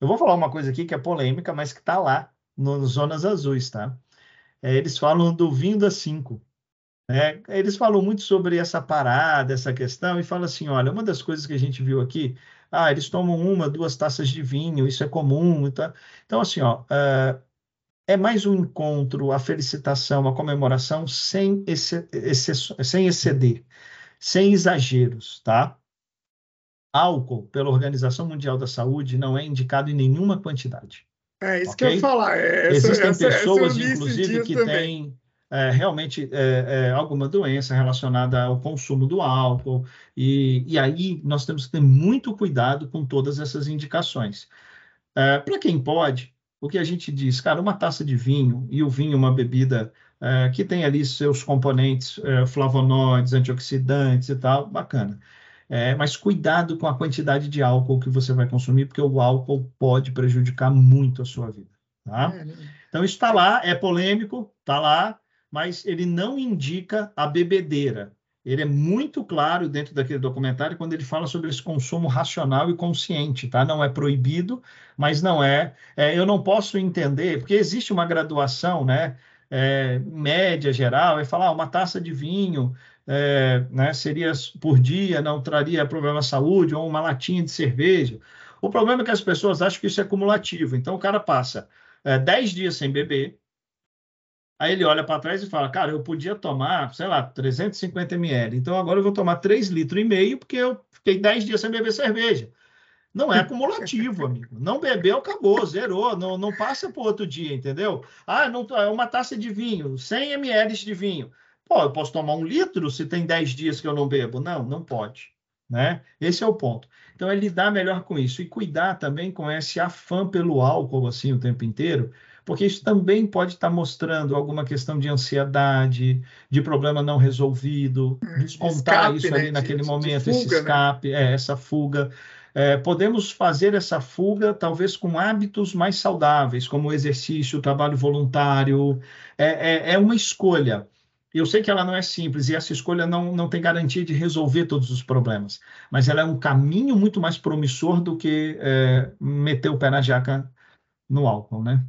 [SPEAKER 2] Eu vou falar uma coisa aqui que é polêmica, mas que está lá, nas zonas azuis, tá? É, eles falam do vindo a cinco. Né? Eles falam muito sobre essa parada, essa questão, e falam assim: olha, uma das coisas que a gente viu aqui ah, eles tomam uma, duas taças de vinho, isso é comum. Tá? Então, assim, ó, uh, é mais um encontro, a felicitação, a comemoração sem, sem exceder, sem exageros, tá? Álcool, pela Organização Mundial da Saúde, não é indicado em nenhuma quantidade.
[SPEAKER 1] É isso okay? que eu ia falar. É, essa,
[SPEAKER 2] Existem essa, pessoas, essa inclusive, que têm é, realmente é, é, alguma doença relacionada ao consumo do álcool, e, e, aí nós temos que ter muito cuidado com todas essas indicações. É, Para quem pode, o que a gente diz, cara, uma taça de vinho, e o vinho é uma bebida é, que tem ali seus componentes flavonoides, antioxidantes e tal, bacana. Mas cuidado com a quantidade de álcool que você vai consumir, porque o álcool pode prejudicar muito a sua vida. Tá? Né? Então, isso está lá, é polêmico, está lá, mas ele não indica a bebedeira. Ele é muito claro dentro daquele documentário quando ele fala sobre esse consumo racional e consciente, tá? Não é proibido, mas não é. é eu não posso entender, porque existe uma graduação, né? É, média geral, é falar ah, uma taça de vinho é, né, seria por dia, não traria problema à saúde, ou uma latinha de cerveja. O problema é que as pessoas acham que isso é cumulativo. Então, o cara passa é, 10 dias sem beber, Aí ele olha para trás e fala, cara, eu podia tomar, sei lá, 350 ml. Então agora eu vou tomar 3 litros e meio porque eu fiquei 10 dias sem beber cerveja. Não é acumulativo, amigo. Não bebeu, acabou, zerou. Não, não passa para outro dia, entendeu? Ah, não, é uma taça de vinho, 100 ml de vinho. Pô, eu posso tomar um litro se tem 10 dias que eu não bebo? Não, não pode. Né? Esse é o ponto. Então é lidar melhor com isso e cuidar também com esse afã pelo álcool assim o tempo inteiro, porque isso também pode estar mostrando alguma questão de ansiedade, de problema não resolvido, hum, descontar escape, isso ali né? naquele de, momento, de fuga, esse né? escape, né? é, essa fuga. É, podemos fazer essa fuga talvez com hábitos mais saudáveis, como o exercício, o trabalho voluntário. É, é, é uma escolha. Eu sei que ela não é simples e essa escolha não, não tem garantia de resolver todos os problemas, mas ela é um caminho muito mais promissor do que é, meter o pé na jaca no álcool, né?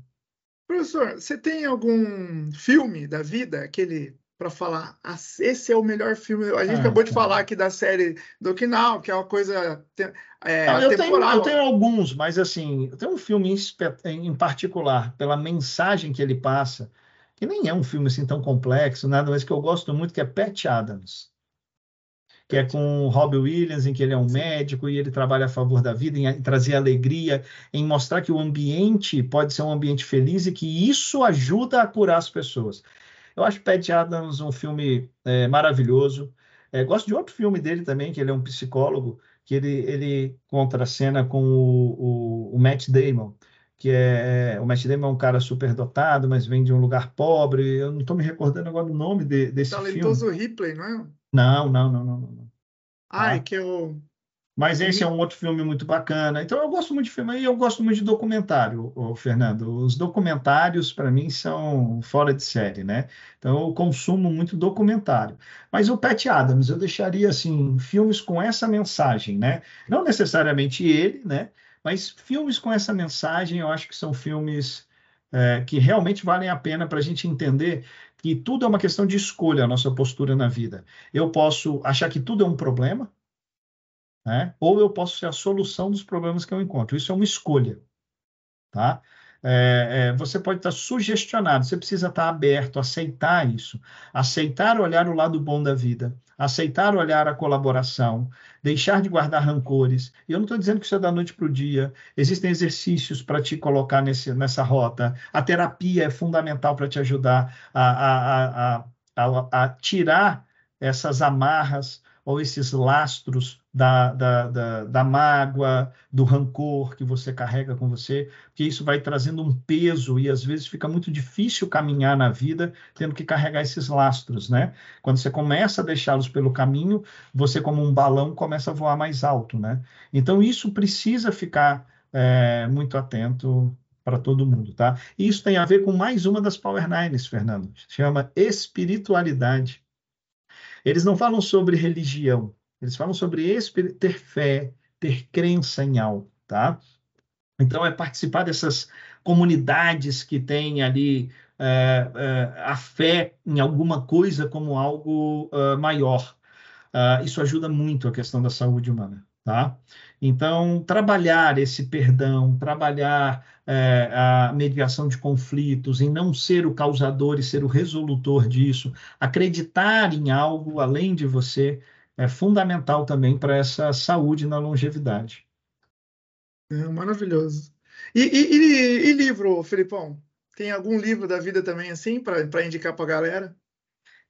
[SPEAKER 1] Professor, você tem algum filme da vida, aquele para falar, ah, esse é o melhor filme. A gente ah, acabou de falar aqui da série do Kinal, que é uma coisa é,
[SPEAKER 2] Não, eu, tenho, eu, tenho, alguns, mas assim, tem um filme em, em, particular, pela mensagem que ele passa, que nem é um filme assim tão complexo, nada, mas que eu gosto muito, que é Pat Adams. Que é com Robbie Williams, em que ele é um médico e ele trabalha a favor da vida, em trazer alegria, em mostrar que o ambiente pode ser um ambiente feliz e que isso ajuda a curar as pessoas. Eu acho Pat Adams um filme é, maravilhoso. É, gosto de outro filme dele também, que ele é um psicólogo, que ele, ele contracena com o, o, o Matt Damon, que é o Matt Damon é um cara super dotado, mas vem de um lugar pobre. Eu não estou me recordando agora o nome de, desse
[SPEAKER 1] Talentoso
[SPEAKER 2] filme.
[SPEAKER 1] Talentoso Ripley, não é?
[SPEAKER 2] Não, não, não, não. não.
[SPEAKER 1] Ah, é que eu
[SPEAKER 2] mas esse é um outro filme muito bacana. Então eu gosto muito de filme e eu gosto muito de documentário, o Fernando. Os documentários para mim são fora de série, né? Então eu consumo muito documentário. Mas o Pat Adams eu deixaria assim filmes com essa mensagem, né? Não necessariamente ele, né? Mas filmes com essa mensagem eu acho que são filmes é, que realmente valem a pena para a gente entender que tudo é uma questão de escolha, a nossa postura na vida. Eu posso achar que tudo é um problema, né? ou eu posso ser a solução dos problemas que eu encontro. Isso é uma escolha. Tá? É, é, você pode estar sugestionado, você precisa estar aberto, aceitar isso, aceitar olhar o lado bom da vida, aceitar olhar a colaboração, deixar de guardar rancores. E eu não estou dizendo que isso é da noite para o dia, existem exercícios para te colocar nesse, nessa rota, a terapia é fundamental para te ajudar a, a, a, a, a tirar essas amarras ou esses lastros da, da, da, da, mágoa, do rancor que você carrega com você, porque isso vai trazendo um peso e às vezes fica muito difícil caminhar na vida tendo que carregar esses lastros, né? Quando você começa a deixá-los pelo caminho, você como um balão começa a voar mais alto, né? Então isso precisa ficar é, muito atento para todo mundo, tá? E isso tem a ver com mais uma das Power Nines, Fernando, chama espiritualidade. Eles não falam sobre religião, eles falam sobre ter fé, ter crença em algo, tá? Então, é participar dessas comunidades que têm ali é, é, a fé em alguma coisa como algo uh, maior. Uh, isso ajuda muito a questão da saúde humana, tá? Então, trabalhar esse perdão, trabalhar é, a mediação de conflitos, em não ser o causador e ser o resolutor disso, acreditar em algo além de você, é fundamental também para essa saúde na longevidade.
[SPEAKER 1] É, maravilhoso. E, e, e, livro, Felipão? Tem algum livro da vida também assim para indicar para a galera?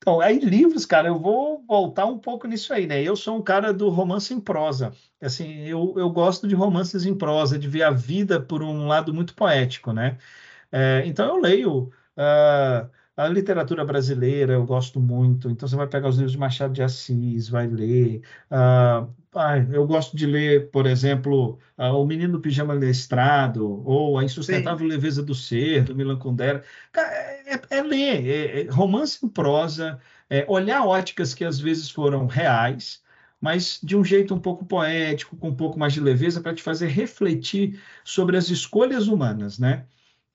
[SPEAKER 2] Então, aí livros, cara, eu vou voltar um pouco nisso aí, né? Eu sou um cara do romance em prosa. Assim, eu, eu gosto de romances em prosa, de ver a vida por um lado muito poético, né? É, então eu leio uh, a literatura brasileira eu gosto muito, então você vai pegar os livros de Machado de Assis, vai ler. Ah, eu gosto de ler, por exemplo, uh, O Menino do Pijama Listrado, ou A Insustentável Sim. Leveza do Ser, do Milan Kundera. É, é, é ler, é, é romance em prosa, é olhar óticas que às vezes foram reais, mas de um jeito um pouco poético, com um pouco mais de leveza, para te fazer refletir sobre as escolhas humanas, né?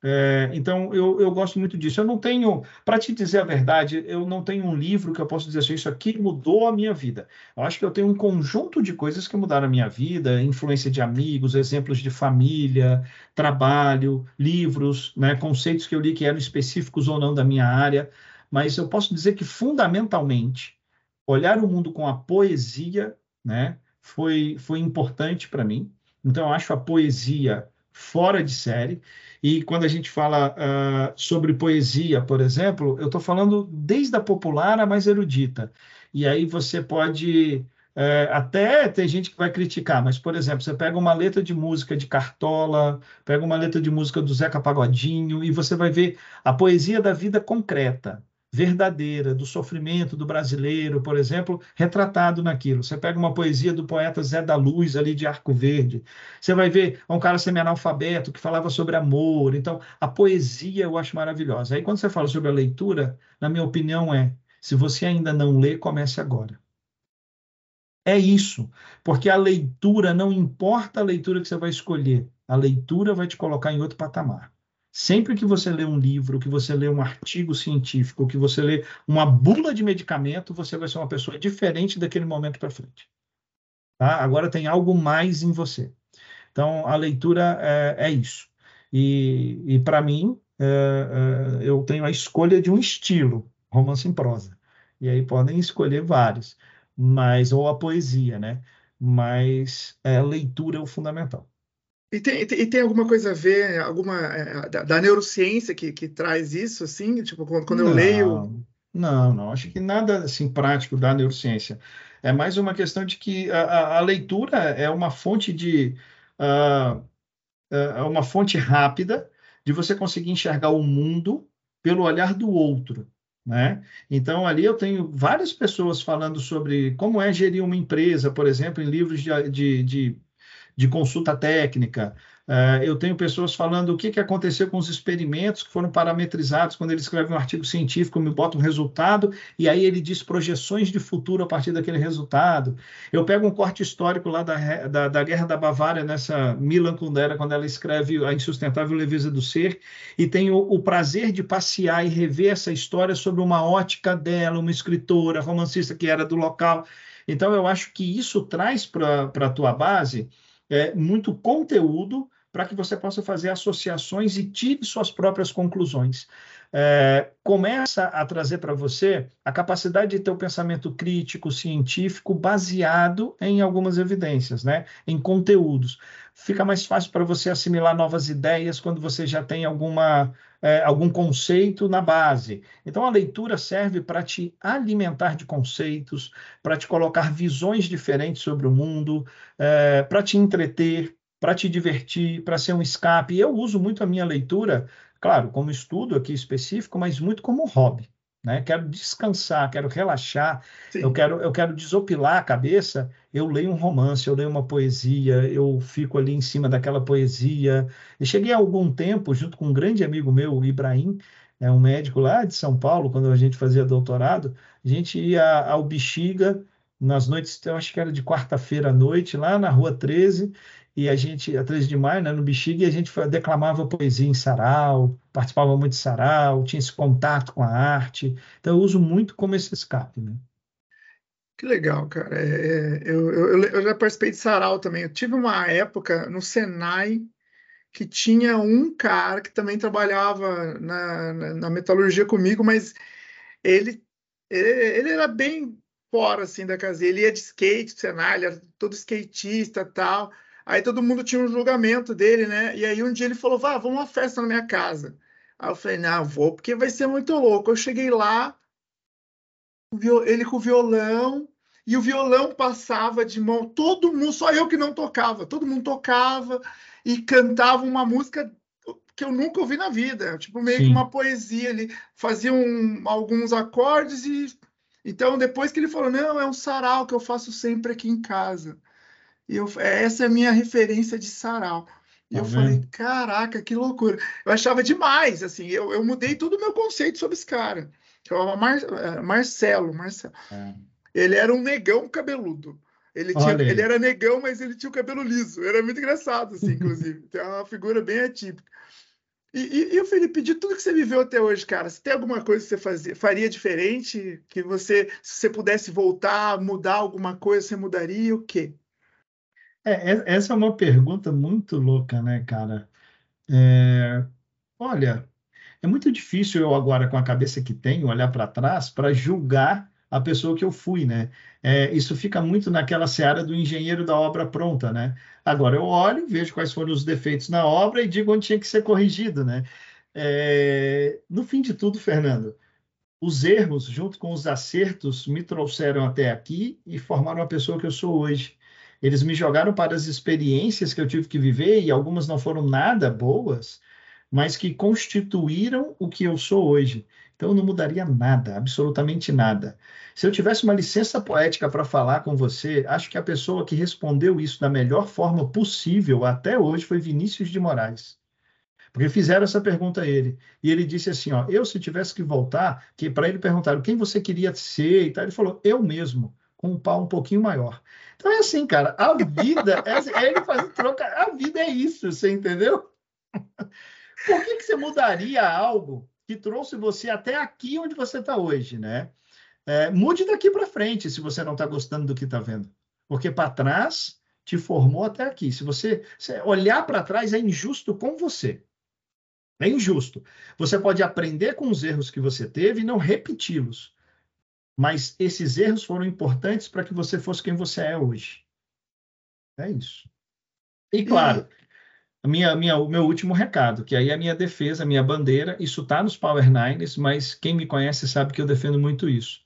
[SPEAKER 2] É, então, eu, eu gosto muito disso. Eu não tenho, para te dizer a verdade, eu não tenho um livro que eu possa dizer assim, isso aqui mudou a minha vida. Eu acho que eu tenho um conjunto de coisas que mudaram a minha vida, influência de amigos, exemplos de família, trabalho, livros, né, conceitos que eu li que eram específicos ou não da minha área, mas eu posso dizer que, fundamentalmente, olhar o mundo com a poesia né, foi, foi importante para mim. Então, eu acho a poesia fora de série. E quando a gente fala uh, sobre poesia, por exemplo, eu estou falando desde a popular à mais erudita. E aí você pode. É, até tem gente que vai criticar, mas, por exemplo, você pega uma letra de música de Cartola, pega uma letra de música do Zeca Pagodinho, e você vai ver a poesia da vida concreta verdadeira do sofrimento do brasileiro, por exemplo, retratado naquilo. Você pega uma poesia do poeta Zé da Luz, ali de Arco Verde, você vai ver um cara semi-analfabeto que falava sobre amor. Então, a poesia eu acho maravilhosa. Aí, quando você fala sobre a leitura, na minha opinião, é Se você ainda não lê, comece agora. É isso, porque a leitura, não importa a leitura que você vai escolher, a leitura vai te colocar em outro patamar. Sempre que você lê um livro, que você lê um artigo científico, que você lê uma bula de medicamento, você vai ser uma pessoa diferente daquele momento para frente. Tá? Agora tem algo mais em você. Então, a leitura é, é isso. E, e para mim, é, é, eu tenho a escolha de um estilo, romance em prosa. E aí podem escolher vários, mas ou a poesia, né? Mas é, a leitura é o fundamental.
[SPEAKER 1] E tem, e tem alguma coisa a ver, alguma é, da, da, neurociência que, que traz isso, assim? Tipo, quando, quando eu leio.
[SPEAKER 2] Não, não, acho que nada assim prático da neurociência. É mais uma questão de que a, a leitura é uma fonte de. Uh, uma fonte rápida de você conseguir enxergar o mundo pelo olhar do outro. Né? Então, ali eu tenho várias pessoas falando sobre como é gerir uma empresa, por exemplo, em livros de, de, de, de consulta técnica, Uh, eu tenho pessoas falando o que, que aconteceu com os experimentos que foram parametrizados quando ele escreve um artigo científico, me bota um resultado, e aí ele diz projeções de futuro a partir daquele resultado. Eu pego um corte histórico lá da, da, da Guerra da Bavária, nessa Milan Kundera, quando ela escreve A Insustentável Leveza do Ser, e tenho o prazer de passear e rever essa história sobre uma ótica dela, uma escritora, romancista que era do local. Então, eu acho que isso traz para a tua base é, muito conteúdo para que você possa fazer associações e tire suas próprias conclusões. É, começa a trazer para você a capacidade de ter o pensamento crítico, científico, baseado em algumas evidências, né? em conteúdos. Fica mais fácil para você assimilar novas ideias quando você já tem alguma, é, algum conceito na base. Então, a leitura serve para te alimentar de conceitos, para te colocar visões diferentes sobre o mundo, é, para te entreter, para te divertir, para ser um escape. Eu uso muito a minha leitura, claro, como estudo aqui específico, mas muito como hobby. Né? Quero descansar, quero relaxar, eu quero, eu quero desopilar a cabeça. Eu leio um romance, eu leio uma poesia, eu fico ali em cima daquela poesia. Eu cheguei há algum tempo, junto com um grande amigo meu, o Ibrahim, é um médico lá de São Paulo, quando a gente fazia doutorado, a gente ia ao Bexiga nas noites, eu acho que era de quarta-feira à noite, lá na Rua 13, e a gente, a 13 de maio, né, no Bexiga, e a gente declamava poesia em sarau, participava muito de sarau, tinha esse contato com a arte. Então, eu uso muito como esse escape, né?
[SPEAKER 1] Que legal, cara. É, é eu, eu, eu, já participei de sarau também. Eu tive uma época no Senai que tinha um cara que também trabalhava na, na, na metalurgia comigo, mas ele, ele, ele era bem fora assim da casinha. Ele ia de skate, Senai, ele era todo skatista tal. Aí todo mundo tinha um julgamento dele, né? E aí um dia ele falou: Vá, vamos uma festa na minha casa. Aí eu falei: Não, vou, porque vai ser muito louco. Eu cheguei lá, ele com o violão, e o violão passava de mão, todo mundo, só eu que não tocava, todo mundo tocava e cantava uma música que eu nunca ouvi na vida, tipo meio Sim. que uma poesia, ele fazia um, alguns acordes e então depois que ele falou, não, é um sarau que eu faço sempre aqui em casa. E eu, é, essa é a minha referência de sarau. E tá eu vendo? falei, caraca, que loucura. Eu achava demais, assim, eu, eu mudei todo o meu conceito sobre esse cara. É Mar, é, Marcelo, Marcelo. É. Ele era um negão cabeludo. Ele, tinha, ele era negão, mas ele tinha o cabelo liso. Era muito engraçado, assim, inclusive. Tem uma figura bem atípica. E, e, e, o Felipe, de tudo que você viveu até hoje, cara, se tem alguma coisa que você fazia, faria diferente? Que você, se você pudesse voltar, mudar alguma coisa, você mudaria o quê?
[SPEAKER 2] É, é, essa é uma pergunta muito louca, né, cara? É, olha, é muito difícil eu agora, com a cabeça que tenho, olhar para trás para julgar a pessoa que eu fui, né? É, isso fica muito naquela seara do engenheiro da obra pronta, né? Agora eu olho, vejo quais foram os defeitos na obra e digo onde tinha que ser corrigido, né? É, no fim de tudo, Fernando, os erros, junto com os acertos, me trouxeram até aqui e formaram a pessoa que eu sou hoje. Eles me jogaram para as experiências que eu tive que viver, e algumas não foram nada boas, mas que constituíram o que eu sou hoje. Então, eu não mudaria nada, absolutamente nada. Se eu tivesse uma licença poética para falar com você, acho que a pessoa que respondeu isso da melhor forma possível até hoje foi Vinícius de Moraes. Porque fizeram essa pergunta a ele. E ele disse assim: ó, eu se tivesse que voltar, que para ele perguntaram quem você queria ser e tal, ele falou, eu mesmo, com um pau um pouquinho maior. Então é assim, cara, a vida, é, é ele troca, a vida é isso, você entendeu? Por que, que você mudaria algo que trouxe você até aqui onde você está hoje, né? É, mude daqui para frente se você não está gostando do que está vendo. Porque para trás te formou até aqui. Se você, se olhar para trás, é injusto com você. É injusto. Você pode aprender com os erros que você teve e não repeti-los. Mas esses erros foram importantes para que você fosse quem você é hoje. É isso. E claro, a minha, minha, o meu último recado, que aí é a minha defesa, a minha bandeira, isso está nos Power Nines, mas quem me conhece sabe que eu defendo muito isso.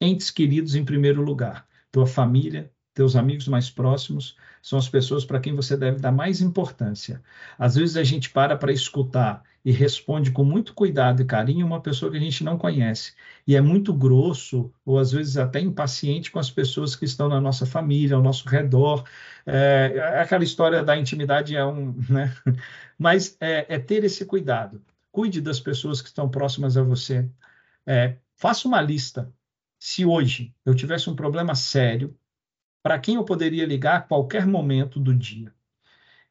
[SPEAKER 2] Entes queridos em primeiro lugar. Tua família, teus amigos mais próximos são as pessoas para quem você deve dar mais importância. Às vezes a gente para para escutar e responde com muito cuidado e carinho uma pessoa que a gente não conhece e é muito grosso ou às vezes até impaciente com as pessoas que estão na nossa família, ao nosso redor. É, aquela história da intimidade é um, né? Mas é, é, ter esse cuidado. Cuide das pessoas que estão próximas a você. É, faça uma lista. Se hoje eu tivesse um problema sério para quem eu poderia ligar a qualquer momento do dia.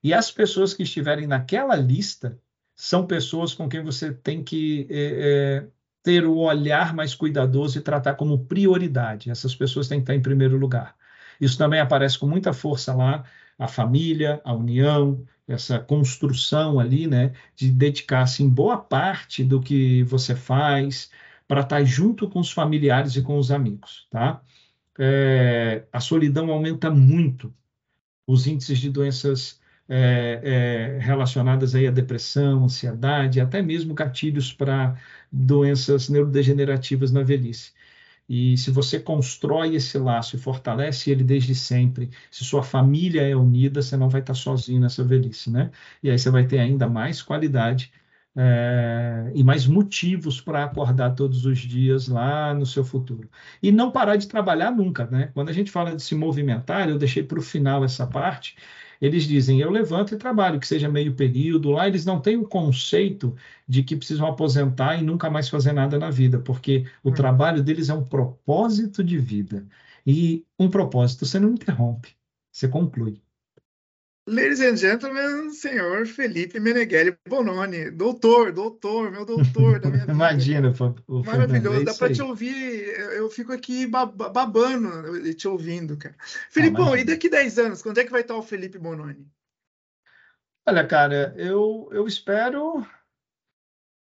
[SPEAKER 2] E as pessoas que estiverem naquela lista são pessoas com quem você tem que é, é, ter o olhar mais cuidadoso e tratar como prioridade. Essas pessoas têm que estar em primeiro lugar. Isso também aparece com muita força lá, a família, a união, essa construção ali, né, de dedicar-se em boa parte do que você faz para estar junto com os familiares e com os amigos, tá? é, a solidão aumenta muito os índices de doenças é, é, relacionadas aí à depressão, ansiedade, até mesmo gatilhos para doenças neurodegenerativas na velhice. E se você constrói esse laço e fortalece ele desde sempre, se sua família é unida, você não vai estar sozinho nessa velhice, né? E aí você vai ter ainda mais qualidade é, e mais motivos para acordar todos os dias lá no seu futuro. E não parar de trabalhar nunca, né? Quando a gente fala de se movimentar, eu deixei para o final essa parte, eles dizem, eu levanto e trabalho, que seja meio período. Lá eles não têm o conceito de que precisam aposentar e nunca mais fazer nada na vida, porque o hum. trabalho deles é um propósito de vida. E um propósito você não interrompe, você conclui.
[SPEAKER 1] Ladies and gentlemen, senhor Felipe Meneghelli Bononi, doutor, doutor, meu doutor da minha vida.
[SPEAKER 2] Imagina,
[SPEAKER 1] o Maravilhoso, é dá para te ouvir, eu fico aqui babando te ouvindo, cara. Filipão, ah, e daqui 10 anos, quando é que vai estar o Felipe Bononi?
[SPEAKER 2] Olha, cara, eu, eu espero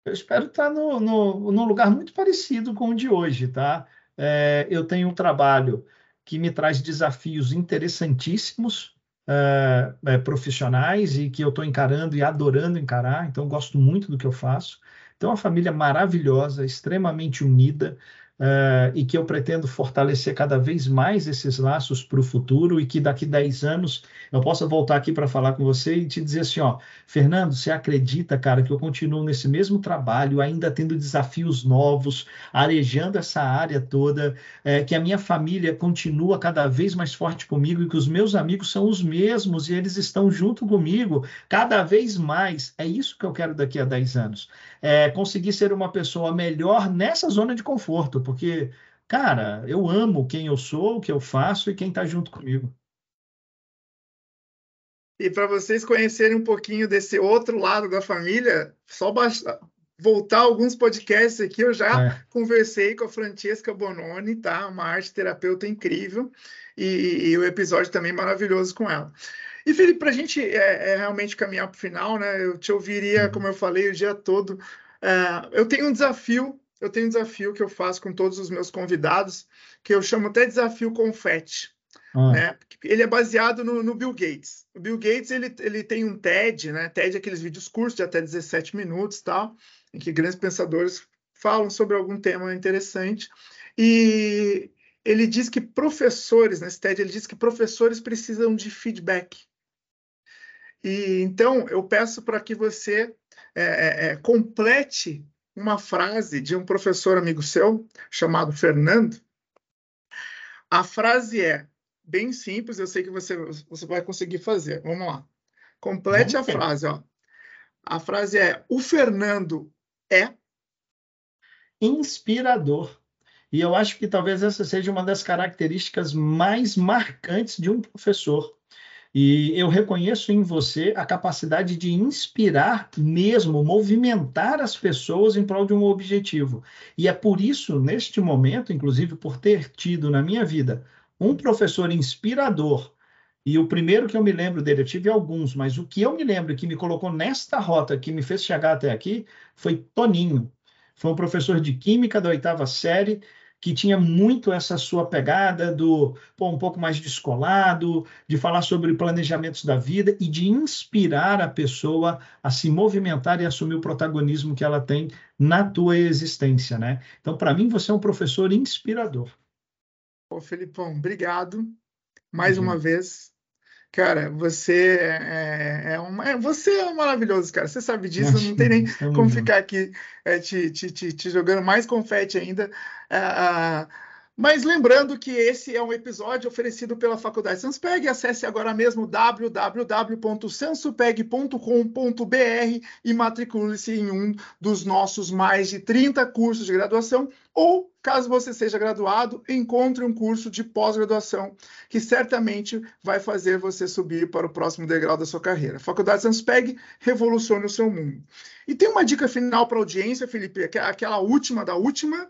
[SPEAKER 2] eu espero estar no, no, num lugar muito parecido com o de hoje, tá? É, eu tenho um trabalho que me traz desafios interessantíssimos, uh, profissionais e que eu estou encarando e adorando encarar, então gosto muito do que eu faço. Então, uma família maravilhosa, extremamente unida, Uh, e que eu pretendo fortalecer cada vez mais esses laços para o futuro e que daqui 10 anos eu possa voltar aqui para falar com você e te dizer assim, ó, Fernando, você acredita, cara, que eu continuo nesse mesmo trabalho, ainda tendo desafios novos, arejando essa área toda, é, que a minha família continua cada vez mais forte comigo e que os meus amigos são os mesmos e eles estão junto comigo cada vez mais. É isso que eu quero daqui a 10 anos. É, conseguir ser uma pessoa melhor nessa zona de conforto, porque, cara, eu amo quem eu sou, o que eu faço e quem está junto comigo.
[SPEAKER 1] E para vocês conhecerem um pouquinho desse outro lado da família, só basta voltar alguns podcasts aqui. Eu já é. conversei com a Francesca Bononi, tá? Uma arte terapeuta incrível, e, e o episódio também maravilhoso com ela. E Felipe, para a gente é, é, realmente caminhar para o final, né? Eu te ouviria, uhum. como eu falei, o dia todo. É, eu tenho um desafio eu tenho um desafio que eu faço com todos os meus convidados, que eu chamo até desafio confete. Ah. Né? Ele é baseado no, no, Bill Gates. O Bill Gates ele, ele tem um TED, né? TED é aqueles vídeos curtos de até 17 minutos, tal, em que grandes pensadores falam sobre algum tema interessante. E ele diz que professores, nesse TED, ele diz que professores precisam de feedback. E então eu peço para que você é, é, é complete uma frase de um professor amigo seu, chamado Fernando. A frase é bem simples, eu sei que você, você vai conseguir fazer. Vamos lá. Complete Vamos a frase, ó. A frase é: o Fernando é
[SPEAKER 2] inspirador. E eu acho que talvez essa seja uma das características mais marcantes de um professor. E eu reconheço em você a capacidade de inspirar mesmo, movimentar as pessoas em prol de um objetivo. E é por isso, neste momento, inclusive por ter tido na minha vida um professor inspirador, e o primeiro que eu me lembro dele, eu tive alguns, mas o que eu me lembro que me colocou nesta rota, que me fez chegar até aqui, foi Toninho. Foi um professor de química da oitava série que tinha muito essa sua pegada do pô, um pouco mais descolado, de falar sobre planejamentos da vida e de inspirar a pessoa a se movimentar e assumir o protagonismo que ela tem na tua existência, né? Então, para mim, você é um professor inspirador.
[SPEAKER 1] Ô, Felipão, obrigado mais uhum. uma vez. Cara, você é, é, uma, é, você é maravilhoso, cara. Você sabe disso, não tem nem como ficar aqui é, te, te, te, te, jogando mais confete ainda. Uh, mas lembrando que esse é um episódio oferecido pela Faculdade Sanspeg. Acesse agora mesmo www.sanspeg.com.br e matricule-se em um dos nossos mais de 30 cursos de graduação. Ou, caso você seja graduado, encontre um curso de pós-graduação que certamente vai fazer você subir para o próximo degrau da sua carreira. Faculdade Sanspeg revolucione o seu mundo. E tem uma dica final para a audiência, Felipe, aquela última da última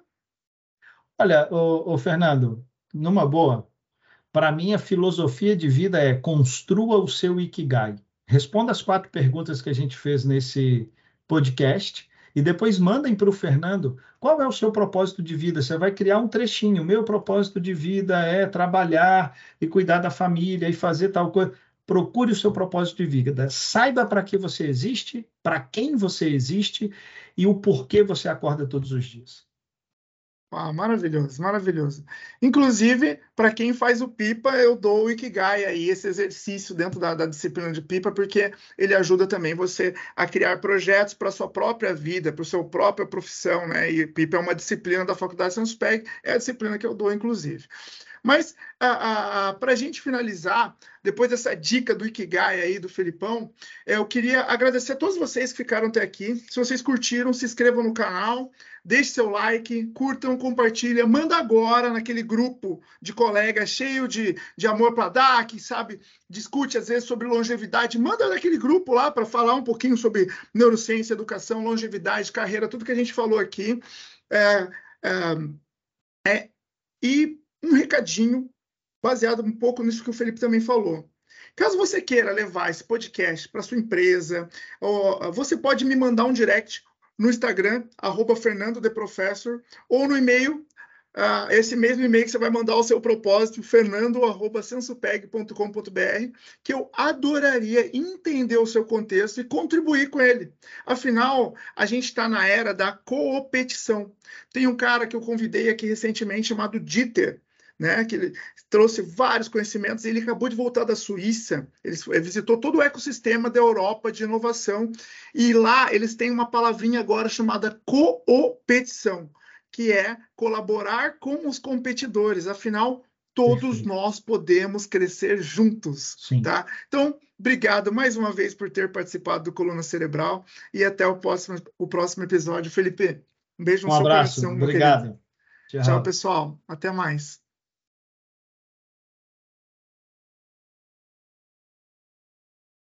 [SPEAKER 2] Olha, o, Fernando, numa boa, para mim a filosofia de vida é construa o seu Ikigai. Responda as quatro perguntas que a gente fez nesse podcast e depois mandem para o Fernando qual é o seu propósito de vida. Você vai criar um trechinho. Meu propósito de vida é trabalhar e cuidar da família e fazer tal coisa. Procure o seu propósito de vida. Saiba para que você existe, para quem você existe e o porquê você acorda todos os dias.
[SPEAKER 1] Ah, maravilhoso, maravilhoso. Inclusive, para quem faz o pipa, eu dou o Ikigai aí, esse exercício dentro da, da disciplina de pipa, porque ele ajuda também você a criar projetos para a sua própria vida, para a sua própria profissão, né? E pipa é uma disciplina da Faculdade Sanspeg, é a disciplina que eu dou, inclusive. Mas, para a gente finalizar, depois dessa dica do Ikigai aí do Felipão, eu queria agradecer a todos vocês que ficaram até aqui. Se vocês curtiram, se inscrevam no canal, deixe seu like, curtam, compartilhem, manda agora naquele grupo de colegas cheio de, de amor para dar, que sabe, discute às vezes sobre longevidade, manda naquele grupo lá para falar um pouquinho sobre neurociência, educação, longevidade, carreira, tudo que a gente falou aqui. É, é, é, e um recadinho baseado um pouco nisso que o Felipe também falou. Caso você queira levar esse podcast para sua empresa, você pode me mandar um direct no Instagram, arroba ou no e-mail, uh, esse mesmo e-mail que você vai mandar o seu propósito, fernando.sensupeg.com.br, que eu adoraria entender o seu contexto e contribuir com ele. Afinal, a gente está na era da coopetição. Tem um cara que eu convidei aqui recentemente chamado Dieter, né, que ele trouxe vários conhecimentos. Ele acabou de voltar da Suíça, ele visitou todo o ecossistema da Europa de inovação e lá eles têm uma palavrinha agora chamada coopetição, que é colaborar com os competidores. Afinal, todos Perfeito. nós podemos crescer juntos, Sim. tá? Então, obrigado mais uma vez por ter participado do Coluna Cerebral e até o próximo, o próximo episódio. Felipe, um beijo
[SPEAKER 2] no um seu abraço, coração. Obrigado.
[SPEAKER 1] Tchau, pessoal. Até mais.